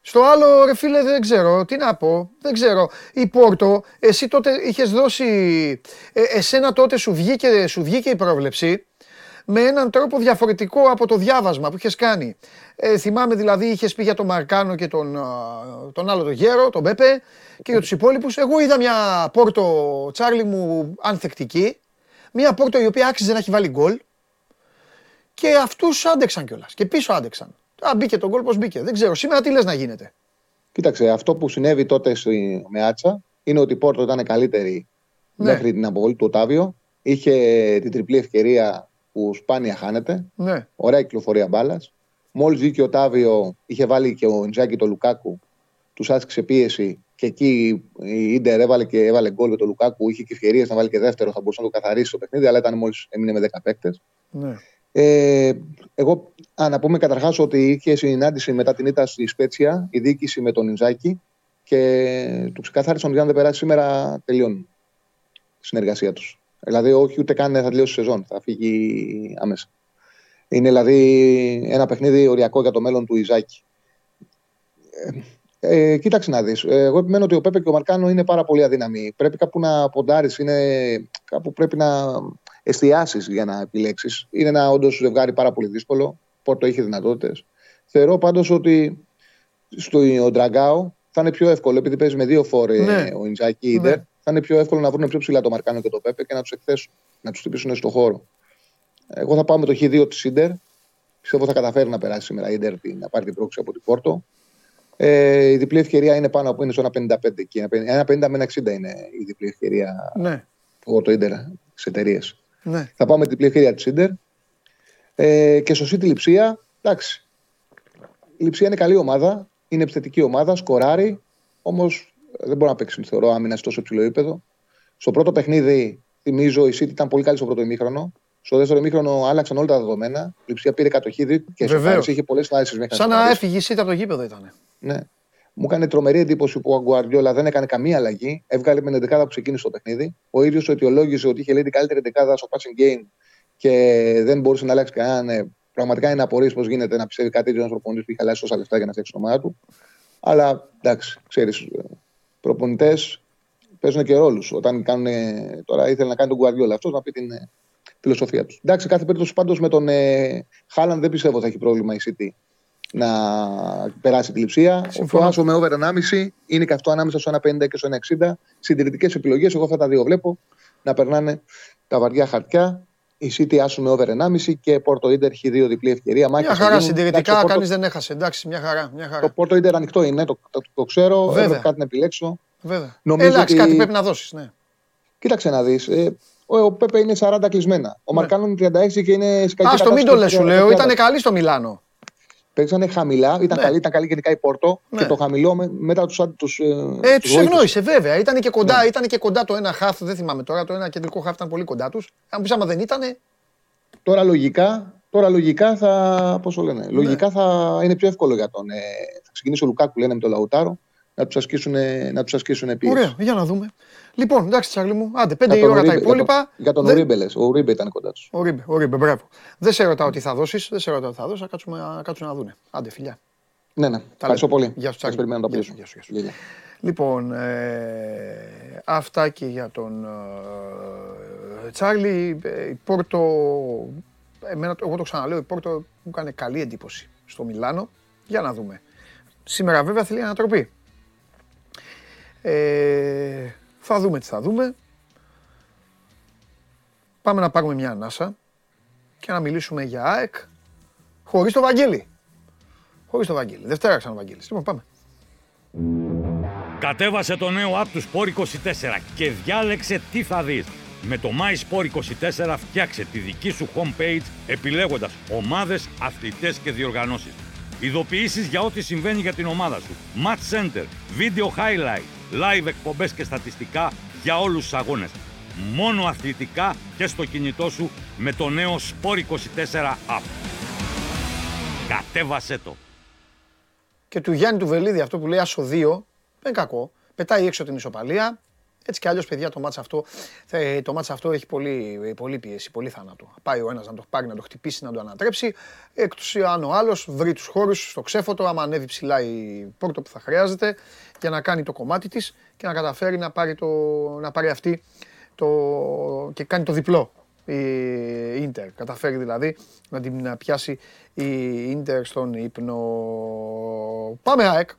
Στο άλλο, ρε φίλε, δεν ξέρω. Τι να πω. Δεν ξέρω. Η Πόρτο, εσύ τότε είχες δώσει... Ε, εσένα τότε σου βγήκε, σου βγήκε η πρόβλεψη με έναν τρόπο διαφορετικό από το διάβασμα που είχες κάνει. Ε, θυμάμαι δηλαδή είχες πει για τον Μαρκάνο και τον, α, τον άλλο τον Γέρο, τον Πέπε και για τους υπόλοιπους. Εγώ είδα μια Πόρτο, Τσάρλι μου, ανθεκτική. Μια Πόρτο η οποία άξιζε να έχει βάλει γκολ. Και αυτούς άντεξαν κιόλας. Και πίσω άντεξαν. Α, μπήκε το γκολ, πώς μπήκε. Δεν ξέρω. Σήμερα τι λες να γίνεται; Κοίταξε, αυτό που συνέβη τότε στη Μεάτσα είναι ότι η Πόρτο ήταν καλύτερη Ναι. μέχρι την αποβολή του Οτάβιο. Είχε την τριπλή ευκαιρία που σπάνια χάνεται. Ναι. Ωραία κυκλοφορία μπάλας. Μόλις βγήκε ο Τάβιο, είχε βάλει και ο Ντζάκη το Λουκάκου. Τους άσκησε πίεση και εκεί η ντερ έβαλε και έβαλε γκολ με τον Λουκάκου. Είχε και ευκαιρίες να βάλει και δεύτερο, θα μπορούσε να το καθαρίσει το παιχνίδι, αλλά ήταν μόλις έμεινε με 10 παίκτες. ναι. Ε, εγώ, α, να πούμε καταρχάς ότι είχε συνάντηση μετά την ήττα στη Σπέτσια η διοίκηση με τον Ιντζάκη και του ξεκαθάρισαν ότι αν δεν περάσει σήμερα τελειώνουν τη συνεργασία τους. Δηλαδή, όχι ούτε καν θα τελειώσει η σεζόν, θα φύγει άμεσα. Είναι δηλαδή ένα παιχνίδι οριακό για το μέλλον του Ιζάκη. Ε, ε, κοίταξε να δεις. Ε, Εγώ επιμένω ότι ο Πέπε και ο Μαρκάνο είναι πάρα πολύ αδύναμοι. Πρέπει κάπου να ποντάρεις, είναι... κάπου πρέπει να εστιάσεις για να επιλέξεις. Είναι ένα όντως ζευγάρι πάρα πολύ δύσκολο. Πόρτο είχε δυνατότητες. Θεωρώ πάντως ότι στο Ντραγκάο θα είναι πιο εύκολο, επειδή παίζει με δύο φόρε Ναι. ο Ιντζάκη Ιντερ, Ναι. θα είναι πιο εύκολο να βρουν πιο ψηλά το Μαρκάνο και το Πέπε και να τους εκθέσουν, να τους χτυπήσουν στο χώρο. Εγώ θα πάω με το Χ2 της Ιντερ. Πιστεύω θα καταφέρει να περάσει σήμερα η Ιντερ την- να πάρει την πρόξη από την Πόρτο. Ε, η διπλή ευκαιρία είναι πάνω από είναι στο 1,55 εκεί. Ένα 50 με ένα 60 είναι η διπλή ευκαιρία Ναι, από το Ιντερ στι εταιρείες. Ναι. Θα πάω με την διπλή ευκαιρία της Ιντερ. Ε, και στο City Λιψία, εντάξει. Η Λιψία είναι καλή ομάδα, είναι επιθετική ομάδα, σκοράρει, όμως δεν μπορεί να παίξει, θεωρώ, άμυνα σε τόσο υψηλό επίπεδο. Στο πρώτο παιχνίδι, θυμίζω, η City ήταν πολύ καλή στο πρώτο ημίχρονο. Στο δεύτερο ημίχρονο άλλαξαν όλα τα δεδομένα. Η Λιψία πήρε κατοχή δι- και Βεβαίως. σοφάρισε, είχε πολλές φάσεις μέχρι Σαν να σοφάρισε. έφυγε η Σίτα από το γήπεδο ήταν. Ναι. Μου έκανε τρομερή εντύπωση που ο Γκουαρδιόλα δεν έκανε καμία αλλαγή. Έβγαλε με την δεκάδα που ξεκίνησε το παιχνίδι. Ο ίδιος αιτιολόγησε ότι είχε λέει την καλύτερη δεκάδα στο passing game και δεν μπορούσε να αλλάξει κανέναν. Ε, Πραγματικά είναι απορίες πώς γίνεται να πιστεύει κάτι τέτοιο ένα προπονητή που είχε χαλάσει τόσα λεφτά για να φτιάξει την ομάδα του. Αλλά εντάξει, ξέρεις, προπονητές παίζουν και ρόλους. Όταν κάνουν. Τώρα ήθελε να κάνει τον Γκουαρδιόλα αυτός να πει την ε, φιλοσοφία τους. Εντάξει, κάθε περίπτωση πάντως με τον ε, Χάλαν δεν πιστεύω θα έχει πρόβλημα η City να περάσει τη λειψία. Συμφωνώ. Το άσο με over 1,5 είναι και αυτό ανάμεσα στο 1,50 και στο 1,60. Συντηρητικές επιλογές. Εγώ αυτά τα δύο βλέπω να περνάνε τα βαριά χαρτιά. Η City άσο με over 1,5 και Porto Inter H2 διπλή ευκαιρία. Μάχες Μια θα χαρά γίνουν. συντηρητικά, Εντάξει, το κανεί Porto- δεν έχασε. Εντάξει, μια χαρά. Μια Το χαρά. Porto Inter ανοιχτό είναι, το, το, το ξέρω. Βέβαια. Έπρεπε κάτι να επιλέξω. Βέβαια. Νομίζω Εντάξει, ότι- κάτι πρέπει να δώσεις. Ναι. Κοίταξε να δεις. Ε, ο, ο Πέπε είναι 40 κλεισμένα. Ο Ναι. Μαρκάνο είναι 36 και είναι σε κακή Α το μην το κατάσταση λες, στο σου λέω. 30. Ήταν καλή στο Μιλάνο. Παίξανε χαμηλά, ήταν, Ναι. καλή, ήταν καλή γενικά η Πόρτο Ναι. και το χαμηλό με- μετά τους τους, Ε, τους τους βοήθησε. ευνόησε, βέβαια. Ήταν και, κοντά, Ναι. ήταν και κοντά το ένα χαφ, δεν θυμάμαι τώρα. Το ένα κεντρικό χαφ ήταν πολύ κοντά τους. Αν πεις άμα δεν ήταν, Τώρα λογικά, τώρα λογικά θα. Πώς το Ναι. λένε, λογικά θα είναι πιο εύκολο για τον. Ε, θα ξεκινήσει ο Λουκάκου, λένε με τον Λαουτάρο, να τους ασκήσουν, να τους ασκήσουν πίεση. Ωραία, για να δούμε. Λοιπόν, εντάξει, Τσάρλι μου, άντε, πέντε η Για τον ώρα τα Ουρίμπε- υπόλοιπα. Για τον, για τον Δεν- Ουρίμπε, λες. Ο Ουρίμπε ήταν κοντά τους. Ουρίμπε, Ουρίμπε, μπράβο. Δεν σε ρωτάω τι θα δώσεις, δεν σε ρωτάω τι θα δώσεις, θα κάτσουμε, να κάτσουμε να δούνε. Άντε, φιλιά. Ναι, ναι. Ευχαριστώ λέμε. πολύ. Γεια σου, Σας Τσάρλι. περιμένω να τα Γεια σου, πείσω. γεια σου, γεια σου. Γεια, γεια. Λοιπόν, ε, αυτά και για τον ε, Τσάρλι. Ε, η Πόρτο, εμένα, το- εγώ το ξαναλέω, η Πόρτο μου έκανε καλή εντύπωση στο Μιλάνο. Για να δούμε. Σήμερα βέβαια θέλει ανατροπή. Ε, θα δούμε τι θα δούμε. Πάμε να πάρουμε μια ανάσα και να μιλήσουμε για ΑΕΚ χωρίς το Βαγγέλη. Χωρίς το Βαγγέλη. Δευτέρα ξανά ο Βαγγέλης. Λοιπόν, πάμε. Κατέβασε το νέο app του Sport 24 και διάλεξε τι θα δεις. Με το My Sport 24 φτιάξε τη δική σου homepage επιλέγοντας ομάδες, αθλητές και διοργανώσεις. Ειδοποιήσεις για ό,τι συμβαίνει για την ομάδα σου. Match Center, Video Highlight, Live εκπομπές και στατιστικά για όλους τους αγώνες. Μόνο αθλητικά και στο κινητό σου με το νέο Sport 24 app. Κατέβασέ το! και του Γιάννη του Βελίδη αυτό που λέει άσο 2, δεν είναι κακό. Πετάει έξω την ισοπαλία. Έτσι κι αλλιώς, παιδιά, το μάτς αυτό, ε, το μάτς αυτό έχει πολύ, πολύ πίεση, πολύ θάνατο. Πάει ο ένας να το πάρει, να το χτυπήσει, να το ανατρέψει. Εκτό αν ο άλλος βρει τους χώρους στο ξέφωτο, άμα ανέβει ψηλά η πόρτο που θα χρειάζεται για να κάνει το κομμάτι της και να καταφέρει να πάρει, το, να πάρει αυτή το, και κάνει το διπλό η Ίντερ. Καταφέρει δηλαδή να την να πιάσει η Ίντερ στον ύπνο. Πάμε ΑΕΚ.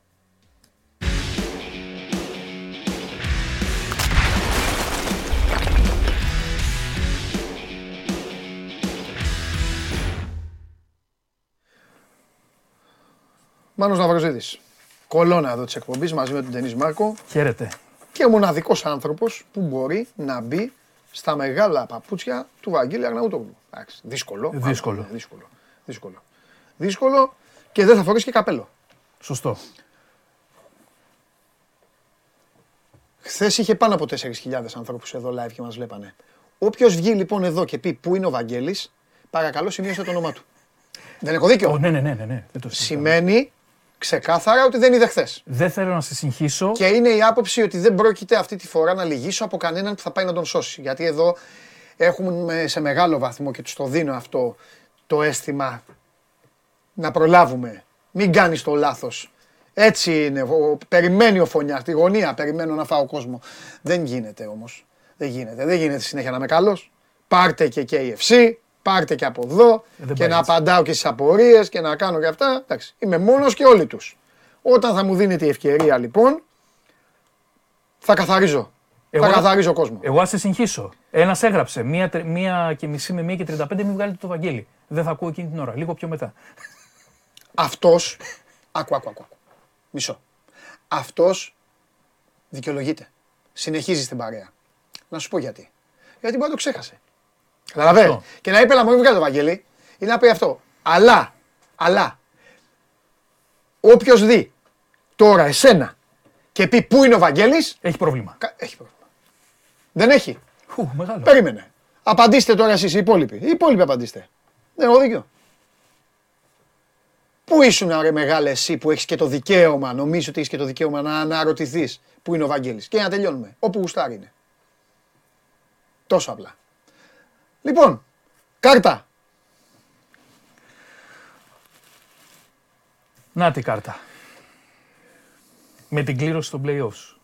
Μάνος Ναυροζίδης. Κολόνα εδώ της εκπομπής μαζί με τον Τενής Μάρκο Χαίρετε. και ο μοναδικός άνθρωπος που μπορεί να μπει στα μεγάλα παπούτσια του Βαγγέλη Αρναούτογλου. Εντάξει, δύσκολο. Δύσκολο. Άμα, δύσκολο. Δύσκολο. Δύσκολο και δεν θα φορέσει και καπέλο. Σωστό. Χθες είχε πάνω από 4.000 ανθρώπους εδώ live και μας βλέπανε. Όποιος βγει λοιπόν εδώ και πει πού είναι ο Βαγγέλης, παρακαλώ σημείωσε το όνομά του. Δεν έχω δίκιο. Ω, ναι, ναι, ναι, ναι, ναι. Δεν το συζητάω. Σημαίνει ξεκάθαρα ότι δεν είδε χθες. Δεν θέλω να σε συγχύσω. Και είναι η άποψη ότι δεν πρόκειται αυτή τη φορά να λυγίσω από κανέναν που θα πάει να τον σώσει. Γιατί εδώ έχουμε σε μεγάλο βαθμό και τους το δίνω αυτό το αίσθημα να προλάβουμε. Μην κάνεις το λάθος. Έτσι είναι. Ο- Περιμένει ο φωνιάς. Τη γωνία περιμένω να φάω κόσμο. Δεν γίνεται όμως. Δεν γίνεται. Δεν γίνεται συνέχεια να είμαι καλός. Πάρτε και KFC. Πάρτε και από εδώ. Ε, δεν και πάει να έτσι. απαντάω και στις απορίες και να κάνω και αυτά. Εντάξει. Είμαι μόνος και όλοι τους. Όταν θα μου δίνετε η ευκαιρία λοιπόν, θα καθαρίζω. Εγώ- θα καθαρίζω κόσμο. Εγώ ας σε συγχύσω. Ένας έγραψε μία, τρι- μία και μισή με μία και 35 μην βγάλετε το Βαγγέλη. Δεν θα ακούω εκείνη την ώρα. Λίγο πιο μετά. Αυτός, άκου, άκου, άκου, άκου. Μισό. Αυτός δικαιολογείται. Συνεχίζει στην παρέα. Να σου πω γιατί. Γιατί μπορεί να το ξέχασε. Καταλαβαίνεις; Αυτό. Και να είπε να μου βγάλει το Βαγγέλη, είναι να πει αυτό. Αλλά, αλλά, όποιος δει τώρα εσένα και πει πού είναι ο Βαγγέλης, Έχει πρόβλημα. κα- έχει πρόβλημα. Δεν έχει. Χου, μεγάλο. Περίμενε. Απαντήστε τώρα εσείς οι υπόλοιποι. Οι υπόλοιποι απαντήστε. Δεν έχω δίκιο. Πού ήσουν ρε μεγάλε εσύ που έχεις και το δικαίωμα, νομίζω ότι έχεις και το δικαίωμα να αναρωτηθείς πού είναι ο Βαγγέλης. Και να τελειώνουμε. Όπου γουστάρει είναι. Τόσο απλά. Λοιπόν, κάρτα. Να τη κάρτα. Με την κλήρωση των playoffs.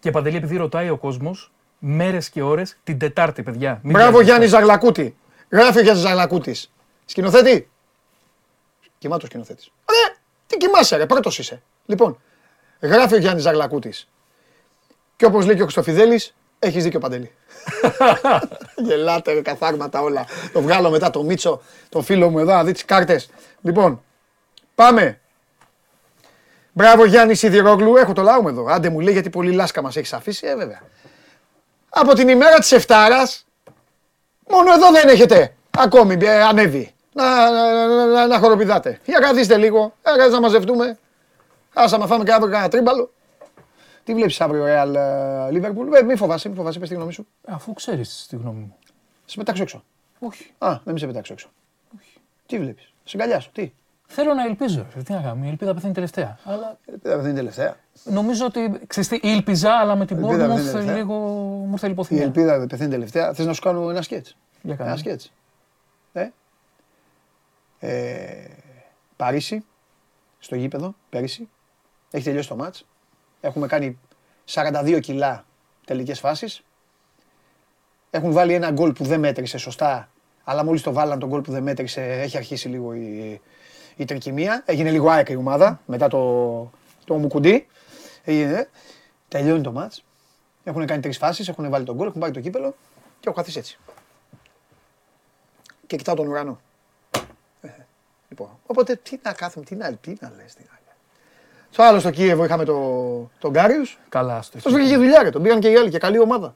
Και παντελή, επειδή ρωτάει ο κόσμος, μέρες και ώρες την Τετάρτη, παιδιά. Μην Μπράβο βιάζεστε. Γιάννη Ζαγλακούτη. Γράφει ο Γιάννης Ζαγλακούτης. Σκηνοθέτη. Κοιμάτος σκηνοθέτης. Ρε, τι κοιμάσαι ρε, πρώτος είσαι. Λοιπόν, γράφει ο Γιάννης Ζαγλακούτης. Και όπως λέει και ο Χρυστοφιδέλης, έχεις δίκιο Παντελή. [LAUGHS] Γελάτε ρε καθάρματα όλα. Το βγάλω μετά το Μίτσο, τον φίλο μου εδώ, να δεις τις κάρτες. Λοιπόν, πάμε. Μπράβο Γιάννη Σιδηρόγλου, έχω το λαό μου εδώ. Άντε μου λέει γιατί πολύ λάσκα μας έχεις αφήσει, ε βέβαια. Από την ημέρα της Εφτάρας, Μόνο εδώ δεν έχετε ακόμη ε, ανέβει. Να, να, να, να, να χοροπηδάτε. Για καθίστε λίγο. Για καθίστε να μαζευτούμε. Άσα να φάμε και αύριο κανένα τρίμπαλο. Τι βλέπεις αύριο Real ε, Liverpool; Ε, μη φοβάσαι, μη φοβάσαι, πες τη γνώμη σου. Αφού ξέρεις τη γνώμη μου. Σε πετάξω έξω. Όχι. Α, δεν μη σε πετάξω έξω. Τι βλέπεις. Σε αγκαλιάσω. Τι; Θέλω να ελπίζω. ρε, Τι να κάνω, η ελπίδα πεθαίνει τελευταία. Αλλά Ελπίδα δεν είναι τελευταία. νομίζω ότι. Ξέρεις τι, ήλπιζα, αλλά με την Ελπίδα πόρτα μου πεθαίνει ήρθε τελευταία. λίγο. Μου ήρθε Η λιποθυμία. ελπίδα δεν πεθαίνει τελευταία. Θες να σου κάνω ένα σκέτς; Για Ένα κάνε. σκέτς. Ε. Ε, Παρίσι, στο γήπεδο, πέρυσι. Έχει τελειώσει το μάτς. Έχουμε κάνει 42 κιλά τελικές φάσεις. Έχουν βάλει ένα γκολ που δεν μέτρησε σωστά, αλλά μόλις το βάλαν το γκολ που δεν μέτρησε έχει αρχίσει λίγο η, η τρικυμία. Έγινε λίγο ΑΕΚ η ομάδα μετά το, το Μουκουντί. Έγινε. Τελειώνει το ματς. Έχουν κάνει τρεις φάσεις, έχουν βάλει τον γκολ, έχουν πάρει το κύπελο και έχω καθίσει έτσι. Και κοιτάω τον ουρανό. Ε, Λοιπόν, οπότε τι να κάθομαι, τι να, τι να λες, τι να λες. Στο άλλο στο Κίεβο είχαμε το, τον Κάριους. Καλά, στο Αυτός βρήκε και δουλειά, ρε. τον πήραν και οι άλλοι και καλή ομάδα.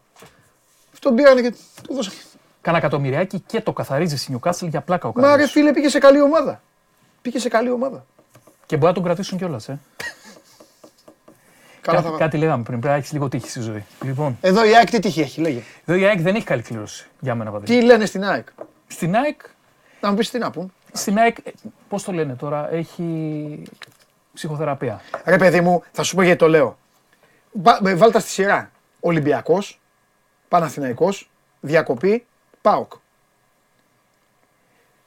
Αυτόν πήραν και του δώσαν. Κάνα εκατομμυριάκι και το καθαρίζει στη Νιουκάσιλ για πλάκα ο Μα ρε Κάριος. φίλε πήγε σε καλή ομάδα. Πήγε σε καλή ομάδα. Και μπορεί να τον κρατήσουν κιόλας. Ε. Καλά Κάτι, θα... κάτι λέγαμε πριν. Πρέπει να έχεις λίγο τύχη στη ζωή. Λοιπόν, Εδώ η ΑΕΚ τι τύχη έχει, λέγε. εδώ η ΑΕΚ δεν έχει καλή κλήρωση για μένα παντελή. Τι λένε στην ΑΕΚ; Στην ΑΕΚ, Να μου πεις τι να πούν. στην ΑΕΚ, πώς το λένε τώρα, έχει ψυχοθεραπεία. Ρε παιδί μου, θα σου πω γιατί το λέω. Βα- ε, Βάλτα στη σειρά. Ολυμπιακός, Παναθηναϊκός, Διακοπή, ΠΑΟΚ.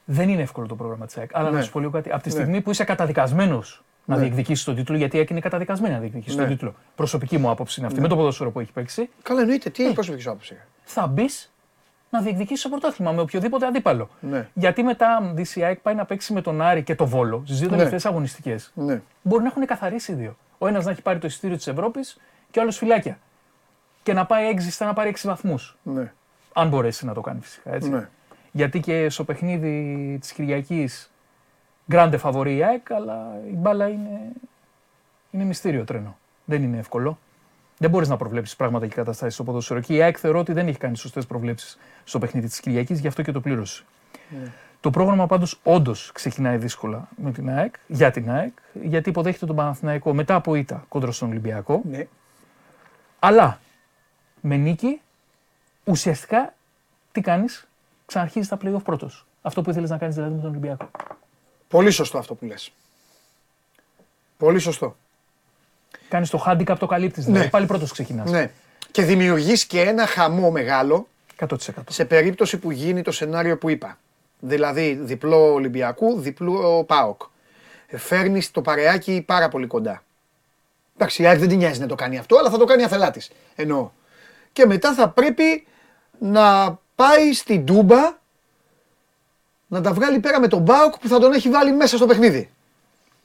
Δεν είναι εύκολο το πρόγραμμα της ΑΕΚ. Αλλά Ναι. να σου πω λίγο κάτι. Από τη Ναι. στιγμή που είσαι καταδικασμένος να Ναι. διεκδικήσεις τον τίτλο, γιατί η ΑΕΚ είναι καταδικασμένη να διεκδικήσει Ναι. τον τίτλο. Προσωπική μου άποψη είναι αυτή. Με το ποδόσφαιρο που έχει παίξει, Καλά εννοείται, τι είναι προσωπική σου άποψη; ρε. θα μπεις να διεκδικήσει το πρωτάθλημα με οποιοδήποτε αντίπαλο. Ναι. Γιατί μετά, αν δει η ΑΕΚ πάει να παίξει με τον Άρη και το Βόλο, στις δύο Ναι. τελευταίες αγωνιστικές, Ναι. μπορεί να έχουν καθαρίσει οι δύο. Ο ένας να έχει πάρει το εισιτήριο της Ευρώπης και ο άλλος φυλάκια. Και να πάει έξι, να πάρει έξι βαθμούς. Ναι. Αν μπορέσει να το κάνει φυσικά. Έτσι. Ναι. Γιατί και στο παιχνίδι της Κυριακής γκράντε φαβορεί η ΑΕΚ, αλλά η μπάλα είναι, είναι μυστήριο τρένο. Δεν είναι εύκολο. Δεν μπορείς να προβλέψεις πράγματα και καταστάσεις στο ποδόσφαιρο. Και η ΑΕΚ θεωρώ ότι δεν έχει κάνει σωστές προβλέψεις στο παιχνίδι της Κυριακής, γι' αυτό και το πλήρωσε. Το πρόγραμμα πάντως όντως ξεκινάει δύσκολα με την ΑΕΚ, για την ΑΕΚ, γιατί υποδέχεται τον Παναθηναϊκό μετά από ήττα κόντρα στον Ολυμπιακό. Ναι. Αλλά με νίκη ουσιαστικά τι κάνεις, ξαναρχίζεις τα playoff πρώτος. Αυτό που ήθελες να κάνεις δηλαδή με τον Ολυμπιακό. Πολύ σωστό αυτό που λες. Πολύ σωστό. Κάνεις το handicap, το καλύπτεις. Δηλαδή Ναι. πάλι πρώτος ξεκινάς. Ναι. Και δημιουργείς και ένα χαμό μεγάλο 100%. σε περίπτωση που γίνει το σενάριο που είπα. Δηλαδή διπλό Ολυμπιακού, διπλό ΠΑΟΚ. Ε, Φέρνεις το παρεάκι πάρα πολύ κοντά. Εντάξει, η ΑΕΚ δεν την νοιάζει να το κάνει αυτό, αλλά θα το κάνει αφελά της. Εννοώ. Και μετά θα πρέπει να πάει στην Τούμπα να τα βγάλει πέρα με τον ΠΑΟΚ που θα τον έχει βάλει μέσα στο παιχνίδι.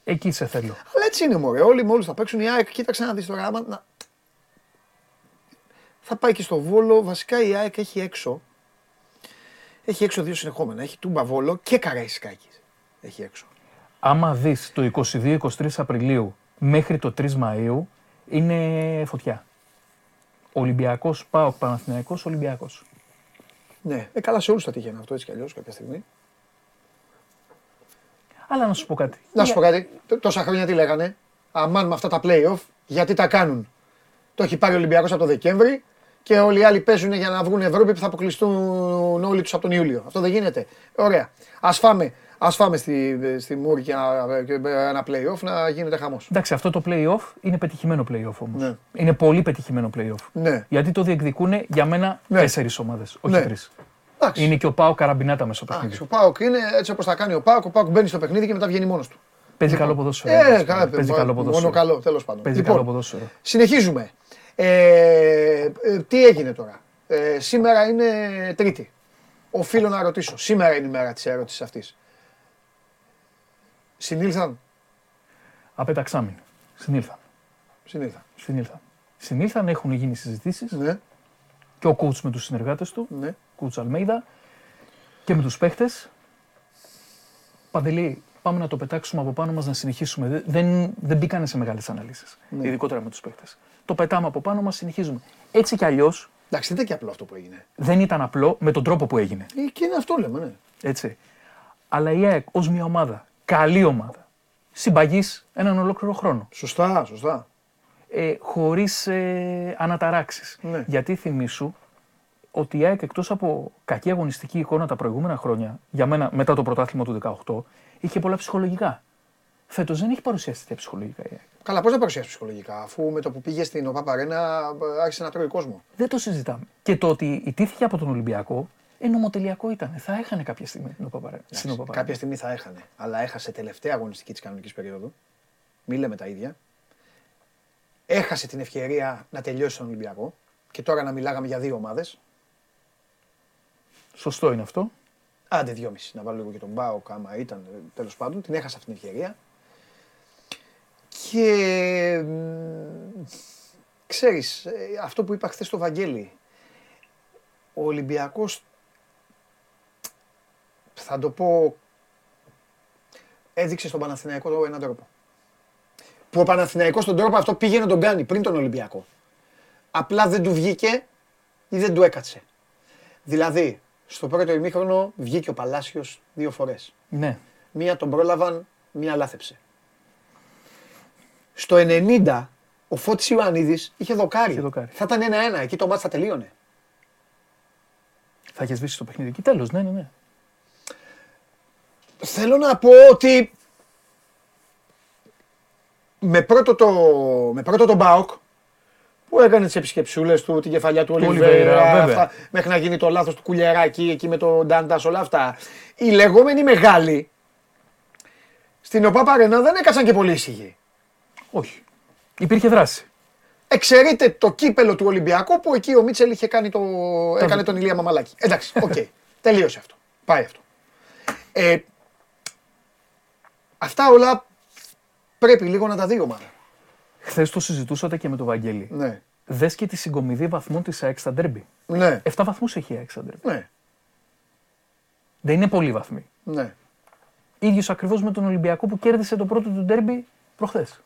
Εκεί σε θέλω. Αλλά έτσι είναι μωρέ. Όλοι με όλους θα παίξουν. Η ΑΕΚ, κοίταξε να δεις τώρα. Άμα, να... Θα πάει και στο Βόλο. Βασικά η ΑΕΚ έχει έξω. Έχει έξω δύο συνεχόμενα. Έχει Τούμπα Βόλο και Καραϊσκάκης. Έχει έξω. Άμα δεις το 22-23 Απριλίου μέχρι το 3 Μαΐου, είναι φωτιά. Ολυμπιακός, πάω Παναθηναϊκός, Ολυμπιακός. Ναι, ε, καλά σε όλους θα τύχαινε αυτό έτσι κι αλλιώς κάποια στιγμή. Αλλά να σου πω κάτι. Να σου πω κάτι. Τ- Τόσα χρόνια τι λέγανε. Αμάν με αυτά τα play-off, γιατί τα κάνουν. Το έχει πάρει ο Ολυμπιακός από το Δεκέμβρη και όλοι οι άλλοι παίζουν για να βγουν Ευρώπη που θα αποκλειστούν όλοι τους από τον Ιούλιο. Αυτό δεν γίνεται. Ωραία. Ας φάμε, ας φάμε στη, στη Μούρ και ένα, ένα play-off να γίνεται χαμός. Εντάξει, αυτό το play-off είναι πετυχημένο play-off όμως. Ναι. Είναι πολύ πετυχημένο play-off. Ναι. Γιατί το διεκδικούν για μένα Ναι. τέσσερις ομάδες, όχι Ναι. τρεις. Εντάξει. Είναι και ο Πάο Καραμπινάτα μέσα στο Εντάξει, παιχνίδι. ο Πάοκ είναι έτσι όπως τα κάνει ο Πάοκ. Ο Πάοκ μπαίνει στο παιχνίδι και μετά βγαίνει μόνος του. Παίζει καλό ποδόσφαιρο. Ε, Παίζει καλά, Παίζει μόνο- καλό ποδόσφαιρο. Μόνο καλό, τέλος πάντων. Παίζει Λοιπόν, καλό ποδόσφαιρο. Συνεχίζουμε. Ε, ε, τι έγινε τώρα; Ε, σήμερα είναι Τρίτη. Οφείλω να ρωτήσω. Σήμερα είναι η μέρα της ερώτησης αυτής. Συνήλθαν; Απέταξάμιν. Συνήλθαν. Συνήλθαν. Συνήλθαν. Συνήλθαν, έχουν γίνει συζητήσεις Ναι, και ο coach με τους συνεργάτες του, ναι. Coach Αλμέιδα και με τους παίχτες. Παντελή, πάμε να το πετάξουμε από πάνω μας να συνεχίσουμε. Δε- Δεν, δεν μπήκανε σε μεγάλες αναλύσεις, Ναι. ειδικότερα με τους παίχτες. Το πετάμε από πάνω μας, συνεχίζουμε. Έτσι κι αλλιώς Εντάξει, δεν ήταν και απλό αυτό που έγινε. δεν ήταν απλό με τον τρόπο που έγινε. Ε, Και είναι αυτό λέμε, ναι. Έτσι. Αλλά η ΑΕΚ ως μια ομάδα, καλή ομάδα, συμπαγής έναν ολόκληρο χρόνο. Σωστά, σωστά. ε, χωρίς ε, αναταράξεις. Ναι. Γιατί θυμίσου ότι η ΑΕΚ εκτός από κακή αγωνιστική εικόνα τα προηγούμενα χρόνια, για μένα μετά το πρωτάθλημα του 18, είχε πολλά ψυχολογικά. Φέτος δεν έχει παρουσιάσει τέτοια ψυχολογικά η ΑΕΚ. Καλά, πώς να παρουσιάσει ψυχολογικά, αφού με το που πήγε στην ΟΠΑ Παρένα ε, άρχισε να τρώει κόσμο. Δεν το συζητάμε. Και το ότι ιτήθηκε από τον Ολυμπιακό, ε, νομοτελειακό ήταν. Θα έχανε κάποια στιγμή την ΟΠΑ στην ΟΠΑ Κάποια στιγμή θα έχανε. Αλλά έχασε τελευταία αγωνιστική της κανονικής περίοδου. Μη λέμε τα ίδια. Έχασε την ευκαιρία να τελειώσει τον Ολυμπιακό. Και τώρα να μιλάγαμε για δύο ομάδες. Σωστό είναι αυτό. Άντε δυόμιση. Να βάλω λίγο και τον Μπάοκ άμα ήταν τέλος πάντων. Την έχασε αυτή την ευκαιρία. Και μ, ξέρεις, ε, αυτό που είπα χθες στο Βαγγέλη, ο Ολυμπιακός, θα το πω, έδειξε στον Παναθηναϊκό έναν τρόπο. Που ο Παναθηναϊκός τον τρόπο αυτό πήγε να τον κάνει πριν τον Ολυμπιακό. Απλά δεν του βγήκε ή δεν του έκατσε. Δηλαδή, στο πρώτο ημίχρονο βγήκε ο Παλάσιος δύο φορές. Ναι. Μία τον πρόλαβαν, μία λάθεψε. Στο 90 ο Φώτης Ιωαννίδης είχε δοκάρι. Είχε δοκάρι. Θα ήταν ένα-ένα, εκεί το μάτς θα τελείωνε. Θα είχες σβήσει το παιχνίδι. Και τέλος, ναι, ναι, ναι. Θέλω να πω ότι με πρώτο το, με πρώτο το ΠΑΟΚ που έκανε τις επισκεψούλες του, την κεφαλιά του Ολιβέρα, Ολιβέρα, βέβαια. αυτά, μέχρι να γίνει το λάθος του Κουλιαράκη εκεί με τον Ντάντας, όλα αυτά. Οι λεγόμενοι μεγάλοι στην OPAP Arena δεν έκατσαν και πολύ ήσυχοι. Όχι. Υπήρχε δράση. Εξαιρείται το κύπελο του Ολυμπιακού που εκεί ο Μίτσελ είχε κάνει το... έκανε τον Ηλία Μαμαλάκη. Εντάξει, οκ. [LAUGHS] Τελείωσε αυτό. Πάει αυτό. Ε, αυτά όλα πρέπει λίγο να τα δει η ομάδα. Χθες το συζητούσατε και με τον Βαγγέλη. Ναι. Δες και τη συγκομιδή βαθμών της ΑΕΚ στα ντέρμπι. Ναι. 7 βαθμούς έχει η ΑΕΚ στα ντέρμπι. Ναι. Δεν είναι πολλοί βαθμοί. Ναι. Ίδιος ακριβώς με τον Ολυμπιακό που κέρδισε το πρώτο του ντέρμπι προχθές.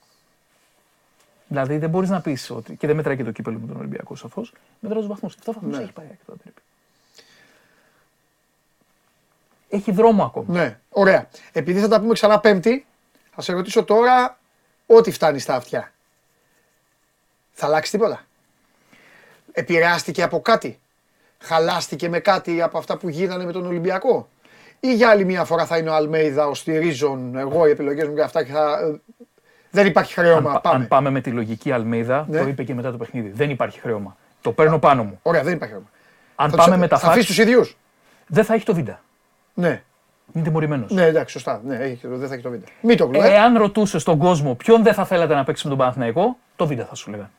Δηλαδή δεν μπορείς να πεις ότι. και δεν μετράει και το κύπελο με τον Ολυμπιακό σαφώς. Μετράει τους βαθμούς. 7 βαθμούς Ναι. έχει πάει η ΑΕΚ το ντέρμπι. Έχει δρόμο ακόμα. Ναι. Ωραία. Επειδή θα τα πούμε ξανά Πέμπτη, θα σε ρωτήσω τώρα ό,τι φτάνει στα αυτιά. Θα αλλάξει τίποτα. Επηρεάστηκε από κάτι. Χαλάστηκε με κάτι από αυτά που γίνανε με τον Ολυμπιακό. Ή για άλλη μια φορά θα είναι ο Αλμέιδα, ο Στηρίζων, εγώ, οι επιλογές μου και αυτά και θα... ε, Δεν υπάρχει Αν, χρέωμα. πα- Πάμε. αν πάμε με τη λογική Αλμέιδα, Ναι. το είπε και μετά το παιχνίδι. Δεν υπάρχει χρέωμα. Το παίρνω πάνω μου. Ωραία, δεν υπάρχει χρέωμα. Αν Θα πάμε τους- με τα Θα αφήσεις φάξ, τους ίδιους; δεν θα έχει το βίντα. Ναι. Είναι τιμωρημένος. Ναι, εντάξει, σωστά. Ναι, έχει, δεν θα έχει το βίντεο. Μην το γλου, ε. Εάν ρωτούσε τον κόσμο ποιον δεν θα θέλατε να παίξει με τον Παναθηναϊκό, το βίντα θα σου λέγανε.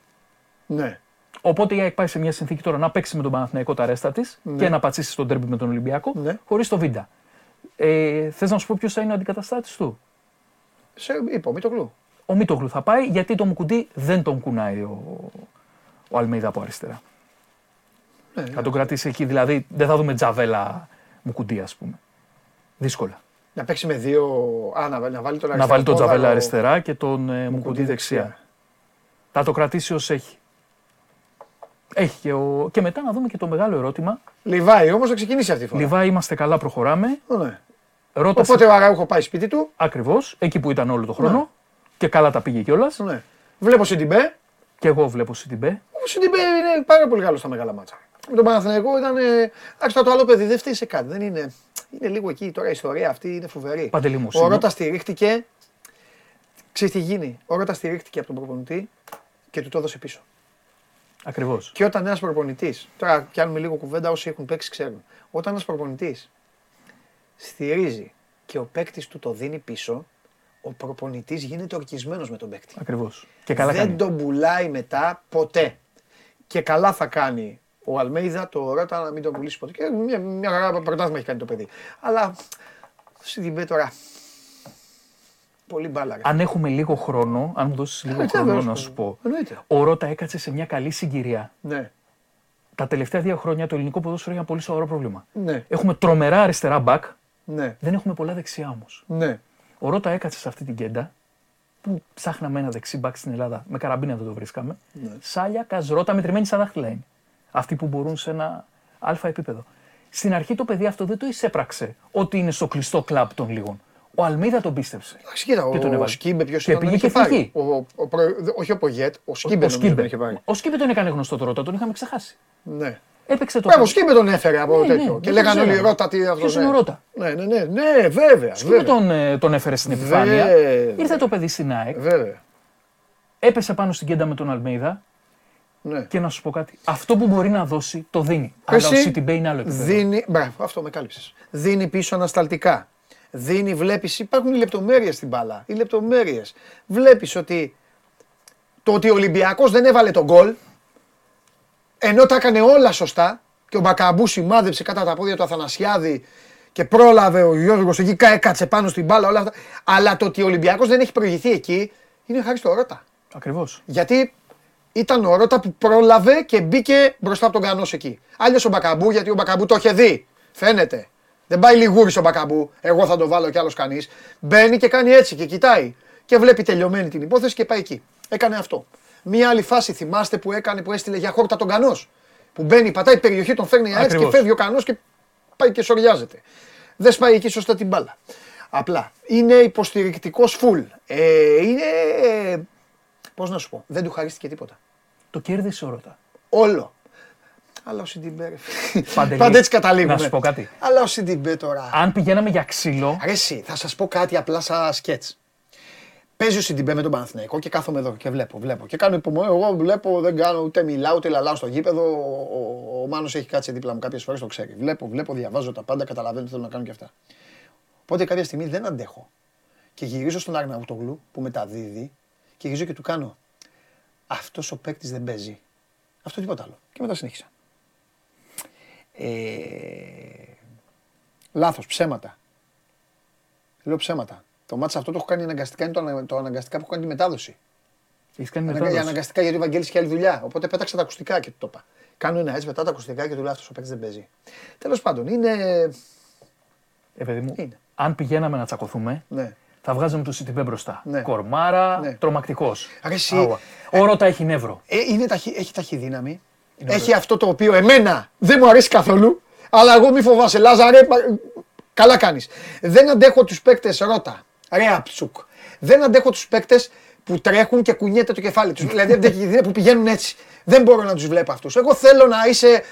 Ναι. Οπότε η ΑΕΚ πάει σε μια συνθήκη τώρα να παίξει με τον Παναθηναϊκό τα ρέστα της και να πατήσει στον τέρμπι με τον Ολυμπιακό Ναι. χωρίς το βίντα. Ε, Θες να σου πω ποιος θα είναι ο αντικαταστάτης του; Σε, είπε ο Μητοκλού. Ο Μίτογλου θα πάει γιατί το Μουκουντή δεν τον κουνάει ο, ο Αλμέιδα από αριστερά. Ναι, Θα τον κρατήσει εκεί, δηλαδή δεν θα δούμε τζαβέλα Μουκουντή, ας πούμε. Δύσκολα. Να παίξει με δύο. Α, να, να βάλει τον Να βάλει τον πόδαρο, τζαβέλα αριστερά και τον ε, Μουκουντή Μουκουντή δεξιά. Θα το κρατήσει ως έχει. Έχει και, ο... και μετά να δούμε και το μεγάλο ερώτημα. Λιβάη όμως θα ξεκινήσει αυτή τη φορά. Λιβά, είμαστε καλά, προχωράμε. Ναι. Ρώτα Οπότε ο Αράουχο πάει σπίτι του. ακριβώς εκεί που ήταν όλο το χρόνο. Και καλά τα πήγε κιόλας. Ναι. Βλέπω Σιντιμπέ. Και εγώ βλέπω Σιντιμπέ. Ο Σιντιμπέ είναι πάρα πολύ καλός στα μεγάλα μάτσα. Με τον Παναθηναϊκό ήταν. ε, Εντάξει, τώρα το άλλο παιδί δεν φταίει σε κάτι. Δεν είναι. Είναι λίγο εκεί τώρα η ιστορία αυτή είναι φοβερή. Παντελή μου, Ο συγγνώμη. Ρότα στηρίχτηκε. Ξέρεις τι γίνει; Ο Ρότα στηρίχτηκε από τον προπονητή και του το έδωσε πίσω. Ακριβώς. Και όταν ένας προπονητής, τώρα πιάνουμε λίγο κουβέντα, όσοι έχουν παίξει ξέρουν. Όταν ένας προπονητής στηρίζει και ο παίκτης του το δίνει πίσω, ο προπονητής γίνεται ορκισμένος με τον παίκτη. Ακριβώς. Και καλά Δεν κάνει. τον πουλάει μετά ποτέ. Και καλά θα κάνει ο Αλμέιδα το Ρώτα να μην τον πουλήσει ποτέ. Και μια, μια χαρά πρωτάθλημα έχει κάνει το παιδί. Αλλά στην πει τώρα. Πολύ μπάλα. ρε. Αν έχουμε λίγο χρόνο, αν μου δώσεις λίγο Ε, χρόνο βεβαίως, να σου πω. Εννοείται. Ο Ρώτα έκατσε σε μια καλή συγκυρία. Ναι. Τα τελευταία δύο χρόνια το ελληνικό ποδόσφαιρο έχει ένα πολύ σοβαρό πρόβλημα. Ναι. Έχουμε τρομερά αριστερά μπακ, Ναι. δεν έχουμε πολλά δεξιά όμως. Ναι. Ο Ρότα έκατσε σε αυτή την κέντα που ψάχναμε ένα δεξί μπακ στην Ελλάδα. Με καραμπίνα δεν το βρίσκαμε. Ναι. Σάλιακας, Ρότα, μετρημένη στα δάχτυλα είναι. Αυτοί που μπορούν σε ένα αλφα επίπεδο. Στην αρχή το παιδί αυτό δεν το εισέπραξε ότι είναι στο κλειστό κλαμπ των λίγων. Ο Αλμέιδα τον πίστεψε. Εντάξει, κοίτα, Και τον ο, ο έβαλε. Σκίμπε ποιος Και ήταν, τον πήγε είχε και πάρει. φυγή. Ο, ο, ο, προ- όχι ο Πογέτ, ο Σκίμπε ο, νομίζω τον Σκίμπε. είχε πάρει. ο Σκίμπε τον έκανε γνωστό το Ρότα, τον είχαμε ξεχάσει. Ναι. Έπαιξε το Μπράβο, ο παιδί. Σκίμπε τον έφερε από Ναι, τέτοιο. ναι, και δεν λέγανε το όλοι ξέραμε. Ρότα τι αυτό. Ποιος ναι. είναι ο Ρότα; Ναι, ναι, ναι, ναι, βέβαια. Σκίμπε βέβαια. τον, ε, τον έφερε στην επιφάνεια. Βέβαια. Ήρθε το παιδί στην ΑΕΚ. Βέβαια. Έπεσε πάνω στην κέντα με τον Αλμέιδα. Ναι. Και να σου πω κάτι. Αυτό που μπορεί να δώσει, το δίνει. Αλλά ο Εσύ Σιντιμπέ είναι άλλο επίπεδο. Δίνει, μπράβο, αυτό με κάλυψες. Δίνει πίσω ανασταλτικά. Δίνει, βλέπεις, υπάρχουν οι λεπτομέρειες στην μπάλα. Οι λεπτομέρειες. Βλέπεις ότι το ότι ο Ολυμπιακός δεν έβαλε τον γκολ, ενώ τα έκανε όλα σωστά και ο Μπακαμπού σημάδεψε κατά τα πόδια του Αθανασιάδη και πρόλαβε ο Γιώργος εκεί, κα- έκατσε πάνω στην μπάλα, όλα αυτά. Αλλά το ότι ο Ολυμπιακός δεν έχει προηγηθεί εκεί είναι χάρη στο Ρώτα. Ακριβώς. Γιατί ήταν ο Ρώτα που πρόλαβε και μπήκε μπροστά από τον Κανός εκεί. Άλλιο ο Μπακαμπού, γιατί ο Μπακαμπού το είχε δει. Φαίνεται. Δεν πάει λιγούρι ο Μπακαμπού. Εγώ θα το βάλω κι άλλος κανείς. Μπαίνει και κάνει έτσι και κοιτάει. Και βλέπει τελειωμένη την υπόθεση και πάει εκεί. Έκανε αυτό. Μία άλλη φάση θυμάστε που έκανε που έστειλε για χόρτα τον Κανός. Που μπαίνει, πατάει περιοχή, τον φέρνει έτσι και Ακριβώς. φεύγει ο Κανός και πάει και σοριάζεται. Δεν σπάει εκεί σωστά την μπάλα. Απλά είναι υποστηρικτικός full. Ε, είναι. Πώς να σου πω, δεν του χαρίστηκε τίποτα. Το κέρδισε ο Ρώτα. Όλο. Αλλά ο Σιντιμπέ. Παντελή, Πάντα έτσι καταλήγουμε. να σου πω κάτι. Αλλά ο Σιντιμπέ τώρα. Αν πηγαίναμε για ξύλο, Αρέσει, θα σας πω κάτι απλά σαν σκέτς. Παίζει ο Σιντιμπέ με τον Παναθηναϊκό και κάθομαι εδώ και βλέπω, βλέπω. Και κάνω υπομονή. Εγώ βλέπω, δεν κάνω ούτε μιλάω ούτε λαλάω στο γήπεδο. Ο, ο, ο Μάνος έχει κάτσει δίπλα μου κάποιες φορές, το ξέρει. Βλέπω, βλέπω, διαβάζω τα πάντα, καταλαβαίνω τι θέλω να κάνω και αυτά. Οπότε κάποια στιγμή δεν αντέχω. Και γυρίζω στον Αρναουτογλου που μεταδίδει και γυρίζω και του κάνω. Αυτός ο παίκτης δεν παίζει. Αυτό τίποτα άλλο. Και μετά συνέχισα. Ε, λάθος, ψέματα. Λέω ψέματα. Το μάτσα αυτό το έχω κάνει αναγκαστικά, είναι το, ανα- το αναγκαστικά που έχω κάνει τη μετάδοση. έχεις κάνει Αναγκα- μετάδοση. Αναγκαστικά γιατί ο Βαγγέλης είχε άλλη δουλειά. Οπότε πέταξα τα ακουστικά και του το είπα. Κάνω ένα έτσι μετά τα ακουστικά και του λέω αυτός ο παίκτης δεν παίζει. Τέλος πάντων, είναι. Ε, παιδί μου, Είναι. αν πηγαίναμε να τσακωθούμε, Ναι. θα βγάζαμε το Σιτιμπέ μπροστά. Ναι. Κορμάρα, Ναι. τρομακτικός. Ρε εσύ, Ο Ρώτα έχει νεύρο. Ε, είναι ταχύ, έχει ταχυδύναμη. Έχει αυτό το οποίο εμένα δεν μου αρέσει καθόλου. Αλλά εγώ μη φοβάσαι, Λάζαρε, πα- καλά κάνεις. Δεν αντέχω τους παίκτες ρώτα. Ρε αψούκ. Δεν αντέχω τους παίκτες που τρέχουν και κουνιέται το κεφάλι τους. δηλαδή δεν- που πηγαίνουν έτσι. Δεν μπορώ να τους βλέπω αυτούς. Εγώ θέλω να είσαι,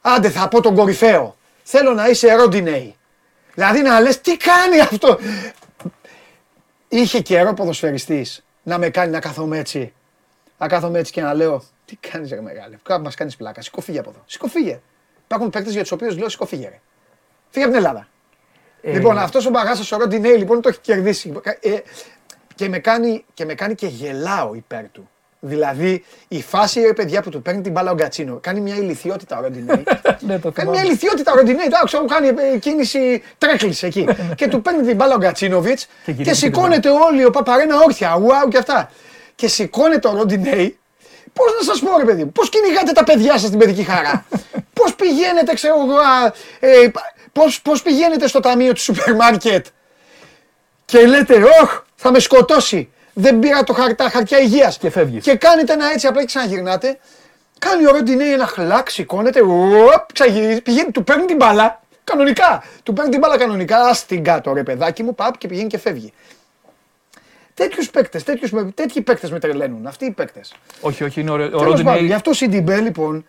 άντε θα πω τον κορυφαίο. Θέλω να είσαι Ρόντινεϊ. Δηλαδή να λες τι κάνει αυτό; Είχε καιρό ποδοσφαιριστής να με κάνει να κάθομαι έτσι. Να κάθομαι έτσι και να λέω Τι κάνεις, ρε μεγάλε. Κάπου μας κάνεις πλάκα. Σηκώ φύγε από εδώ. Σηκώ φύγε. Υπάρχουν παίκτες για τους οποίους λέω σηκώ φύγε. Ρε. Φύγε από την Ελλάδα. Ε, Λοιπόν, αυτός ο μπαγάσα ο Ροντινέη λοιπόν το έχει κερδίσει. Ε, και, με κάνει, και με κάνει και γελάω υπέρ του. Δηλαδή η φάση ρε παιδιά που του παίρνει την μπάλα ο Γκατσίνο κάνει μια ηλικιότητα ο Ροντινέη. [LAUGHS] Ναι, το Κάνει μια θυμάμαι. ηλικιότητα ο Ροντινέη. Εντάξει, μου κάνει ε, κίνηση τρέκλης εκεί. και του παίρνει την μπάλα ο Γκατσίνοβιτς Και και, γυρίζει την σηκώνεται όλοι ο Παπαρένα όρθια. Ουάου και αυτά. Και σηκώνεται ο Ροντινέη. Πώς να σας πω, ρε παιδί μου, πώς κυνηγάτε τα παιδιά σας στην παιδική χαρά; [LAUGHS] πώς πηγαίνετε, ξέρω εγώ, α, ε, πώς, πώς πηγαίνετε στο ταμείο του σούπερ μάρκετ; Και λέτε, Ωχ, θα με σκοτώσει. Δεν πήρα το χαρ, τα χαρτιά υγείας. Και φεύγεις. Και κάνετε ένα έτσι απλά και ξαναγυρνάτε. Κάνει ο Ροντινέη ένα χλάκ, σηκώνεται, οπ, ξαγυρίζει, πηγαίνει, του παίρνει την μπάλα. Κανονικά. Του παίρνει την μπάλα κανονικά. Α την κάτω, ρε παιδάκι μου, παπ και πηγαίνει και φεύγει. Τέτοιους παίκτες, τέτοιοι παίκτες με τρελαίνουν. Αυτοί οι παίκτες. Όχι, όχι, είναι ο, ο Τέλος πάντων, Ροντινέη. γι' αυτό ο Σιντιμπέ λοιπόν,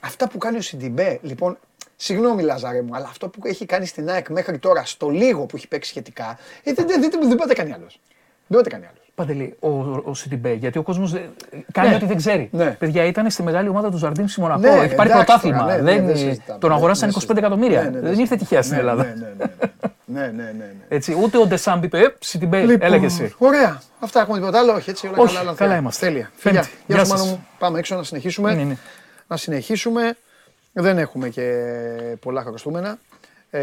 αυτά που κάνει ο Σιντιμπέ, λοιπόν, συγγνώμη Λαζάρε μου, αλλά αυτό που έχει κάνει στην ΑΕΚ μέχρι τώρα, στο λίγο που έχει παίξει σχετικά, ε, δεν, δεν, δεν, δεν το 'χει κάνει άλλος. Δεν το 'χει κάνει άλλος. Παντελή, ο, ο Σιντιμπέ, γιατί ο κόσμος κάνει Ναι. ό,τι δεν ξέρει. Ναι. Παιδιά, ήταν στη μεγάλη ομάδα του Ζαρντίν στη Μονακό. Ναι, Έχει πάρει εντάξει πρωτάθλημα. τώρα, ναι, ναι, δεν, δεν συζητάμε. τον Ναι, αγοράσαν ναι, 25 συζητάμε. εκατομμύρια. Ναι, ναι, δεν ναι. ήρθε τυχαία στην Ναι, Ελλάδα. Ναι, ναι, ναι, ναι, ναι, ναι, ναι. Έτσι, ούτε ο Ντεσάμπ είπε, ε, Σιντιμπέ, Λοιπόν, έλεγε εσύ. Ωραία. Αυτά έχουμε τίποτα άλλο. Όχι, έτσι όλα Όχι, καλά. αλλά καλά ανθέα. είμαστε. Τέλεια. Πέμπτη. Φιλιά. Γεια Γεια σου, σας. Μάνο μου. Πάμε έξω να συνεχίσουμε. Ναι, ναι. Να συνεχίσουμε. Δεν έχουμε και πολλά χρωστούμενα. Ε,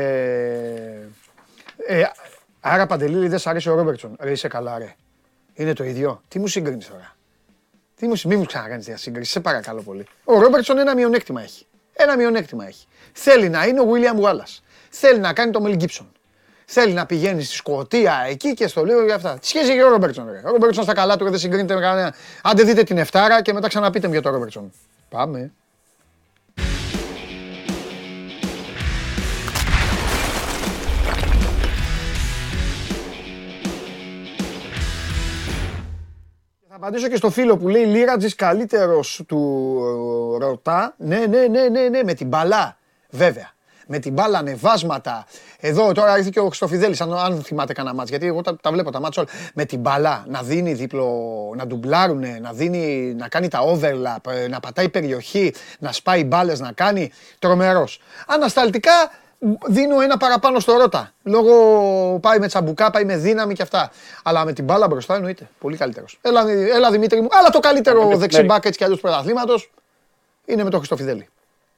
ε, άρα Παντελήλη δεν σ' αρέσει ο Ρόμπερτσον. Ρε είσαι καλά ρε. Είναι το ίδιο. Τι μου σύγκρινες τώρα; Τι μου, μην μου ξανακάνεις μια σύγκριση, σε παρακαλώ πολύ. Ο Ρόμπερτσον ένα μειονέκτημα έχει. Ένα μειονέκτημα έχει. Θέλει να είναι ο William Wallace. Θέλει να κάνει το Mel Gibson. Θέλει να πηγαίνει στη Σκωτία εκεί και στο λίγο για αυτά. Τι σχέση έχει ο Ρόμπερτσον. Ρε; Ο Ρόμπερτσον στα καλά του ρε, δεν συγκρίνεται με κανένα. Άντε δείτε την Εφτάρα και μετά ξαναπείτε μου για τον Ρόμπερτσον. Πάμε. Απαντήσω και στο φίλο που λέει Λίρατζης καλύτερος του ε, ρωτά. Ναι, ναι, ναι, ναι, ναι, με την μπαλά. Βέβαια. Με την μπάλα ανεβάσματα. Εδώ τώρα ήρθε και ο Χριστοφιδέλης, αν, αν θυμάται κανένα μάτς, γιατί εγώ τα, τα βλέπω τα μάτς όλα. Με την μπαλά να δίνει δίπλο, να ντουμπλάρουνε, να, δίνει, να κάνει τα overlap, ε, να πατάει περιοχή, να σπάει μπάλες, να κάνει. Τρομερός. Ανασταλτικά δίνω ένα παραπάνω στο Ρότα. Λόγω πάει με τσαμπουκά, πάει με δύναμη και αυτά. Αλλά με την μπάλα μπροστά εννοείται. Πολύ καλύτερος. Έλα, έλα Δημήτρη μου. Αλλά το καλύτερο δεξιμπάκ έτσι κι αλλιώς του πρωταθλήματος είναι με τον Χριστοφιδέλη.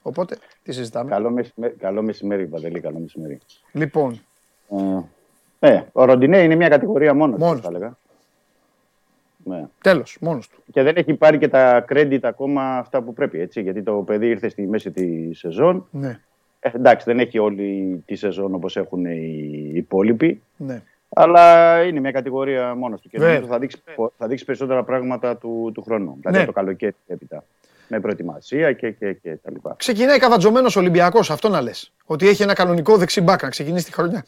Οπότε τι συζητάμε. Καλό μεσημέρι, καλό μεσημέρι Παντελή, καλό μεσημέρι. Λοιπόν, Ε, ναι, ο Ροντινέ είναι μια κατηγορία μόνος Μόνος θα έλεγα. Ναι. τέλος, μόνος του. Και δεν έχει πάρει και τα credit ακόμα αυτά που πρέπει, έτσι, γιατί το παιδί ήρθε στη μέση της σεζόν. Ναι, Ε, εντάξει, δεν έχει όλη τη σεζόν όπως έχουν οι υπόλοιποι, ναι. αλλά είναι μια κατηγορία μόνος του και Βέβαια. νομίζω θα δείξει, θα δείξει περισσότερα πράγματα του, του χρόνου. Δηλαδή Ναι. το καλοκαίρι έπειτα. Με προετοιμασία και, και, και τα λοιπά. Ξεκινάει καβατζωμένος Ολυμπιακός, αυτό να λες. Ότι έχει ένα κανονικό δεξιμπάκ να ξεκινήσει τη χρονιά.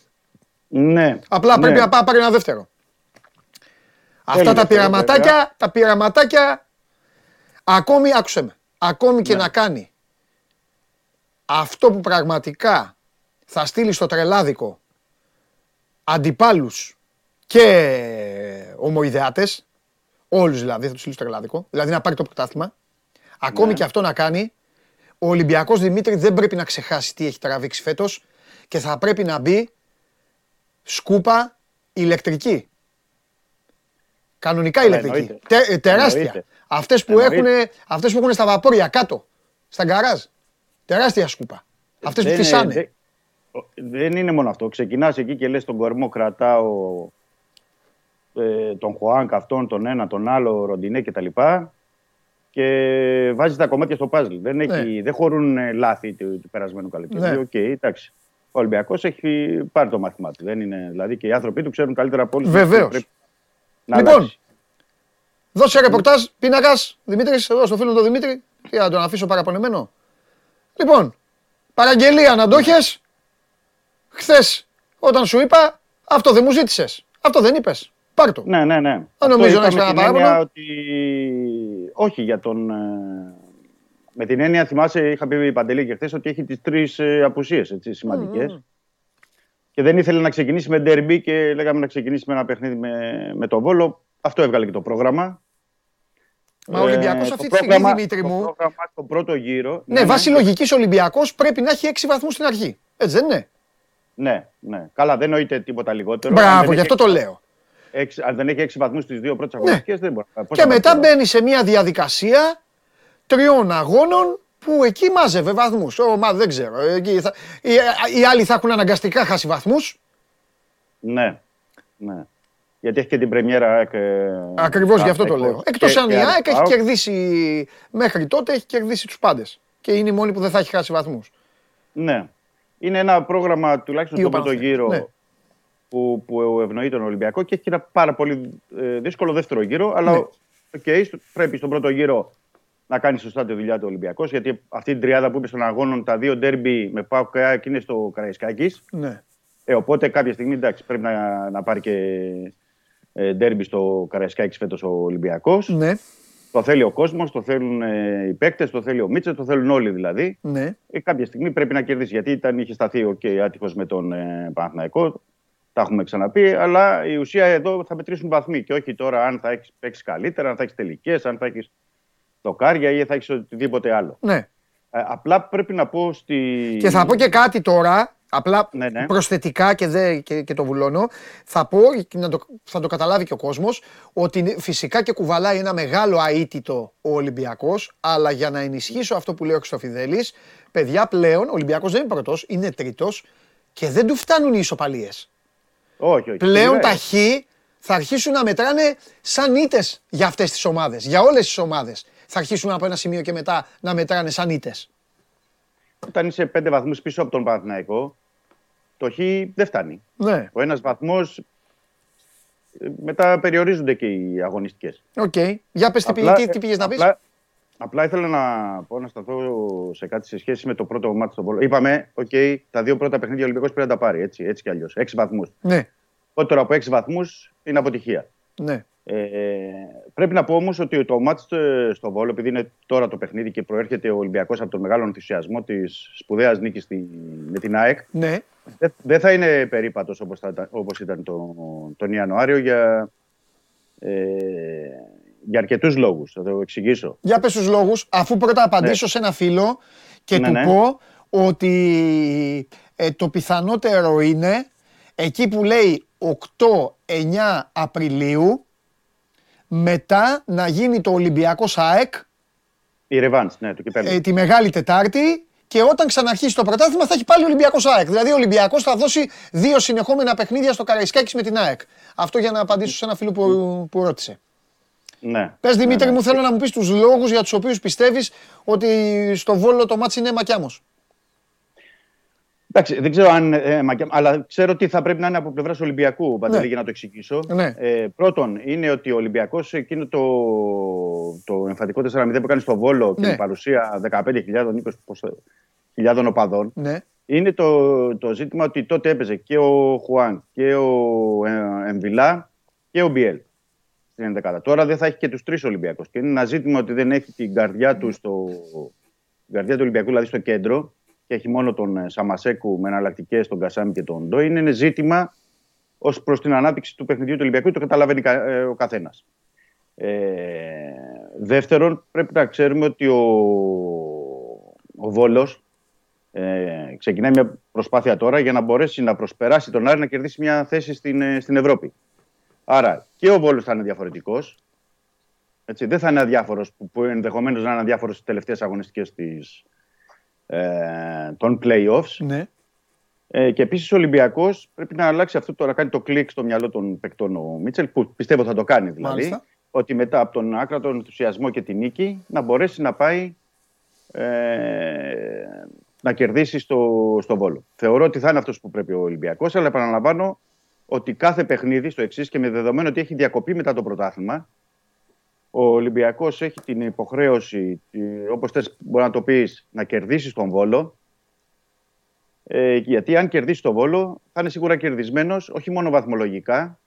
Ναι. Απλά ναι. πρέπει να πάει πάρει ένα δεύτερο. Αυτά τα δεύτερο, πειραματάκια, τα πειραματάκια, ακόμη, άκουσε με, ακόμη και να κάνει αυτό που πραγματικά θα στείλει στο τρελάδικο αντιπάλους και ομοειδεάτες, όλους δηλαδή θα τους στείλει στο τρελάδικο, δηλαδή να πάρει το πρωτάθλημα, ακόμη και αυτό να κάνει, ο Ολυμπιακός Δημήτρη δεν πρέπει να ξεχάσει τι έχει τραβήξει φέτος και θα πρέπει να μπει σκούπα ηλεκτρική. Κανονικά Καλά, ηλεκτρική. εννοείται. Τε- ε, τεράστια. Εννοείται. Αυτές που, Εννοείται. έχουν, αυτές που έχουν στα βαπόρια κάτω, στα γκαράζ. Τεράστια σκούπα. Αυτές που Δεν- φυσάνε. δεν- Δεν είναι μόνο αυτό. Ξεκινάς εκεί και λες τον κορμό κρατάω ε, τον Χουάνγκ, αυτόν, τον ένα, τον άλλο, Ροντινέ κτλ. Και βάζεις τα κομμάτια στο παζλ. Δεν, έχει, δεν χωρούν ε, λάθη του, του περασμένου καλοκαιριού. Ναι. Οκ, εντάξει. Ο Ολυμπιακός έχει πάρει το μάθημά του. Δεν είναι, δηλαδή και οι άνθρωποι του ξέρουν καλύτερα από όλους. Βεβαίως. Να Λοιπόν, αλλάξει. Δώσε ρεπορτάζ, πίνακα, Δημήτρης, εδώ στο φίλο του Δημήτρη. Τι να τον αφήσω παραπονεμένο; Λοιπόν, παραγγελία να το έχεις. Χθες, όταν σου είπα, αυτό δεν μου ζήτησες. Αυτό δεν είπες. Πάρ' το. Ναι, ναι, ναι. Αν Αυτό νομίζω να είπα έχεις με κανένα την έννοια παράπονο. Ότι... Όχι για τον. ε, Με την έννοια, θυμάσαι, είχα πει Παντελή και χθες ότι έχει τις τρεις απουσίες σημαντικές. Και δεν ήθελε να ξεκινήσει με ντερμπι και λέγαμε να ξεκινήσει με ένα παιχνίδι με, με τον Βόλο. Αυτό έβγαλε και το πρόγραμμα. Μα ο Ολυμπιακός Ε, αυτή το τη στιγμή, πρόγραμμα- Δημήτρη το μου, πρόγραμμα στο πρώτο γύρο. ναι, βάσει λογικής Ολυμπιακός πρέπει να έχει 6 βαθμούς στην αρχή. Έτσι δεν είναι; Ναι, ναι. Καλά, δεν νοείται τίποτα λιγότερο. Αν Μπράβο, δεν γι' έχει αυτό το λέω. έξι, αν δεν έχει έξι βαθμούς στις δύο πρώτες αγωνιστικές, δεν μπορεί. Πώς Και θα μετά πάρει. μπαίνει σε μια διαδικασία τριών αγώνων που εκεί μάζευε βαθμούς. Μα δεν ξέρω. Εκεί θα... οι, οι άλλοι θα έχουν αναγκαστικά χάσει βαθμούς. Ναι. ναι. Γιατί έχει και την πρεμιέρα ΑΕΚ. ε, Ακριβώς γι' αυτό το Παναθηναϊκός λέω. Εκτός και- αν η και ΑΕΚ έχει ΠΑΟΚ. κερδίσει μέχρι τότε έχει κερδίσει τους πάντες. Και είναι η μόνη που δεν θα έχει χάσει βαθμούς. Ναι. Είναι ένα πρόγραμμα τουλάχιστον Ή ο στον πρώτο Παναθηναϊκός, γύρο ναι. που, που ευνοεί τον Ολυμπιακό και έχει και ένα πάρα πολύ ε, δύσκολο δεύτερο γύρο. Αλλά Ναι. οκ, στο- πρέπει στον πρώτο γύρο να κάνει σωστά τη δουλειά του Ολυμπιακός. Γιατί αυτή την τριάδα που είπες των αγώνων, τα δύο ντέρμπι με ΠΑΟ και ΑΕΚ είναι στο Καραϊσκάκης. Ναι. Ε, οπότε κάποια στιγμή εντάξει, πρέπει να, να πάρει και ε, ντέρμπι στο Καραϊσκάκης φέτος ο Ολυμπιακός. Ναι. Το θέλει ο κόσμος, το θέλουν ε, οι παίκτες, το θέλει ο Μίτσες, το θέλουν όλοι δηλαδή. Ναι. Ε, κάποια στιγμή πρέπει να κερδίσει. Γιατί ήταν, είχε σταθεί ο okay, άτυχος με τον ε, Παναθηναϊκό. Τα έχουμε ξαναπεί. Αλλά η ουσία εδώ θα μετρήσουν βαθμοί. Και όχι τώρα αν θα έχεις παίξεις καλύτερα, αν θα έχεις τελικές, αν θα έχεις δοκάρια ή θα έχεις οτιδήποτε άλλο. ναι. Ε, απλά πρέπει να πω στη. Και θα πω και κάτι τώρα, απλά Ναι, ναι. προσθετικά και, δε, και, και το βουλώνω. Θα πω, και να το, θα το καταλάβει και ο κόσμος, ότι είναι- φυσικά και κουβαλάει ένα μεγάλο αίτητο ο Ολυμπιακός, αλλά για να ενισχύσω αυτό που λέει ο Χρυστοφιδέλης, παιδιά πλέον ο Ολυμπιακός δεν είναι πρώτος, είναι τρίτος και δεν του φτάνουν οι ισοπαλίες. Όχι, όχι. Πλέον Ε, τα χ θα αρχίσουν να μετράνε σαν ήττες για αυτές τις ομάδες, για όλες τις ομάδες. Θα αρχίσουν από ένα σημείο και μετά να μετράνε σαν ήττες. Όταν είσαι πέντε βαθμούς πίσω από τον Παναθηναϊκό, το χ δεν φτάνει. Ναι, Ο ένας βαθμός. Μετά περιορίζονται και οι αγωνιστικές. οκ. Για πες τι, πήγε- τι, τι πήγες να πεις. Απλά, απλά ήθελα να πω να σταθώ σε κάτι σε σχέση με το πρώτο ματς στον Βόλο. Είπαμε, οκ, τα δύο πρώτα παιχνίδια ο Ολυμπιακός πρέπει να τα πάρει. Έτσι, έτσι κι αλλιώς. Έξι βαθμούς. Ναι, Οπότε κάτω από έξι βαθμούς είναι αποτυχία. ναι. Ε, πρέπει να πω όμως ότι το ματς ε, στο Βόλο, επειδή είναι τώρα το παιχνίδι και προέρχεται ο Ολυμπιακός από τον μεγάλο ενθουσιασμό της σπουδαίας νίκης στη, με την ΑΕΚ, Ναι, δεν- δεν θα είναι περίπατος όπως, θα, ήταν- όπως ήταν τον, τον Ιανουάριο για, ε, για αρκετούς λόγους. Θα το εξηγήσω. για πες τους λόγους, αφού πρώτα απαντήσω σε ένα φίλο και Ναι, του ναι. πω ότι ε, το πιθανότερο είναι εκεί που λέει 8-9 Απριλίου μετά να γίνει το Ολυμπιακός ΑΕΚ Η Ρεβάνς, ναι, του κυπέλου. ε, τη Μεγάλη Τετάρτη και όταν ξαναρχίσει το πρωτάθλημα θα έχει πάλι Ολυμπιακός ΑΕΚ. Δηλαδή ο Ολυμπιακός θα δώσει δύο συνεχόμενα παιχνίδια στο Καραϊσκάκης με την ΑΕΚ. Αυτό για να απαντήσω σε ένα φίλο που, που ρώτησε. ναι. Πες Δημήτρη ναι, ναι. μου, θέλω να μου πεις τους λόγους για τους οποίους πιστεύεις ότι στο βόλο το μάτσι είναι μακιάμος. Εντάξει, δεν ξέρω αν. Ε, μακιά- αλλά ξέρω τι θα πρέπει να είναι από πλευράς Ολυμπιακού, Παντελή, Ναι. για να το εξηγήσω. Ναι. Ε, πρώτον, είναι ότι ο Ολυμπιακός εκείνο το, το εμφαντικό 4-0 που κάνει στο Βόλο και Ναι. με παρουσία 15.000-20.000 οπαδών. Ναι. Είναι το, το ζήτημα ότι τότε έπαιζε και ο Χουάν και ο ε, Εμβιλά και ο Μπιέλ στην 11. Τώρα δεν θα έχει και τους τρεις Ολυμπιακούς. Και είναι ένα ζήτημα ότι δεν έχει την καρδιά του στο. Την καρδιά του Ολυμπιακού, δηλαδή στο κέντρο, και έχει μόνο τον ε, Σαμασέκου με εναλλακτικές, τον Κασάμι και τον Ντό. Είναι ένα ζήτημα ως προς την ανάπτυξη του παιχνιδιού του Ολυμπιακού, το καταλαβαίνει κα- ε, ο καθένας. Ε, δεύτερον, πρέπει να ξέρουμε ότι ο, ο Βόλος ε, ξεκινάει μια προσπάθεια τώρα για να μπορέσει να προσπεράσει τον Άρη να κερδίσει μια θέση στην, ε, στην Ευρώπη. Άρα και ο Βόλος θα είναι διαφορετικός. Έτσι, δεν θα είναι αδιάφορος που, που ενδεχομένως να είναι αδιάφορος στις τελευταίες αγωνιστικές της, ε, των play-offs. ναι. Ε, και επίσης ο Ολυμπιακός πρέπει να αλλάξει αυτό τώρα, κάνει το κλικ στο μυαλό των παικτών ο Μίτσελ, που πιστεύω θα το κάνει δηλαδή. Μάλιστα. Ότι μετά από τον άκρατο ενθουσιασμό και την νίκη να μπορέσει να πάει ε, να κερδίσει στο, στο Βόλο. Θεωρώ ότι θα είναι αυτός που πρέπει ο Ολυμπιακός, αλλά επαναλαμβάνω ότι κάθε παιχνίδι στο εξής και με δεδομένο ότι έχει διακοπεί μετά το πρωτάθλημα, ο Ολυμπιακός έχει την υποχρέωση, ε, όπως θες μπορεί να το πεις, να κερδίσεις στον Βόλο, ε, γιατί αν κερδίσεις το Βόλο θα είναι σίγουρα κερδισμένος, όχι μόνο βαθμολογικά,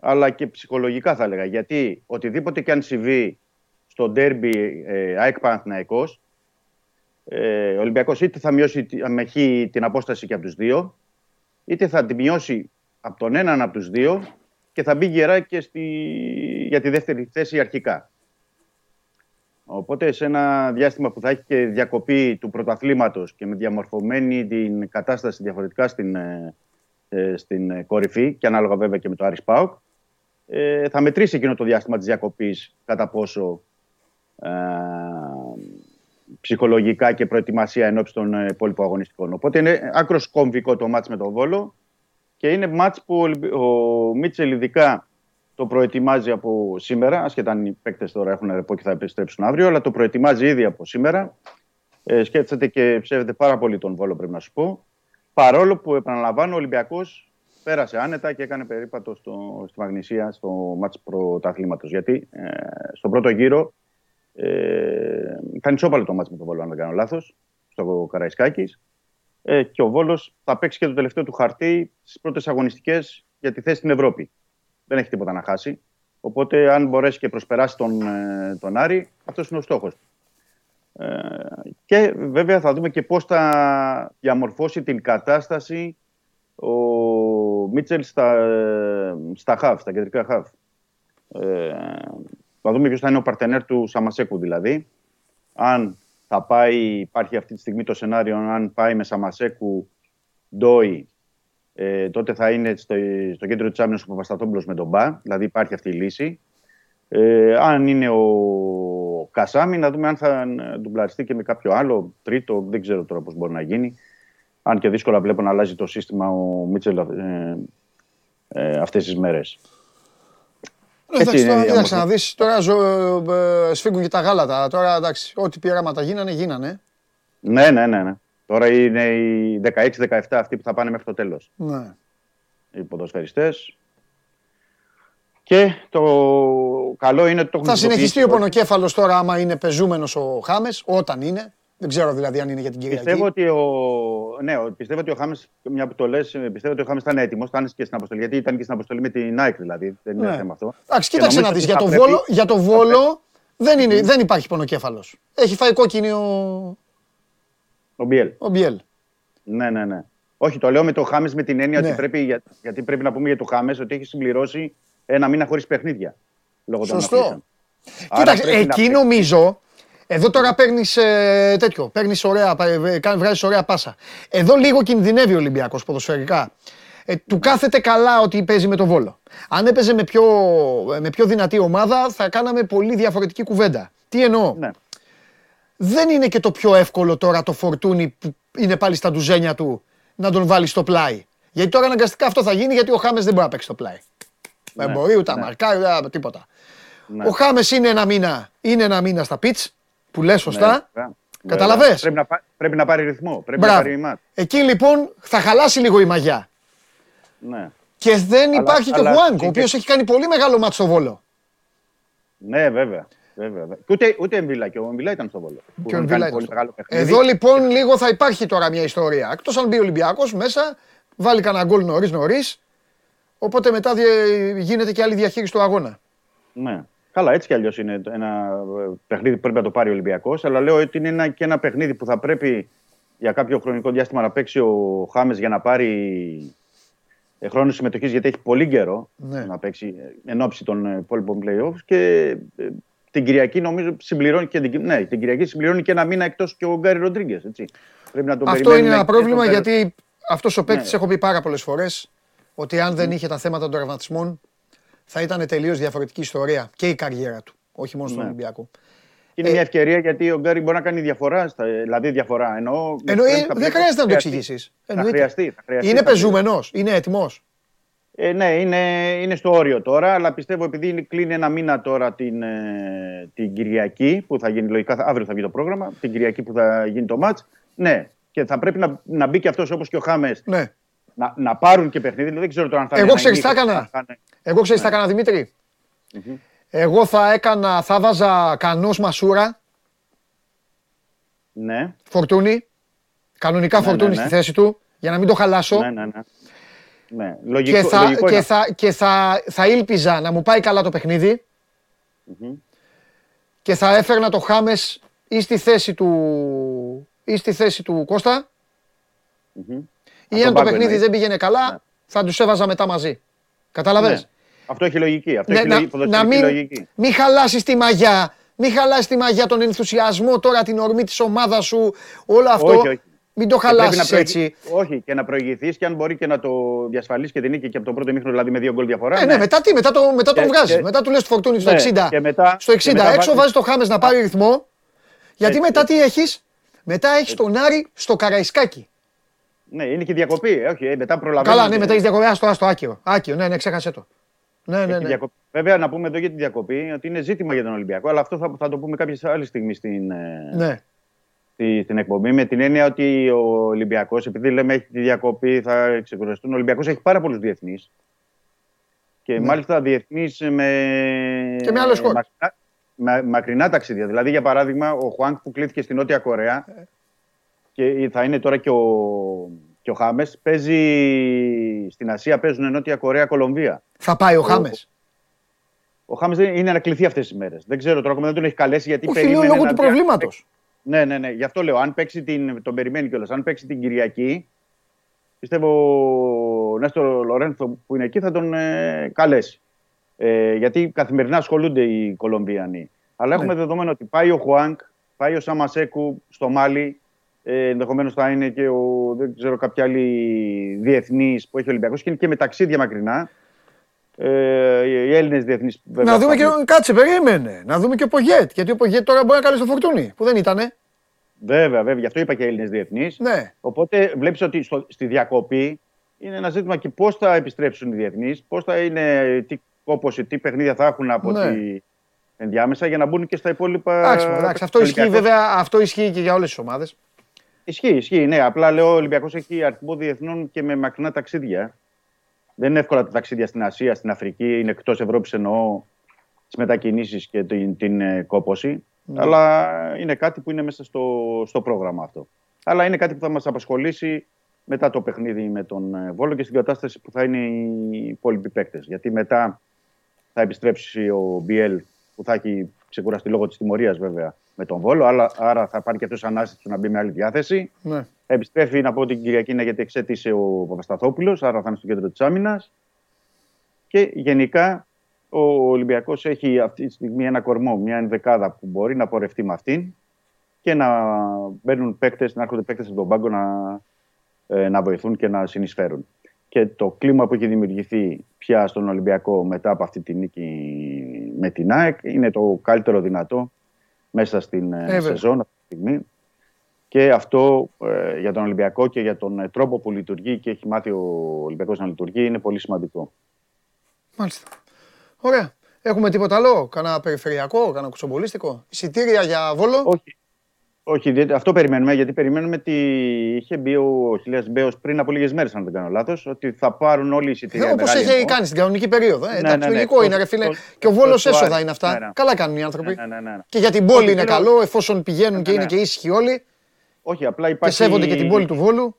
αλλά και ψυχολογικά θα έλεγα. Γιατί οτιδήποτε και αν συμβεί στο ντέρμπι ε, ΑΕΚ Παναθηναϊκός, ε, ο Ολυμπιακός είτε θα μειώσει τη- με χ την απόσταση και από τους δύο, είτε θα τη μειώσει από τον έναν από τους δύο και θα μπει γερά και στη... για τη δεύτερη θέση αρχικά. Οπότε σε ένα διάστημα που θα έχει και διακοπή του πρωταθλήματος και με διαμορφωμένη την κατάσταση διαφορετικά στην, ε, ε, στην ε, κορυφή και ανάλογα βέβαια και με το Άρης Πάοκ, ε, θα μετρήσει εκείνο το διάστημα της διακοπής κατά πόσο ε, ψυχολογικά και προετοιμασία ενώπιση των ε, υπόλοιπων αγωνιστικών. Οπότε είναι άκρος κομβικό το μάτς με τον Βόλο και είναι μάτς που ο, Ολυμπι- ο Μίτσελ ειδικά το προετοιμάζει από σήμερα, ασχετά αν οι παίκτες τώρα έχουν ρεπό και θα επιστρέψουν αύριο, αλλά το προετοιμάζει ήδη από σήμερα. Ε, σκέφτεται και ψεύδεται πάρα πολύ τον Βόλο, πρέπει να σου πω. Παρόλο που, επαναλαμβάνω, ο Ολυμπιακός πέρασε άνετα και έκανε περίπατο στο, στη Μαγνησία στο μάτς πρωταθλήματος. Γιατί ε, στον πρώτο γύρο ε, κάνει σώπαλο το μάτς με τον Βόλο, αν δεν κάνω λάθος, στο Καραϊσκάκης. Ε, και ο Βόλος θα παίξει και το τελευταίο του χαρτί στις πρώτες αγωνιστικές για τη θέση στην Ευρώπη. Δεν έχει τίποτα να χάσει. Οπότε, αν μπορέσει και προσπεράσει τον, ε, τον Άρη, αυτός είναι ο στόχος του. Ε, και βέβαια θα δούμε και πώς θα διαμορφώσει την κατάσταση ο Μίτσελ στα, στα χαφ, στα κεντρικά χαφ. Ε, θα δούμε ποιος θα είναι ο παρτενέρ του Σαμασέκου δηλαδή. Αν θα πάει, υπάρχει αυτή τη στιγμή το σενάριο, αν πάει με Σαμασέκου, Ντόι, ε, τότε θα είναι στο, στο κέντρο της άμυνας ο Παπασταθόπουλος με τον Μπα, δηλαδή υπάρχει αυτή η λύση. Ε, αν είναι ο Κασάμι, να δούμε αν θα ντουμπλαριστεί και με κάποιο άλλο, τρίτο, δεν ξέρω τώρα πώς μπορεί να γίνει. Αν και δύσκολα βλέπω να αλλάζει το σύστημα ο Μίτσελ ε, ε, αυτές τις μέρες. Ε, Εντάξει, είναι τώρα, η κοίταξε να διαμορφή. δεις, τώρα ζω, ε, σφίγγουν και τα γάλατα. Τώρα εντάξει, ό,τι πειράματα γίνανε, γίνανε. Ναι, ναι, ναι, ναι. Τώρα είναι οι 16-17 αυτοί που θα πάνε μέχρι το τέλος. Ναι. Οι ποδοσφαιριστές. Και το καλό είναι ότι το έχουν Θα συνεχιστεί ειδοποιήσει ο πονοκέφαλος τώρα άμα είναι πεζούμενος ο Χάμες, όταν είναι. Δεν ξέρω δηλαδή αν είναι για την Κυριακή. Πιστεύω ότι ο, ναι, ο- πιστεύω ότι ο Χάμες, μια που το λες, πιστεύω ότι ο Χάμες ήταν έτοιμος, ήταν και στην αποστολή, γιατί ήταν και στην αποστολή με την ΑΕΚ δηλαδή, δεν είναι Ναι. θέμα αυτό. Εντάξει, Και κοίταξε νομίζω να δεις, ότι για θα το, πρέπει- Βόλο, για το Βόλο δεν, είναι, δεν υπάρχει πονοκέφαλος. Έχει φάει κόκκινη ο, Ο Μπιέλ. ο Μπιέλ. Ναι, ναι, ναι. Όχι, το λέω με το Χάμες με την έννοια Ναι. ότι πρέπει, για- γιατί πρέπει να πούμε για το Χάμες ότι έχει συμπληρώσει ένα μήνα χωρίς παιχνίδια. Λόγω των Σωστό. αφήσεων. Άρα Κοίταξε, πρέπει να εκεί παίξει. νομίζω, εδώ τώρα παίρνεις τέτοιο, παίρνεις ωραία, βγάζεις ωραία πάσα. Εδώ λίγο κινδυνεύει ο Ολυμπιακός ποδοσφαιρικά. Ε, του κάθεται καλά ότι παίζει με τον Βόλο. Αν έπαιζε με πιο, με πιο δυνατή ομάδα, θα κάναμε πολύ διαφορετική κουβέντα. Τι εννοώ; Ναι. Δεν είναι και το πιο εύκολο τώρα το φορτούνι που είναι πάλι στα ντουζένια του να τον βάλεις στο πλάι. Γιατί τώρα αναγκαστικά αυτό θα γίνει γιατί ο Χάμες δεν μπορεί να παίξει στο πλάι. Δεν Ναι, μπορεί ούτε να ναι. μαρκάρει, ούτε τίποτα. Ναι. Ο Χάμες είναι ένα μήνα, είναι ένα μήνα στα πιτς, που λες σωστά. Ναι, βέβαια. Καταλαβες; Πρέπει να, πά- πρέπει να πάρει ρυθμό. Πρέπει Μπράβο. να πάρει μάτ. Εκεί λοιπόν θα χαλάσει λίγο η μαγιά. Ναι. Και δεν Αλλά- υπάρχει και ο αλλά- Γουάνκ, ο οποίος έχει κάνει πολύ μεγάλο μάτι στο Βόλο. ναι, βέβαια. βέβαια. βέβαια. Και ούτε, ούτε Εμβιλά, και ο Εμβιλά ήταν στο Βόλο. Που Και ο είχαν Εμβιλά κάνει ήταν πολύ στο- μεγάλο παιχνίδι. Εδώ λοιπόν λίγο θα υπάρχει τώρα μια ιστορία. Εκτός αν μπει ο Ολυμπιακός μέσα, βάλει κανένα γκολ νωρίς νωρίς, οπότε μετά διε- γίνεται και άλλη διαχείριση του αγώνα. Ναι. Καλά, έτσι κι αλλιώς είναι ένα ε, παιχνίδι που πρέπει να το πάρει ο Ολυμπιακός. Αλλά λέω ότι είναι ένα, και ένα παιχνίδι που θα πρέπει για κάποιο χρονικό διάστημα να παίξει ο Χάμες για να πάρει ε, χρόνο συμμετοχής, γιατί έχει πολύ καιρό Ναι. να παίξει ε, εν ώψη των ε, υπόλοιπων playoffs. Και ε, την Κυριακή νομίζω συμπληρώνει και, την, ναι, την Κυριακή συμπληρώνει και ένα μήνα εκτός και ο Γκάρι Ροντρίγκες. Πρέπει να τον Αυτό περιμένουμε είναι ένα και πρόβλημα τον Γκάρι- γιατί αυτός ο παίκτης Ναι. έχω πει πάρα πολλές φορές ότι αν δεν είχε τα θέματα των τραυματισμών θα ήταν τελείως διαφορετική ιστορία και η καριέρα του, όχι μόνο στον Ναι. Ολυμπιακό. Είναι Ε, μια ευκαιρία γιατί ο Γκάρι μπορεί να κάνει διαφορά. Στα, δηλαδή διαφορά. Εννοώ, Εννοεί, πρέπει- θα δεν πρέπει- χρειάζεται να το χρειαστεί. εξηγήσεις. Θα Εννοείται. χρειαστεί. Θα χρειαστεί Είναι θα χρειαστεί. πεζούμενος, είναι έτοιμος. Ε, ναι, είναι, είναι στο όριο τώρα, αλλά πιστεύω επειδή είναι- κλείνει ένα μήνα τώρα την, ε, την Κυριακή, που θα γίνει λογικά, θα- αύριο θα βγει το πρόγραμμα, την Κυριακή που θα γίνει το μάτς, ναι, και θα πρέπει να, να μπει και αυτός όπως και ο Χάμες, Ναι. Να, να πάρουν και παιχνίδι, δεν ξέρω τώρα αν θα Εγώ είναι ξέρεις ένα τι θα ημίχρονο, έκανα. θα είναι- Εγώ ξέρεις τι Ναι. θα έκανα Δημήτρη. Εγώ θα έκανα, θα βάζα κανός μασούρα, Ναι, φορτούνι, κανονικά Ναι, φορτούνι ναι, στη ναι. θέση του, για να μην το χαλάσω. ναι, ναι, ναι. ναι. Λογικό, και θα, λογικό και είναι θα, και θα, θα ήλπιζα να μου πάει καλά το παιχνίδι Μμμ. και θα έφερνα το Χάμες ή στη θέση του, ή στη θέση του Κώστα Μμμ. Ή τον αν το πάγκο παιχνίδι εννοείς. δεν πήγαινε καλά Ναι. θα τους έβαζα μετά μαζί. Κατάλαβες. Ναι. Αυτό έχει λογική, αυτό Ναι, έχει να, λογική, να ποδοσφαιρική μην, λογική. μην χαλάσεις τη μαγιά, μην χαλάσεις τη μαγιά, τον ενθουσιασμό τώρα, την ορμή της ομάδας σου, όλο αυτό. Όχι, όχι. Μην το Και πρέπει να χαλάσεις προηγη- έτσι. Όχι, και να προηγηθείς και αν μπορεί και να το διασφαλίσεις και την νίκη και από τον πρώτο μήχρονο, δηλαδή με δύο γκολ διαφορά. Ε, ναι, μετά τι, μετά, το, μετά τον Και- βγάζεις. και- μετά του λες του φορτούνι στο Ναι, 60. και μετά- στο 60 και μετά έξω βάζει- βάζεις το Χάμες να πάρει ρυθμό. Γιατί Έτσι, μετά έτσι. τι έχεις; Μετά έχεις τον Άρη στο Καραϊσκάκι. Ναι, είναι και διακοπή. ε, Όχι, ε, μετά προλαβαίνει. Καλά, ναι, μετά έχεις διακοπή. Άστο, άστο, άκυρο. Άκυρο, ναι, ναι, ξέχασε το. Ναι, ναι, Έχει ναι. διακοπή. Βέβαια, να πούμε εδώ για τη διακοπή ότι είναι ζήτημα για τον Ολυμπιακό, αλλά αυτό θα, θα το πούμε κάποια άλλη στιγμή στην, ε, ναι. στη- στην εκπομπή. Με την έννοια ότι ο Ολυμπιακός, επειδή λέμε έχει τη διακοπή, θα ξεκουραστούν. Ο Ολυμπιακός έχει πάρα πολλούς διεθνείς. Και Ναι. μάλιστα διεθνείς με. Και με άλλες χώρες. Μακρινά, με- μακρινά ταξίδια. Δηλαδή, για παράδειγμα, ο Χουάνκ που κλείθηκε στη Νότια Κορέα και θα είναι τώρα και ο, και ο Χάμες, παίζει στην Ασία, παίζουν Νότια Κορέα, Κολομβία. Θα πάει ο Χάμες; Ο Χάμες είναι να κληθεί αυτές τις μέρες. Δεν ξέρω τώρα, ακόμα δεν τον έχει καλέσει γιατί Όχι, λέω περίμενε λόγω να του δει- προβλήματος. Ναι, ναι, ναι. Γι' αυτό λέω. Αν παίξει την. Τον περιμένει κιόλας. Αν παίξει την Κυριακή, πιστεύω ο Νέστο Λορένθο που είναι εκεί θα τον ε, καλέσει. Ε, γιατί καθημερινά ασχολούνται οι Κολομβιανοί. Αλλά έχουμε Ναι. δεδομένο ότι πάει ο Χουάνκ, πάει ο Σαμασέκου στο Μάλι. Ε, Ενδεχομένως θα είναι και ο, δεν ξέρω, κάποια άλλη διεθνής που έχει ο Ολυμπιακός και είναι και με ταξίδια μακρινά. Ε, οι Έλληνες διεθνείς Να δούμε και. Κάτσε, περίμενε. Να δούμε και ο Πογέτ. Γιατί ο Πογέτ τώρα μπορεί να καλέσει το φορτούνι που δεν ήτανε. Βέβαια, βέβαια. Γι' αυτό είπα και Έλληνες διεθνείς. Ναι. Οπότε βλέπεις ότι στο, στη διακοπή είναι ένα ζήτημα και πώς θα επιστρέψουν οι διεθνείς, πώς θα είναι, τι κόποση, τι παιχνίδια θα έχουν από Ναι. τη ενδιάμεσα για να μπουν και στα υπόλοιπα. Εντάξει, εντάξει, αυτό ισχύει Ολυμπιακός. βέβαια αυτό ισχύει και για όλες τις ομάδες. Ισχύει, ισχύει. Ναι, απλά λέω ο Ολυμπιακός έχει αριθμό διεθνών και με μακρινά ταξίδια. Δεν είναι εύκολα τα ταξίδια στην Ασία, στην Αφρική, είναι εκτός Ευρώπης εννοώ τις μετακινήσεις και την, την ε, κόποση. Ναι. Αλλά είναι κάτι που είναι μέσα στο, στο πρόγραμμα αυτό. Αλλά είναι κάτι που θα μας απασχολήσει μετά το παιχνίδι με τον ε, Βόλο και στην κατάσταση που θα είναι οι υπόλοιποι παίκτες. Γιατί μετά θα επιστρέψει ο Μπιέλ που θα έχει ξεκουραστεί λόγω της τιμωρίας βέβαια με τον Βόλο. Αλλά, άρα θα πάρει και αυτός ανάσταση του να μπει με άλλη διάθεση. Ναι. Θα επιστρέφει να πω την Κυριακή είναι γιατί εξέτησε ο Παπασταθόπουλος, άρα θα είναι στο κέντρο της άμυνας. Και γενικά ο Ολυμπιακός έχει αυτή τη στιγμή ένα κορμό, μια ενδεκάδα που μπορεί να πορευτεί με αυτήν και να μπαίνουν παίκτες, να έρχονται παίκτες από τον πάγκο να, ε, να βοηθούν και να συνεισφέρουν. Και το κλίμα που έχει δημιουργηθεί πια στον Ολυμπιακό μετά από αυτή τη νίκη με την ΑΕΚ είναι το καλύτερο δυνατό μέσα στην ε, βέβαια. σεζόν αυτή τη στιγμή. Και αυτό ε, για τον Ολυμπιακό και για τον ε, τρόπο που λειτουργεί και έχει μάθει ο Ολυμπιακός να λειτουργεί είναι πολύ σημαντικό. Μάλιστα. Ωραία. Έχουμε τίποτα άλλο, κανένα περιφερειακό, κανένα κουτσομπολίστικο; Εισιτήρια για Βόλο; Όχι. Όχι, διότι αυτό περιμένουμε, γιατί περιμένουμε ότι είχε μπει ο Χιλιάς Μπέος πριν από λίγες μέρες, αν δεν κάνω λάθος, ότι θα πάρουν όλοι οι εισιτήρια. Όπως μεγάλη έχει εννοώ. κάνει στην κανονική περίοδο. Ε, Ναι, εντάξει, ναι, ναι, λογικό εκτός- είναι, ρε φίλε. εκτός- Και ο Βόλος εκτός του έσοδα Άρη. είναι αυτά. Ναι, ναι. Καλά κάνουν οι άνθρωποι. Ναι, ναι, ναι, ναι. Και για την πόλη Όχι, είναι θέλω- καλό, εφόσον πηγαίνουν και Ναι, είναι ναι. και ήσυχοι όλοι Όχι, απλά και υπάρχει... σέβονται και την πόλη του Βόλου.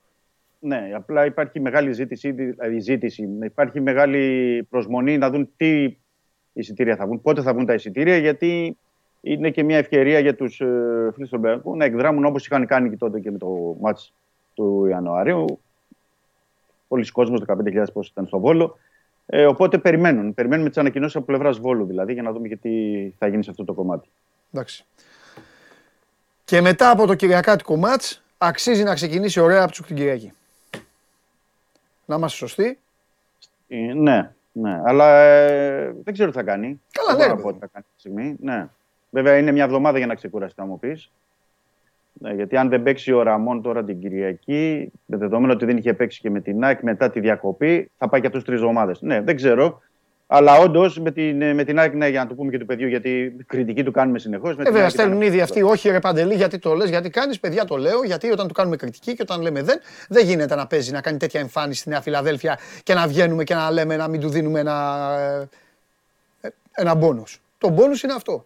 Ναι, απλά υπάρχει μεγάλη ζήτηση, δηλαδή ζήτηση. Υπάρχει μεγάλη προσμονή να δουν τι εισιτήρια θα βγουν, πότε θα βγουν τα εισιτήρια, γιατί είναι και μια ευκαιρία για τους ε, φίλους του Ολυμπιακού να εκδράμουν όπως είχαν κάνει και τότε και με το μάτς του Ιανουαρίου. Πολλοί κόσμοι, 15.000 πόσο ήταν στο Βόλο. Ε, οπότε περιμένουν. Περιμένουμε τις ανακοινώσεις από πλευράς Βόλου δηλαδή για να δούμε και τι θα γίνει σε αυτό το κομμάτι. Εντάξει. Και μετά από το Κυριακάτικο μάτς, αξίζει να ξεκινήσει ωραία από την Κυριακή. Να είμαστε σωστοί. Ε, ναι, ναι. Αλλά ε, δεν ξέρω τι θα κάνει. Καλά, δεν ναι, μπορώ ρε να πω παιδί τι θα κάνει αυτή τη στιγμή. Ναι. Βέβαια είναι μια εβδομάδα για να ξεκουραστεί, θα μου πεις. Ναι, γιατί αν δεν παίξει ο Ραμόν τώρα την Κυριακή, με δεδομένο ότι δεν είχε παίξει και με την ΑΕΚ μετά τη διακοπή, θα πάει και αυτού τρεις εβδομάδες. Ναι, δεν ξέρω. Αλλά όντως με την, με την ΑΕΚ, ναι, για να το πούμε και του παιδιού, γιατί κριτική του κάνουμε συνεχώς. Ε, βέβαια, στέλνουν ήδη αυτοί. Όχι, ρε Παντελή, γιατί το λες, γιατί κάνεις, παιδιά, το λέω. Γιατί όταν του κάνουμε κριτική και όταν λέμε δεν, δεν γίνεται να παίζει, να κάνει τέτοια εμφάνιση στη Νέα Φιλαδέλφια και να βγαίνουμε και να λέμε να μην του δίνουμε ένα, ε, ένα μπόνους. Το μπόνους είναι αυτό.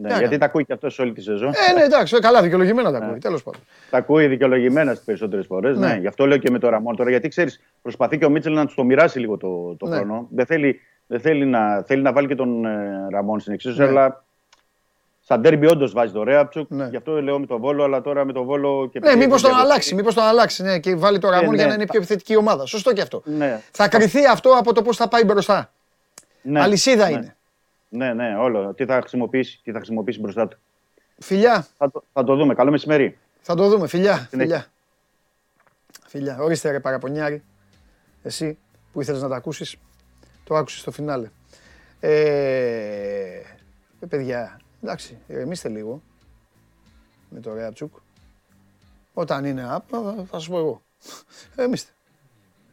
Ναι, γιατί τα ακούει και αυτός σε όλη τη σεζόν. Ε, ναι, εντάξει, καλά, δικαιολογημένα τα ακούει. Τέλος πάντων. Τα ακούει δικαιολογημένας τι περισσότερες φορές. Ναι. Ναι. Γι' αυτό λέω και με το Ραμόν τώρα. Γιατί ξέρεις, προσπαθεί και ο Μίτσελ να τους το μοιράσει λίγο το, το Ναι. χρόνο. Δεν θέλει, δεν θέλει, να, θέλει να βάλει και τον ε, Ραμόν στην εξίσωση, Ναι. αλλά σαν τέρμπι όντως βάζει το Ρέαπτσουκ. Ναι. Γι' αυτό λέω με τον Βόλο, αλλά τώρα με τον Βόλο και. Ναι, επειδή μήπως έχει τον διαδοθεί- αλλάξει, μήπως τον αλλάξει ναι, και βάλει το Ραμόν ναι. για να είναι πιο επιθετική ομάδα. Σωστό και αυτό. Ναι. Θα κρυθεί αυτό από το πώς θα πάει μπροστά. Ναι. Αλυσίδα ναι. είναι. Ναι, ναι, όλο. Τι θα χρησιμοποιήσει, τι θα χρησιμοποιήσει μπροστά του. Φιλιά, Θα το, θα το δούμε. Καλό μεσημέρι. θα το δούμε. Φιλιά, Συνέχεια. φιλιά. Φιλιά. Ορίστε ρε παραπονιάρη. Εσύ που ήθελες να τα ακούσεις, το άκουσες στο φινάλε. Ε, ε, παιδιά, εντάξει, ηρεμήστε λίγο με το Ρέατσουκ. Όταν είναι απ, θα σας πω εγώ. Ηρεμήστε.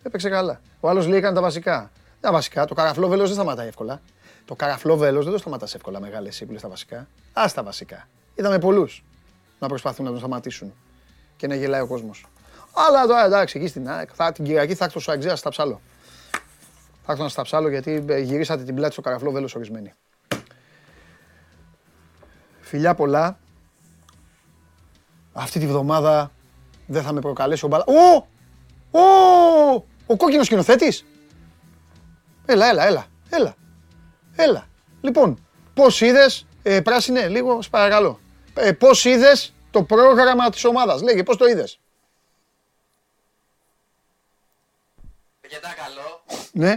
Έπαιξε καλά. Ο άλλος λέει έκανε τα βασικά. Τα βασικά, το καραφλό βέλος δεν σταματάει εύκολα. Το καραφλό βέλος δεν το σταματάς εύκολα μεγάλες εσύ που λες τα βασικά. Ας τα βασικά. Είδαμε πολλούς να προσπαθούν να τον σταματήσουν και να γελάει ο κόσμος. Αλλά τώρα εντάξει, εκεί στην ΑΕΚ, θα, την Κυριακή θα έρθω στο Αγγζέα στα ψάλω. Θα έρθω να στα ψάλω γιατί ε, γυρίσατε την πλάτη στο καραφλό βέλος ορισμένοι. Φιλιά πολλά. Αυτή τη βδομάδα δεν θα με προκαλέσει ο Μπαλά. Ω! Ω! Ο κόκκινος σκηνοθέτης. Έλα, έλα, έλα, έλα. Έλα. Λοιπόν, πώς είδες, ε, πράσινε, λίγο, σε παρακαλώ. Ε, πώς είδες το πρόγραμμα της ομάδας. Λέγε, πώς το είδες; Αρκετά καλό. Ναι.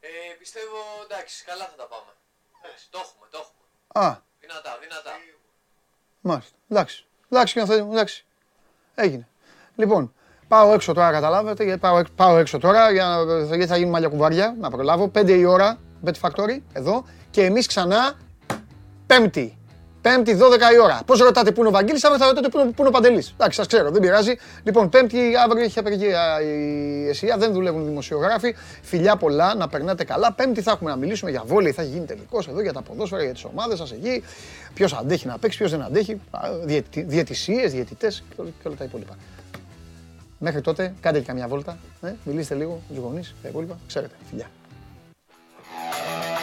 Ε, πιστεύω εντάξει, καλά θα τα πάμε. Εντάξει, το έχουμε, το έχουμε. Α, Δυνατά, δυνατά. μάλιστα. Εντάξει. Εντάξει, σκηνοθέτη μου, εντάξει. Έγινε. Λοιπόν, πάω έξω τώρα, καταλάβετε, γιατί πάω, έξ- πάω έξω τώρα, για, να- γιατί θα γίνουν μαλλιά κουβάρια, να προλάβω. 5 η ώρα, Bet Factory, εδώ. Και εμείς ξανά, πέμπτη. Πέμπτη, 12 η ώρα. Πώς ρωτάτε πού είναι ο Βαγγέλης, αύριο θα ρωτάτε πού είναι, πού είναι ο Παντελής. Εντάξει, σας ξέρω, δεν πειράζει. Λοιπόν, πέμπτη, αύριο έχει απεργία η ΕΣΥΑ, δεν δουλεύουν οι δημοσιογράφοι. Φιλιά πολλά, να περνάτε καλά. Πέμπτη θα έχουμε να μιλήσουμε για βόλεϊ, θα έχει γίνει τελικός εδώ, για τα ποδόσφαιρα, για τις ομάδες σας εκεί. Ποιος αντέχει να παίξει, ποιος δεν αντέχει. Διαιτη, διαιτησίες, διαιτητές και όλα- και όλα τα υπόλοιπα. Μέχρι τότε, κάντε και καμιά βόλτα. Ε, μιλήστε λίγο με τους γονείς, τα υπόλοιπα. Ξέρετε, φιλιά. Bye.